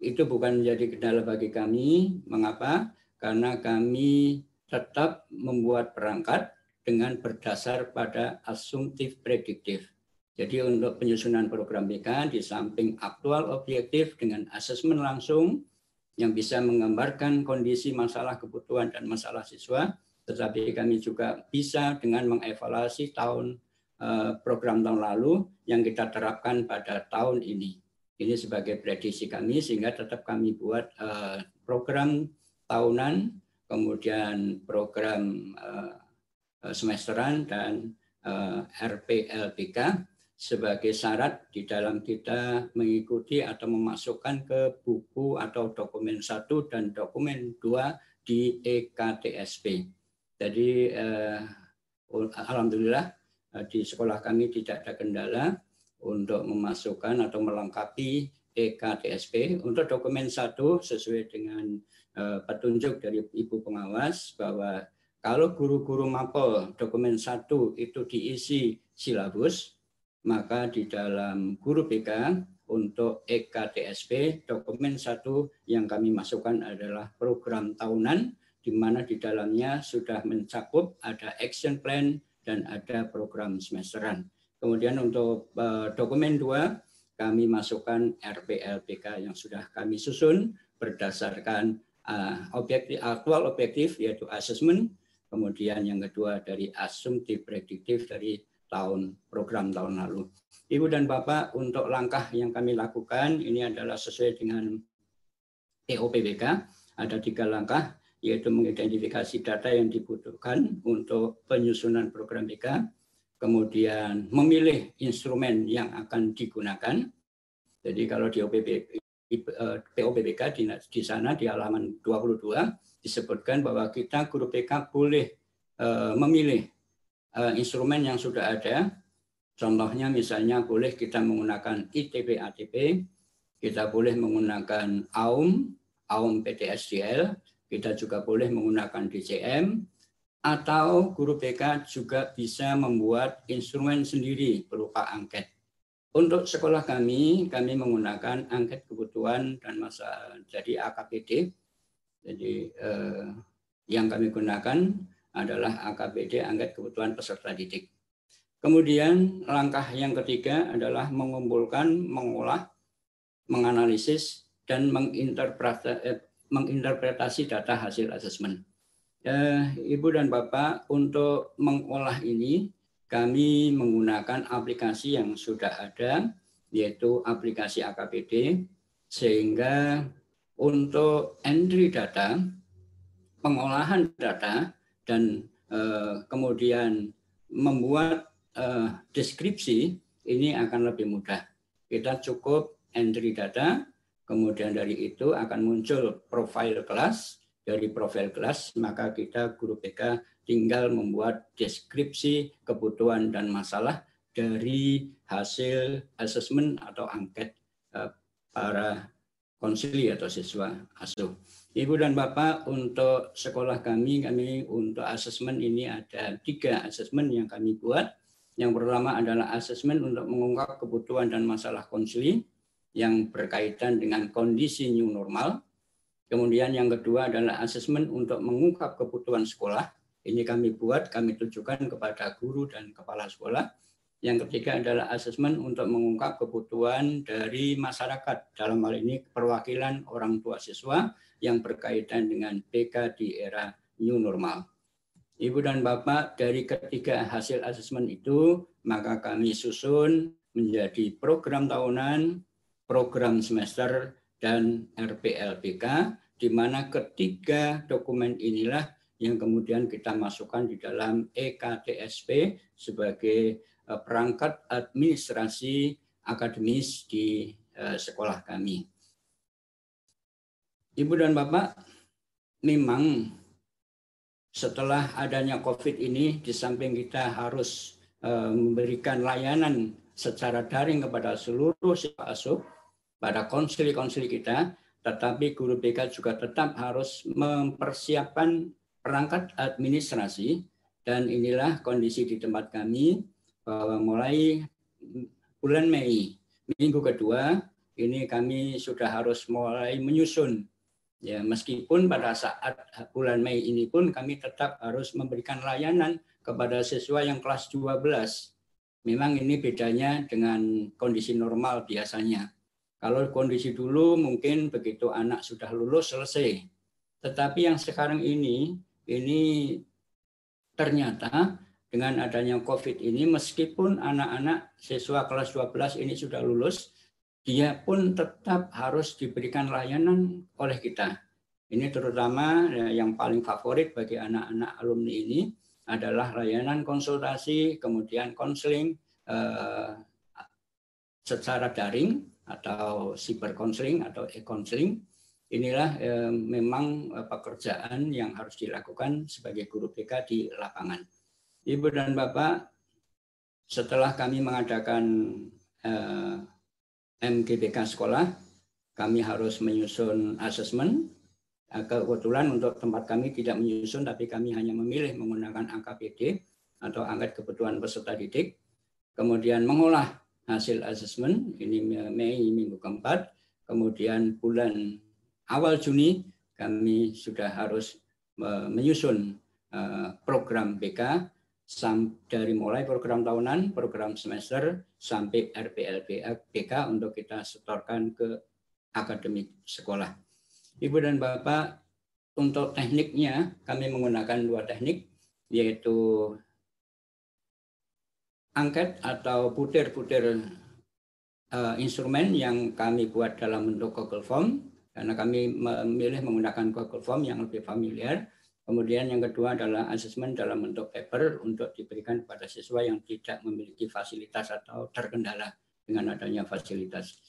itu bukan menjadi kendala bagi kami. Mengapa? Karena kami tetap membuat perangkat dengan berdasar pada asumtif prediktif. Jadi untuk penyusunan program BK di samping aktual objektif dengan asesmen langsung yang bisa menggambarkan kondisi masalah kebutuhan dan masalah siswa, tetapi kami juga bisa dengan mengevaluasi tahun Eh, program tahun lalu yang kita terapkan pada tahun ini. Ini sebagai prediksi kami sehingga tetap kami buat eh, program tahunan, kemudian program eh, semesteran dan RPLBK sebagai syarat di dalam kita mengikuti atau memasukkan ke buku atau dokumen satu dan dokumen dua di EKTSP. Jadi eh, alhamdulillah Eh, di sekolah kami tidak ada kendala untuk memasukkan atau melengkapi EKTSP. Untuk dokumen satu sesuai dengan uh, petunjuk dari Ibu Pengawas bahwa kalau guru-guru mapel dokumen satu itu diisi silabus, maka di dalam guru BK untuk EKTSP dokumen satu yang kami masukkan adalah program tahunan di mana di dalamnya sudah mencakup ada action plan, dan ada program semesteran. Kemudian untuk uh, dokumen dua, kami masukkan RPLPK yang sudah kami susun berdasarkan uh, objektif, aktual objektif yaitu assessment, kemudian yang kedua dari asumtif prediktif dari tahun program tahun lalu. Ibu dan Bapak, untuk langkah yang kami lakukan ini adalah sesuai dengan EOPBK, ada tiga langkah yaitu mengidentifikasi data yang dibutuhkan untuk penyusunan program BK, kemudian memilih instrumen yang akan digunakan. Jadi kalau di OPB, POPBK di, di sana di halaman 22 disebutkan bahwa kita guru BK boleh uh, memilih instrumen yang sudah ada. Contohnya misalnya boleh kita menggunakan ITP ATP, kita boleh menggunakan AUM, AUM PTSDL, kita juga boleh menggunakan DCM atau guru BK juga bisa membuat instrumen sendiri berupa angket. untuk sekolah kami, kami menggunakan angket kebutuhan dan masa jadi AKPD. Jadi eh, yang kami gunakan adalah AKPD angket kebutuhan peserta didik. Kemudian langkah yang ketiga adalah mengumpulkan, mengolah, menganalisis, dan menginterpretasi, menginterpretasi data hasil asesmen. Eh, Ibu dan Bapak, untuk mengolah ini kami menggunakan aplikasi yang sudah ada, yaitu aplikasi AKPD, sehingga untuk entry data, pengolahan data, dan eh, kemudian membuat uh, deskripsi ini akan lebih mudah. Kita cukup entry data, kemudian dari itu akan muncul profil kelas, dari profil kelas maka kita guru PK tinggal membuat deskripsi kebutuhan dan masalah dari hasil asesmen atau angket uh, para konsili atau siswa asuh. Ibu dan Bapak, untuk sekolah kami, kami untuk asesmen ini ada tiga asesmen yang kami buat. Yang pertama adalah asesmen untuk mengungkap kebutuhan dan masalah konsili yang berkaitan dengan kondisi new normal. Kemudian yang kedua adalah asesmen untuk mengungkap kebutuhan sekolah. Ini kami buat, kami tujukan kepada guru dan kepala sekolah. Yang ketiga adalah asesmen untuk mengungkap kebutuhan dari masyarakat, dalam hal ini perwakilan orang tua siswa yang berkaitan dengan PK di era new normal. Ibu dan Bapak, dari ketiga hasil asesmen itu, maka kami susun menjadi program tahunan, program semester, dan RPLPK, di mana ketiga dokumen inilah yang kemudian kita masukkan di dalam EKTSP sebagai eh, perangkat administrasi akademis di eh, sekolah kami. Ibu dan Bapak, memang setelah adanya COVID ini, di samping kita harus uh, memberikan layanan secara daring kepada seluruh siswa asuh pada konsili-konsili kita, tetapi guru BK juga tetap harus mempersiapkan perangkat administrasi. Dan inilah kondisi di tempat kami bahwa mulai bulan Mei minggu kedua ini kami sudah harus mulai menyusun Ya, meskipun pada saat bulan Mei ini pun kami tetap harus memberikan layanan kepada siswa yang kelas 12. Memang ini bedanya dengan kondisi normal biasanya. Kalau kondisi dulu mungkin begitu anak sudah lulus selesai. Tetapi yang sekarang ini ini ternyata dengan adanya Covid ini meskipun anak-anak siswa kelas 12 ini sudah lulus, dia pun tetap harus diberikan layanan oleh kita. Ini terutama ya, yang paling favorit bagi anak-anak alumni ini adalah layanan konsultasi, kemudian konseling eh, secara daring atau cyber counseling atau e-counseling. Inilah eh, memang eh, pekerjaan yang harus dilakukan sebagai guru BK di lapangan. Ibu dan Bapak, setelah kami mengadakan eh, MGBK sekolah, kami harus menyusun asesmen. Eh, kebetulan untuk tempat kami tidak menyusun, tapi kami hanya memilih menggunakan AKPD atau angkat kebutuhan peserta didik. Kemudian mengolah hasil asesmen, ini Mei minggu keempat. Kemudian bulan awal Juni kami sudah harus menyusun eh, program BK dari mulai program tahunan, program semester, sampai RPLBK untuk kita setorkan ke akademik sekolah. Ibu dan Bapak, untuk tekniknya kami menggunakan dua teknik, yaitu angket atau butir-butir uh, instrumen yang kami buat dalam bentuk Google Form, karena kami memilih menggunakan Google Form yang lebih familiar, Kemudian yang kedua adalah asesmen dalam bentuk paper untuk diberikan kepada siswa yang tidak memiliki fasilitas atau terkendala dengan adanya fasilitas.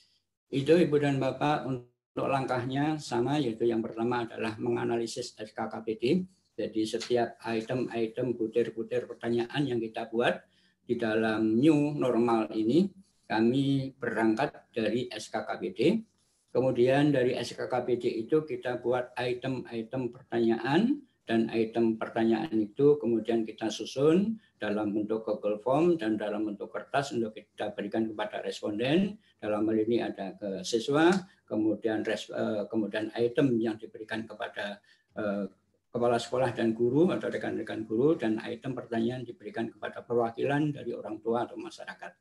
Itu Ibu dan Bapak untuk langkahnya sama yaitu yang pertama adalah menganalisis SKKPD. Jadi setiap item-item butir-butir pertanyaan yang kita buat di dalam new normal ini kami berangkat dari SKKPD. Kemudian dari SKKPD itu kita buat item-item pertanyaan dan item pertanyaan itu kemudian kita susun dalam bentuk Google Form dan dalam bentuk kertas untuk kita berikan kepada responden. Dalam hal ini ada ke siswa, kemudian uh, kemudian item yang diberikan kepada uh, kepala sekolah dan guru atau rekan-rekan guru dan item pertanyaan diberikan kepada perwakilan dari orang tua atau masyarakat.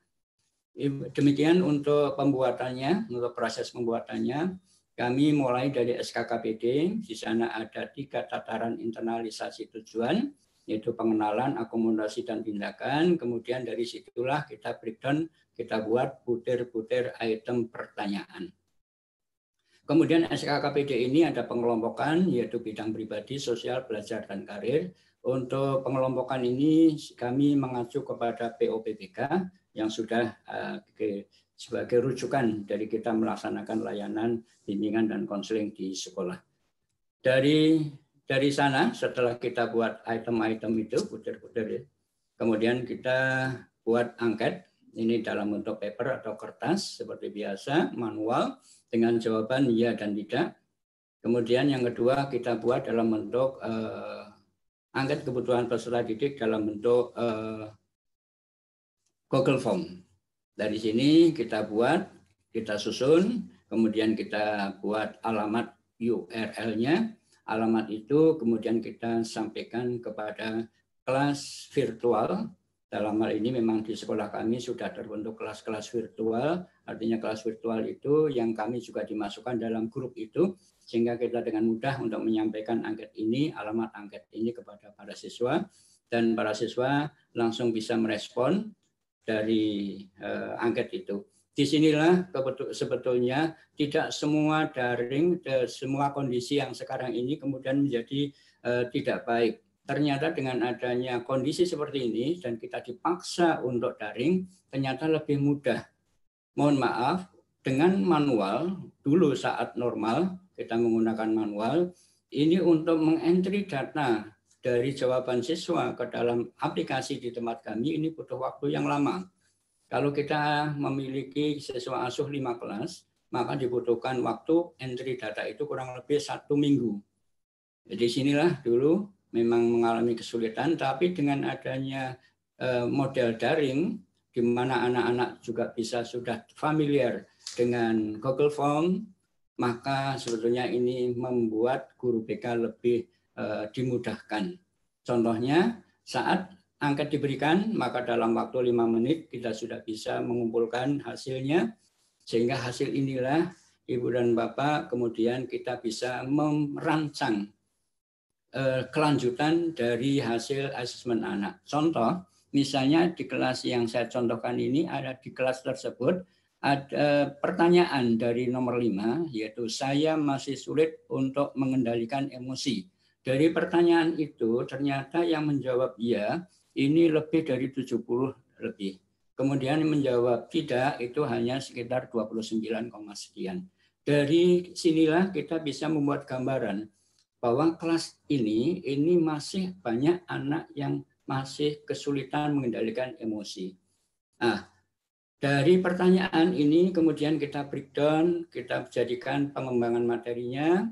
Demikian untuk pembuatannya, untuk proses pembuatannya. Kami mulai dari SKKPD, di sana ada tiga tataran internalisasi tujuan, yaitu pengenalan, akomodasi, dan tindakan. Kemudian dari situlah kita breakdown, kita buat butir-butir item pertanyaan. Kemudian SKKPD ini ada pengelompokan, yaitu bidang pribadi, sosial, belajar, dan karir. Untuk pengelompokan ini kami mengacu kepada POPPK yang sudah uh, sebagai rujukan dari kita melaksanakan layanan bimbingan dan konseling di sekolah. Dari dari sana setelah kita buat item-item itu putar-putar ya, kemudian kita buat angket ini dalam bentuk paper atau kertas seperti biasa manual dengan jawaban ya dan tidak. Kemudian yang kedua kita buat dalam bentuk uh, angket kebutuhan peserta didik dalam bentuk uh, Google Form dari sini kita buat, kita susun, kemudian kita buat alamat URL-nya. Alamat itu kemudian kita sampaikan kepada kelas virtual. Dalam hal ini memang di sekolah kami sudah terbentuk kelas-kelas virtual. Artinya kelas virtual itu yang kami juga dimasukkan dalam grup itu. Sehingga kita dengan mudah untuk menyampaikan angket ini, alamat angket ini kepada para siswa. Dan para siswa langsung bisa merespon dari uh, angket itu. Di sinilah sebetulnya tidak semua daring, semua kondisi yang sekarang ini kemudian menjadi uh, tidak baik. Ternyata dengan adanya kondisi seperti ini dan kita dipaksa untuk daring, ternyata lebih mudah. Mohon maaf, dengan manual dulu saat normal kita menggunakan manual ini untuk mengentry data dari jawaban siswa ke dalam aplikasi di tempat kami ini butuh waktu yang lama. Kalau kita memiliki siswa asuh lima kelas, maka dibutuhkan waktu entry data itu kurang lebih satu minggu. Jadi sinilah dulu memang mengalami kesulitan, tapi dengan adanya eh, model daring, di mana anak-anak juga bisa sudah familiar dengan Google Form, maka sebetulnya ini membuat guru BK lebih dimudahkan. Contohnya saat angket diberikan, maka dalam waktu lima menit kita sudah bisa mengumpulkan hasilnya, sehingga hasil inilah Ibu dan Bapak kemudian kita bisa merancang eh, kelanjutan dari hasil asesmen anak. Contoh, misalnya di kelas yang saya contohkan ini ada di kelas tersebut ada pertanyaan dari nomor lima, yaitu saya masih sulit untuk mengendalikan emosi. Dari pertanyaan itu ternyata yang menjawab iya ini lebih dari 70 lebih. Kemudian menjawab tidak itu hanya sekitar 29, sekian. Dari sinilah kita bisa membuat gambaran bahwa kelas ini ini masih banyak anak yang masih kesulitan mengendalikan emosi. Nah, dari pertanyaan ini kemudian kita breakdown, kita jadikan pengembangan materinya,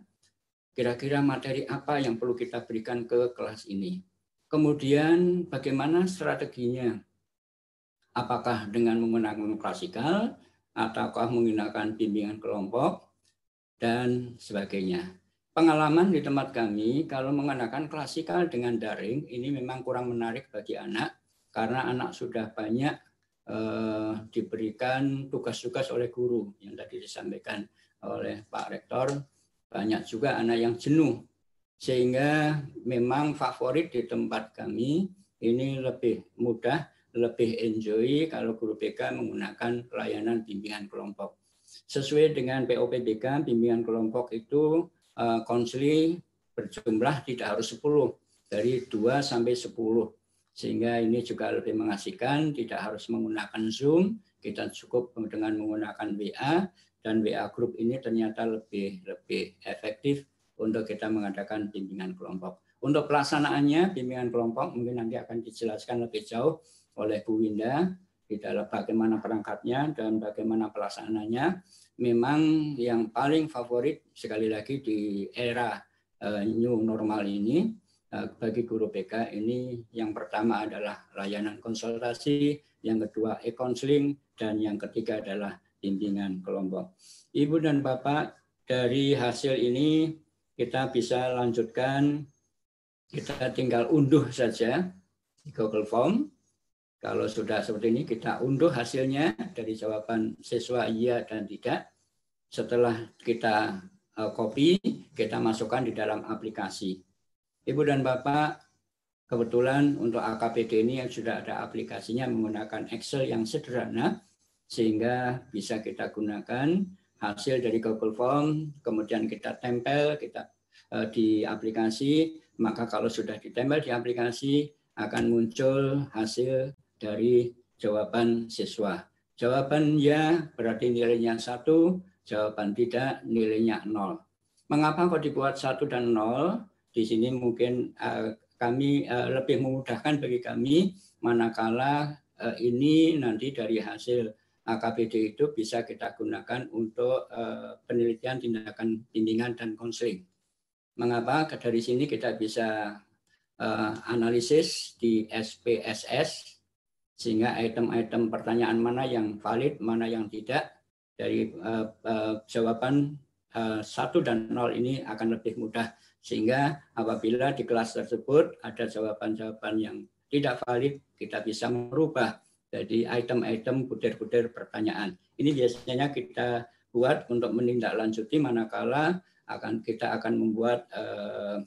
kira-kira materi apa yang perlu kita berikan ke kelas ini. Kemudian bagaimana strateginya? Apakah dengan menggunakan klasikal ataukah menggunakan bimbingan kelompok dan sebagainya. Pengalaman di tempat kami kalau menggunakan klasikal dengan daring ini memang kurang menarik bagi anak karena anak sudah banyak eh, diberikan tugas-tugas oleh guru yang tadi disampaikan oleh Pak Rektor banyak juga anak yang jenuh sehingga memang favorit di tempat kami ini lebih mudah, lebih enjoy kalau guru BK menggunakan pelayanan bimbingan kelompok. Sesuai dengan POPBK, bimbingan kelompok itu eh, konseling berjumlah tidak harus 10, dari 2 sampai 10. Sehingga ini juga lebih mengasihkan, tidak harus menggunakan Zoom, kita cukup dengan menggunakan WA, dan WA Group ini ternyata lebih lebih efektif untuk kita mengadakan bimbingan kelompok. Untuk pelaksanaannya bimbingan kelompok mungkin nanti akan dijelaskan lebih jauh oleh Bu Winda di dalam bagaimana perangkatnya dan bagaimana pelaksanaannya. Memang yang paling favorit sekali lagi di era uh, new normal ini eh, bagi guru BK ini yang pertama adalah layanan konsultasi, yang kedua e-counseling, dan yang ketiga adalah bimbingan kelompok. Ibu dan Bapak, dari hasil ini kita bisa lanjutkan, kita tinggal unduh saja di Google Form. Kalau sudah seperti ini, kita unduh hasilnya dari jawaban siswa iya dan tidak. Setelah kita uh, copy, kita masukkan di dalam aplikasi. Ibu dan Bapak, kebetulan untuk AKPD ini yang sudah ada aplikasinya menggunakan Excel yang sederhana, sehingga bisa kita gunakan hasil dari Google Form, kemudian kita tempel kita uh, di aplikasi, maka kalau sudah ditempel di aplikasi, akan muncul hasil dari jawaban siswa. Jawaban ya berarti nilainya satu, jawaban tidak nilainya nol. Mengapa kok dibuat satu dan nol? Di sini mungkin uh, kami uh, lebih memudahkan bagi kami manakala uh, ini nanti dari hasil AKPD itu bisa kita gunakan untuk uh, penelitian tindakan bimbingan dan konseling. Mengapa dari sini kita bisa uh, analisis di SPSS sehingga item-item pertanyaan mana yang valid, mana yang tidak dari uh, jawaban satu dan nol ini akan lebih mudah sehingga apabila di kelas tersebut ada jawaban-jawaban yang tidak valid kita bisa merubah jadi item-item butir-butir pertanyaan. Ini biasanya kita buat untuk menindaklanjuti manakala akan kita akan membuat uh,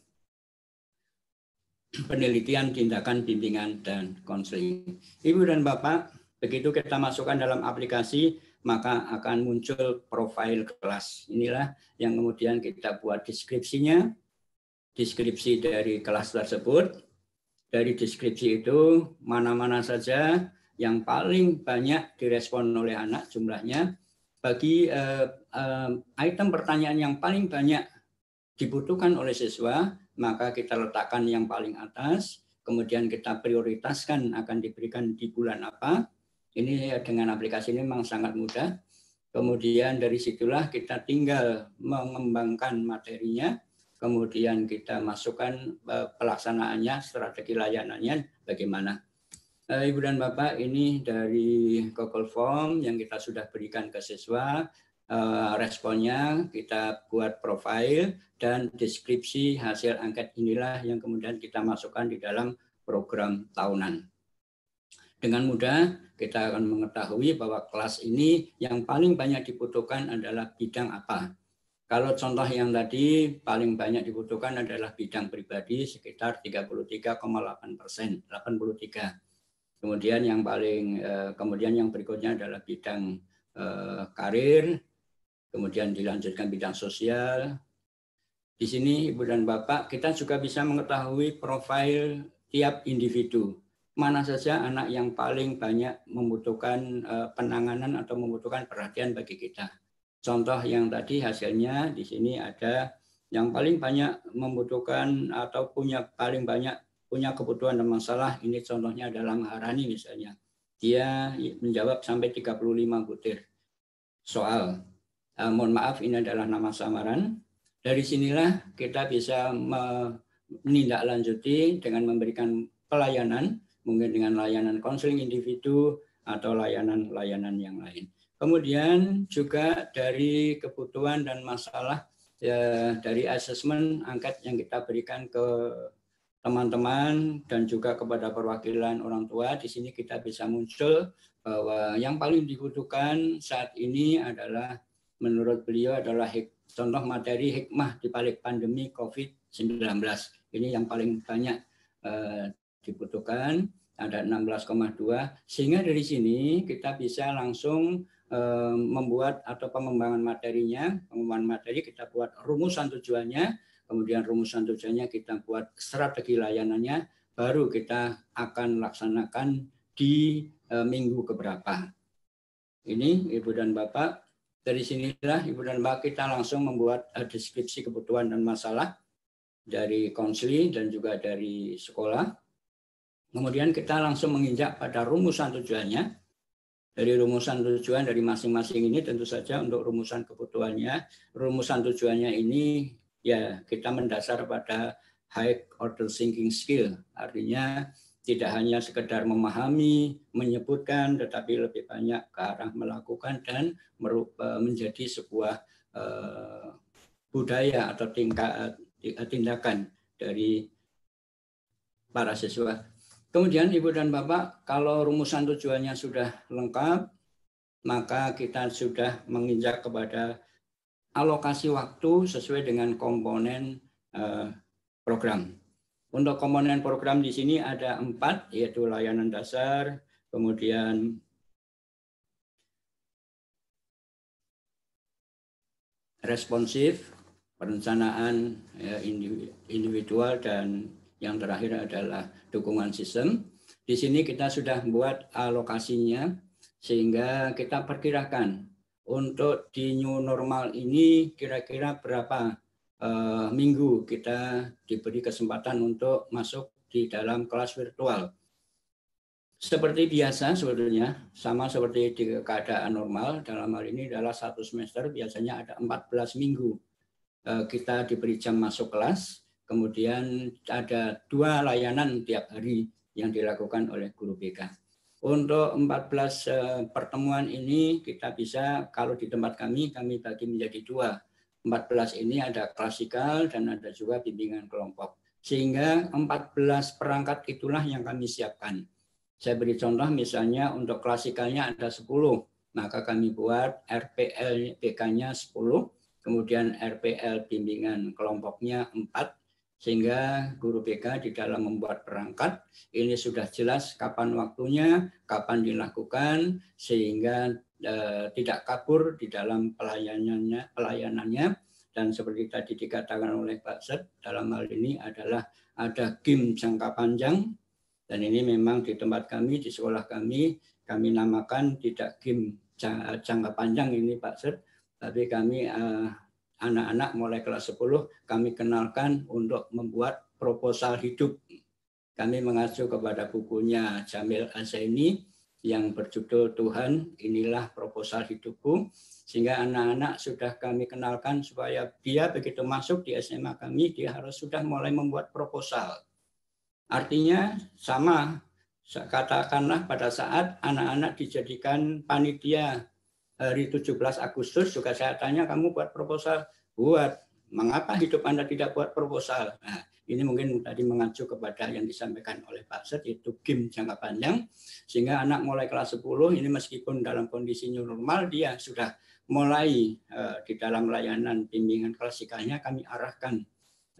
[clears throat] penelitian, tindakan, bimbingan, dan konseling. Ibu dan Bapak, begitu kita masukkan dalam aplikasi, maka akan muncul profil kelas. Inilah yang kemudian kita buat deskripsinya, deskripsi dari kelas tersebut. Dari deskripsi itu, mana-mana saja yang paling banyak direspon oleh anak jumlahnya, bagi uh, uh, item pertanyaan yang paling banyak dibutuhkan oleh siswa, maka kita letakkan yang paling atas, kemudian kita prioritaskan akan diberikan di bulan apa. Ini dengan aplikasi ini memang sangat mudah. Kemudian dari situlah kita tinggal mengembangkan materinya, kemudian kita masukkan eh, pelaksanaannya, strategi layanannya bagaimana. Eh, Ibu dan Bapak, ini dari Google Form yang kita sudah berikan ke siswa. Eh, responnya kita buat profil dan deskripsi hasil angket inilah yang kemudian kita masukkan di dalam program tahunan. Dengan mudah kita akan mengetahui bahwa kelas ini yang paling banyak dibutuhkan adalah bidang apa. Kalau contoh yang tadi paling banyak dibutuhkan adalah bidang pribadi sekitar 33,8 persen, 83. Kemudian yang paling eh, kemudian yang berikutnya adalah bidang eh, karir kemudian dilanjutkan bidang sosial. Di sini Ibu dan Bapak, kita juga bisa mengetahui profil tiap individu. Mana saja anak yang paling banyak membutuhkan eh, penanganan atau membutuhkan perhatian bagi kita. Contoh yang tadi hasilnya di sini ada yang paling banyak membutuhkan atau punya paling banyak punya kebutuhan dan masalah. Ini contohnya adalah Maharani misalnya. Dia menjawab sampai 35 butir soal uh, mohon maaf ini adalah nama samaran. Dari sinilah kita bisa menindaklanjuti dengan memberikan pelayanan, mungkin dengan layanan konseling individu atau layanan-layanan yang lain. Kemudian juga dari kebutuhan dan masalah ya, dari asesmen angkat yang kita berikan ke teman-teman dan juga kepada perwakilan orang tua di sini kita bisa muncul bahwa yang paling dibutuhkan saat ini adalah menurut beliau adalah contoh materi hikmah di balik pandemi COVID-19. Ini yang paling banyak uh, dibutuhkan, ada 16,2. Sehingga dari sini kita bisa langsung uh, membuat atau pengembangan materinya, pengembangan materi kita buat rumusan tujuannya, kemudian rumusan tujuannya kita buat strategi layanannya, baru kita akan laksanakan di uh, minggu keberapa. Ini Ibu dan Bapak dari sinilah Ibu dan Mbak kita langsung membuat uh, deskripsi kebutuhan dan masalah dari konsili dan juga dari sekolah. Kemudian kita langsung menginjak pada rumusan tujuannya. Dari rumusan tujuan dari masing-masing ini tentu saja untuk rumusan kebutuhannya, rumusan tujuannya ini ya kita mendasar pada high order thinking skill. Artinya tidak hanya sekedar memahami, menyebutkan, tetapi lebih banyak ke arah melakukan dan menjadi sebuah uh, budaya atau tingkat tindakan dari para siswa. Kemudian Ibu dan Bapak, kalau rumusan tujuannya sudah lengkap, maka kita sudah menginjak kepada alokasi waktu sesuai dengan komponen uh, program. Untuk komponen program di sini ada empat, yaitu layanan dasar, kemudian responsif, perencanaan ya, individual, dan yang terakhir adalah dukungan sistem. Di sini kita sudah buat alokasinya, sehingga kita perkirakan untuk di new normal ini kira-kira berapa uh, minggu kita diberi kesempatan untuk masuk di dalam kelas virtual. Seperti biasa sebetulnya, sama seperti di keadaan normal, dalam hal ini adalah satu semester biasanya ada 14 minggu uh, kita diberi jam masuk kelas, kemudian ada dua layanan tiap hari yang dilakukan oleh guru BK. Untuk 14 uh, pertemuan ini kita bisa, kalau di tempat kami, kami bagi menjadi dua 14 ini ada klasikal dan ada juga bimbingan kelompok. Sehingga 14 perangkat itulah yang kami siapkan. Saya beri contoh misalnya untuk klasikalnya ada 10, maka kami buat RPL BK-nya 10, kemudian RPL bimbingan kelompoknya 4, sehingga guru BK di dalam membuat perangkat ini sudah jelas kapan waktunya, kapan dilakukan, sehingga Eh, tidak kabur di dalam pelayanannya pelayanannya. Dan seperti tadi dikatakan oleh Pak Set dalam hal ini adalah ada game jangka panjang. Dan ini memang di tempat kami di sekolah kami kami namakan tidak game jangka panjang ini Pak Set tapi kami eh, anak-anak mulai kelas 10 kami kenalkan untuk membuat proposal hidup kami mengacu kepada bukunya Jamil Azaini yang berjudul Tuhan inilah proposal hidupku sehingga anak-anak sudah kami kenalkan supaya dia begitu masuk di SMA kami dia harus sudah mulai membuat proposal. Artinya sama katakanlah pada saat anak-anak dijadikan panitia hari 17 Agustus juga saya tanya kamu buat proposal buat mengapa hidup Anda tidak buat proposal? Nah, ini mungkin tadi mengacu kepada yang disampaikan oleh Pak Set, yaitu game jangka panjang. Sehingga anak mulai kelas 10 ini meskipun dalam kondisi normal, dia sudah mulai uh, di dalam layanan bimbingan klasikalnya kami arahkan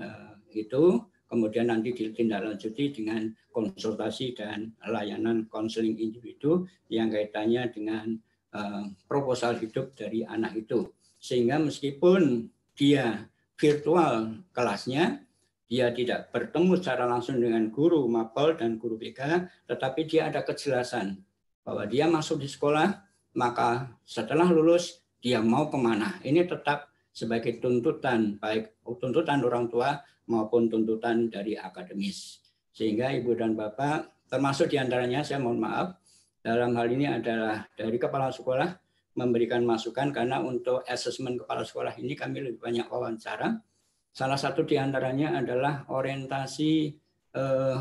uh, itu. Kemudian nanti ditindaklanjuti dengan konsultasi dan layanan konseling individu yang kaitannya dengan uh, proposal hidup dari anak itu. Sehingga meskipun dia virtual kelasnya, dia tidak bertemu secara langsung dengan guru mapel dan guru BK, tetapi dia ada kejelasan bahwa dia masuk di sekolah, maka setelah lulus dia mau ke mana. Ini tetap sebagai tuntutan, baik tuntutan orang tua maupun tuntutan dari akademis. Sehingga Ibu dan Bapak, termasuk di antaranya saya mohon maaf, dalam hal ini adalah dari kepala sekolah memberikan masukan karena untuk asesmen kepala sekolah ini kami lebih banyak wawancara Salah satu di antaranya adalah orientasi uh,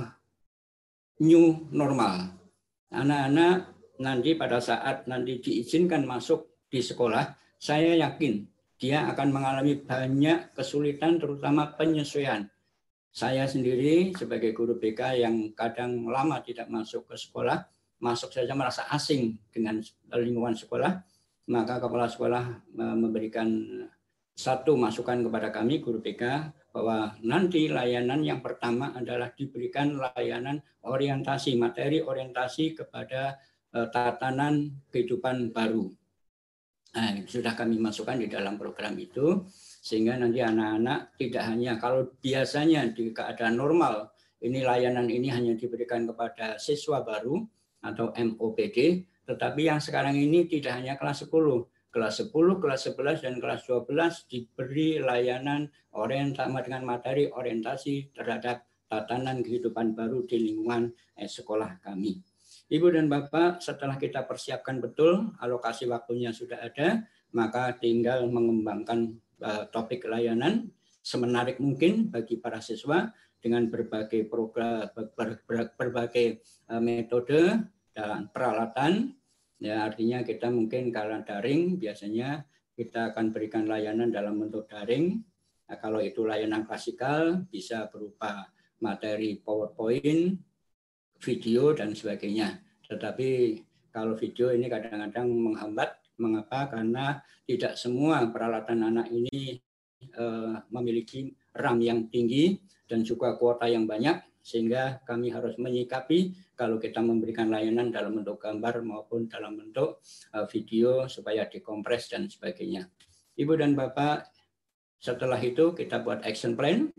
new normal. Anak-anak nanti pada saat nanti diizinkan masuk di sekolah, saya yakin dia akan mengalami banyak kesulitan terutama penyesuaian. Saya sendiri sebagai guru BK yang kadang lama tidak masuk ke sekolah, masuk saja merasa asing dengan lingkungan sekolah, maka kepala sekolah eh, memberikan satu masukan kepada kami guru BK bahwa nanti layanan yang pertama adalah diberikan layanan orientasi materi orientasi kepada uh, tatanan kehidupan baru. Nah, sudah kami masukkan di dalam program itu sehingga nanti anak-anak tidak hanya kalau biasanya di keadaan normal ini layanan ini hanya diberikan kepada siswa baru atau MOPD, tetapi yang sekarang ini tidak hanya kelas 10, kelas 10, kelas 11, dan kelas 12 diberi layanan orientasi dengan materi orientasi terhadap tatanan kehidupan baru di lingkungan eh, sekolah kami. Ibu dan Bapak, setelah kita persiapkan betul, alokasi waktunya sudah ada, maka tinggal mengembangkan uh, topik layanan semenarik mungkin bagi para siswa dengan berbagai program ber, ber, berbagai uh, metode dan peralatan. Ya artinya kita mungkin kalau daring biasanya kita akan berikan layanan dalam bentuk daring. Nah, kalau itu layanan klasikal bisa berupa materi PowerPoint video dan sebagainya. Tetapi kalau video ini kadang-kadang menghambat. Mengapa? Karena tidak semua peralatan anak ini uh, memiliki RAM yang tinggi dan juga kuota yang banyak sehingga kami harus menyikapi kalau kita memberikan layanan dalam bentuk gambar maupun dalam bentuk uh, video supaya dikompres dan sebagainya. Ibu dan Bapak, setelah itu kita buat action plan.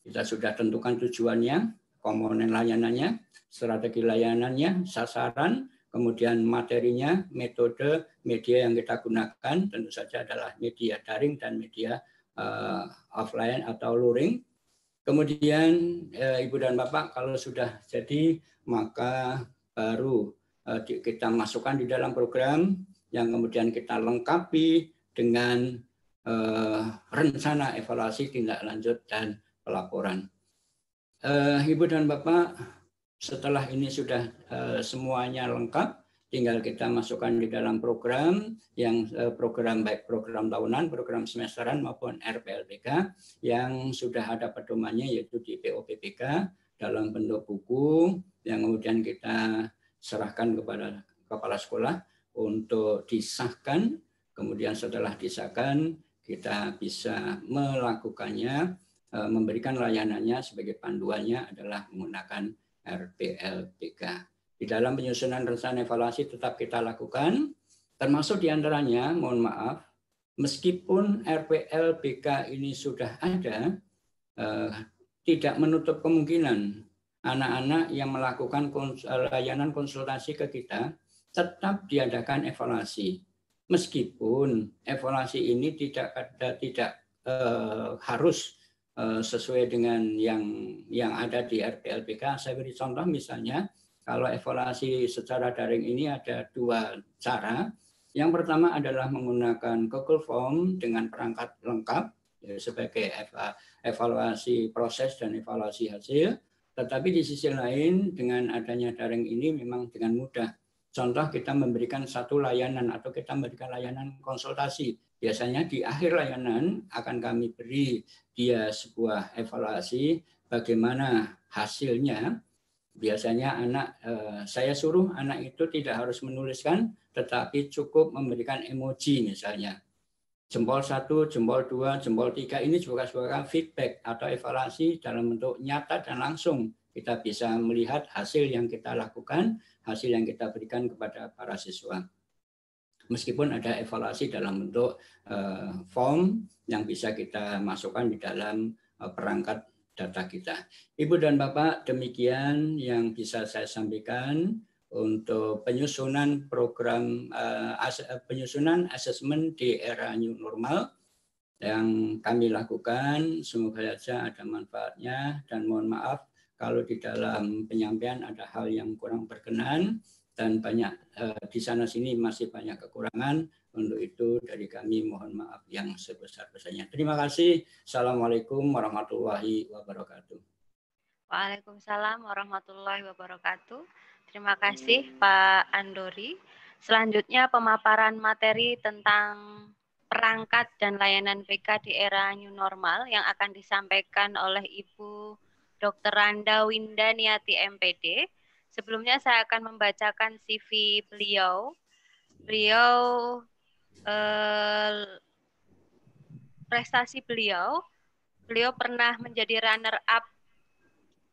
Kita sudah tentukan tujuannya, komponen layanannya, strategi layanannya, sasaran, kemudian materinya, metode, media yang kita gunakan tentu saja adalah media daring dan media uh, offline atau luring. Kemudian uh, Ibu dan Bapak kalau sudah jadi maka baru uh, kita masukkan di dalam program yang kemudian kita lengkapi dengan uh, rencana evaluasi tindak lanjut dan pelaporan. Ibu dan Bapak, setelah ini sudah semuanya lengkap, tinggal kita masukkan di dalam program yang eh, program baik program tahunan, program semesteran maupun RPLPK yang sudah ada pedomannya yaitu di POPPK dalam bentuk buku yang kemudian kita serahkan kepada kepala sekolah untuk disahkan. Kemudian setelah disahkan kita bisa melakukannya, eh, memberikan layanannya sebagai panduannya adalah menggunakan RPLPK. Di dalam penyusunan rencana evaluasi tetap kita lakukan, termasuk di antaranya, mohon maaf, meskipun RPL BK ini sudah ada, eh, tidak menutup kemungkinan anak-anak yang melakukan layanan konsultasi ke kita tetap diadakan evaluasi. Meskipun evaluasi ini tidak ada tidak eh, harus eh, sesuai dengan yang yang ada di RPLPK. Saya beri contoh misalnya kalau evaluasi secara daring ini ada dua cara. Yang pertama adalah menggunakan Google Form dengan perangkat lengkap ya, sebagai evaluasi proses dan evaluasi hasil. Tetapi di sisi lain dengan adanya daring ini memang dengan mudah. Contoh kita memberikan satu layanan atau kita memberikan layanan konsultasi. Biasanya di akhir layanan akan kami beri dia sebuah evaluasi bagaimana hasilnya biasanya anak eh, saya suruh anak itu tidak harus menuliskan tetapi cukup memberikan emoji misalnya jempol satu, jempol dua, jempol tiga ini juga sebagai feedback atau evaluasi dalam bentuk nyata dan langsung kita bisa melihat hasil yang kita lakukan, hasil yang kita berikan kepada para siswa. Meskipun ada evaluasi dalam bentuk uh, form yang bisa kita masukkan di dalam uh, perangkat data kita. Ibu dan Bapak, demikian yang bisa saya sampaikan untuk penyusunan program uh, as, penyusunan asesmen di era new normal yang kami lakukan. Semoga saja ada manfaatnya dan mohon maaf kalau di dalam penyampaian ada hal yang kurang berkenan dan banyak uh, di sana sini masih banyak kekurangan. Untuk itu dari kami mohon maaf yang sebesar-besarnya. Terima kasih. Assalamualaikum warahmatullahi wabarakatuh. Waalaikumsalam warahmatullahi wabarakatuh. Terima kasih Pak Andori. Selanjutnya pemaparan materi tentang perangkat dan layanan PK di era new normal yang akan disampaikan oleh Ibu Dr. Randa Windaniati MPD. Sebelumnya saya akan membacakan CV beliau. Beliau eh, prestasi beliau, beliau pernah menjadi runner up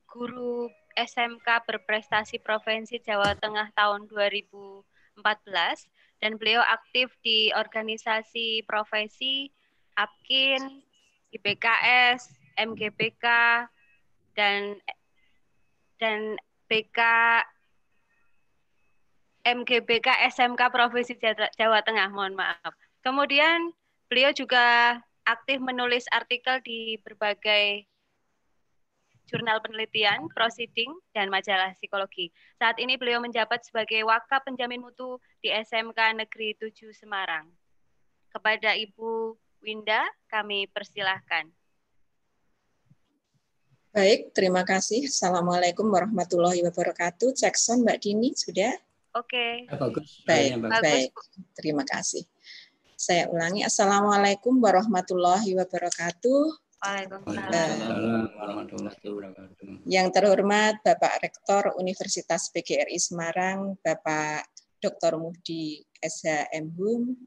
guru SMK berprestasi Provinsi Jawa Tengah tahun 2014 dan beliau aktif di organisasi profesi APKIN, IPKS, MGPK dan dan BK MGBK SMK Provinsi Jawa Tengah, mohon maaf. Kemudian beliau juga aktif menulis artikel di berbagai jurnal penelitian, proceeding, dan majalah psikologi. Saat ini beliau menjabat sebagai wakaf penjamin mutu di SMK Negeri 7 Semarang. Kepada Ibu Winda, kami persilahkan. Baik, terima kasih. Assalamualaikum warahmatullahi wabarakatuh. Jackson, Mbak Dini, sudah? Oke. Bagus. Baik, Bagus. baik. Terima kasih. Saya ulangi. Assalamualaikum warahmatullahi wabarakatuh. Waalaikumsalam. Wabarakatuh. Yang terhormat Bapak Rektor Universitas PGRI Semarang, Bapak Dr. Muhdi SHM Hum,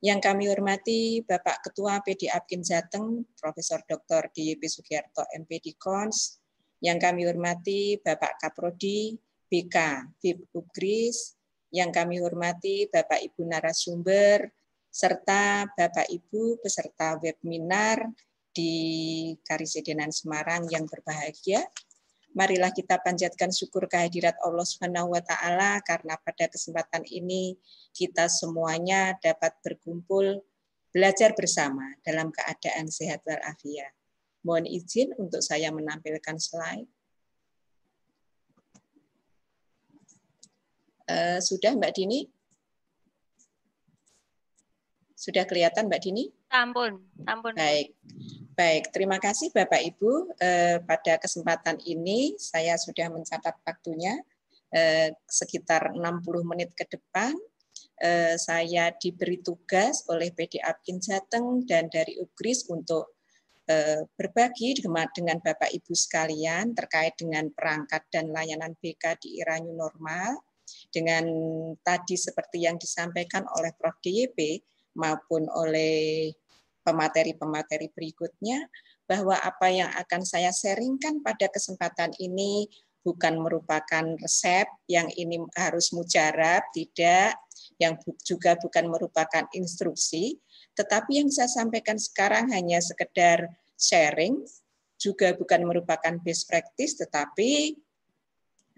yang kami hormati Bapak Ketua PD Apkin Jateng, Profesor Dr. DYP Sugiarto MPD Kons, yang kami hormati Bapak Kaprodi BK FIB Ugris, yang kami hormati Bapak Ibu narasumber, serta Bapak Ibu peserta webinar di Karisidenan Semarang yang berbahagia. Marilah kita panjatkan syukur kehadirat Allah Subhanahu wa taala karena pada kesempatan ini kita semuanya dapat berkumpul belajar bersama dalam keadaan sehat walafiat. Mohon izin untuk saya menampilkan slide. Uh, sudah Mbak Dini? Sudah kelihatan Mbak Dini? Ampun, ampun. Baik. Baik, terima kasih Bapak Ibu. Eh, pada kesempatan ini saya sudah mencatat waktunya eh, sekitar 60 menit ke depan. Eh, saya diberi tugas oleh PD Apkin Jateng dan dari Ugris untuk eh, berbagi dengan Bapak Ibu sekalian terkait dengan perangkat dan layanan BK di era new normal. Dengan tadi seperti yang disampaikan oleh Prof. DYP maupun oleh pemateri-pemateri berikutnya bahwa apa yang akan saya sharingkan pada kesempatan ini bukan merupakan resep yang ini harus mujarab, tidak, yang juga bukan merupakan instruksi, tetapi yang saya sampaikan sekarang hanya sekedar sharing, juga bukan merupakan best practice, tetapi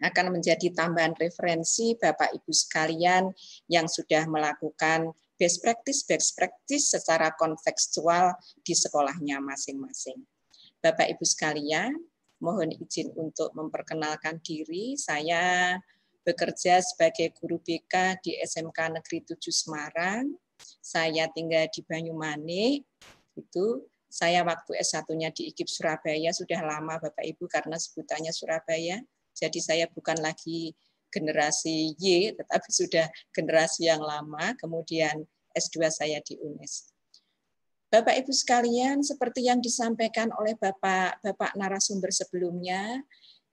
akan menjadi tambahan referensi Bapak Ibu sekalian yang sudah melakukan best practice best practice secara kontekstual di sekolahnya masing-masing. Bapak Ibu sekalian, mohon izin untuk memperkenalkan diri. Saya bekerja sebagai guru BK di SMK Negeri 7 Semarang. Saya tinggal di Banyumanik. Itu saya waktu S1-nya di IKIP Surabaya sudah lama Bapak Ibu karena sebutannya Surabaya. Jadi saya bukan lagi generasi Y, tetapi sudah generasi yang lama, kemudian S2 saya di UNES. Bapak Ibu sekalian, seperti yang disampaikan oleh Bapak Bapak narasumber sebelumnya,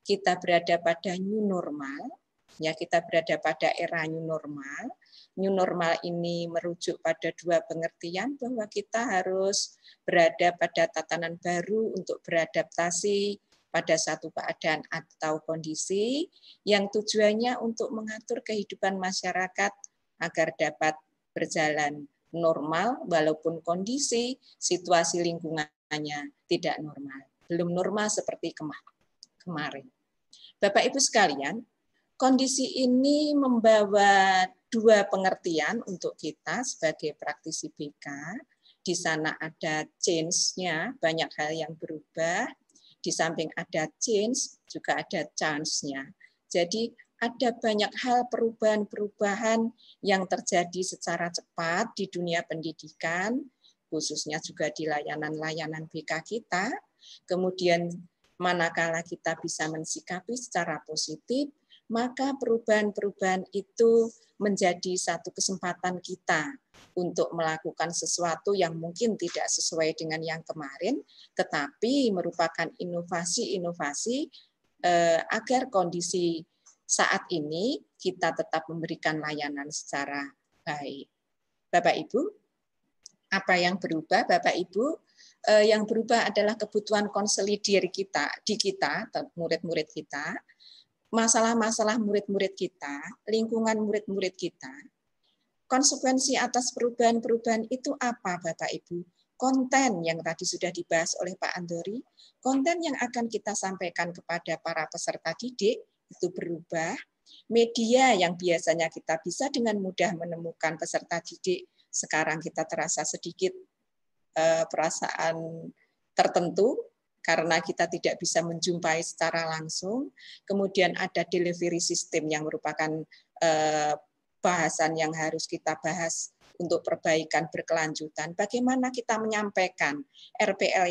kita berada pada new normal, ya kita berada pada era new normal. New normal ini merujuk pada dua pengertian bahwa kita harus berada pada tatanan baru untuk beradaptasi pada satu keadaan atau kondisi yang tujuannya untuk mengatur kehidupan masyarakat agar dapat berjalan normal walaupun kondisi situasi lingkungannya tidak normal. Belum normal seperti kemarin. Bapak Ibu sekalian, kondisi ini membawa dua pengertian untuk kita sebagai praktisi BK. Di sana ada change-nya, banyak hal yang berubah, di samping ada change, juga ada chance-nya. Jadi ada banyak hal perubahan-perubahan yang terjadi secara cepat di dunia pendidikan, khususnya juga di layanan-layanan BK kita. Kemudian manakala kita bisa mensikapi secara positif, maka perubahan-perubahan itu menjadi satu kesempatan kita untuk melakukan sesuatu yang mungkin tidak sesuai dengan yang kemarin, tetapi merupakan inovasi-inovasi eh, agar kondisi saat ini kita tetap memberikan layanan secara baik. Bapak Ibu, apa yang berubah Bapak Ibu? Eh, yang berubah adalah kebutuhan konsolidir kita di kita, murid-murid kita, masalah-masalah murid-murid kita, lingkungan murid-murid kita. Konsekuensi atas perubahan-perubahan itu apa Bapak Ibu? Konten yang tadi sudah dibahas oleh Pak Andori, konten yang akan kita sampaikan kepada para peserta didik itu berubah. Media yang biasanya kita bisa dengan mudah menemukan peserta didik, sekarang kita terasa sedikit eh, perasaan tertentu karena kita tidak bisa menjumpai secara langsung. Kemudian ada delivery system yang merupakan eh, bahasan yang harus kita bahas untuk perbaikan berkelanjutan. Bagaimana kita menyampaikan RPL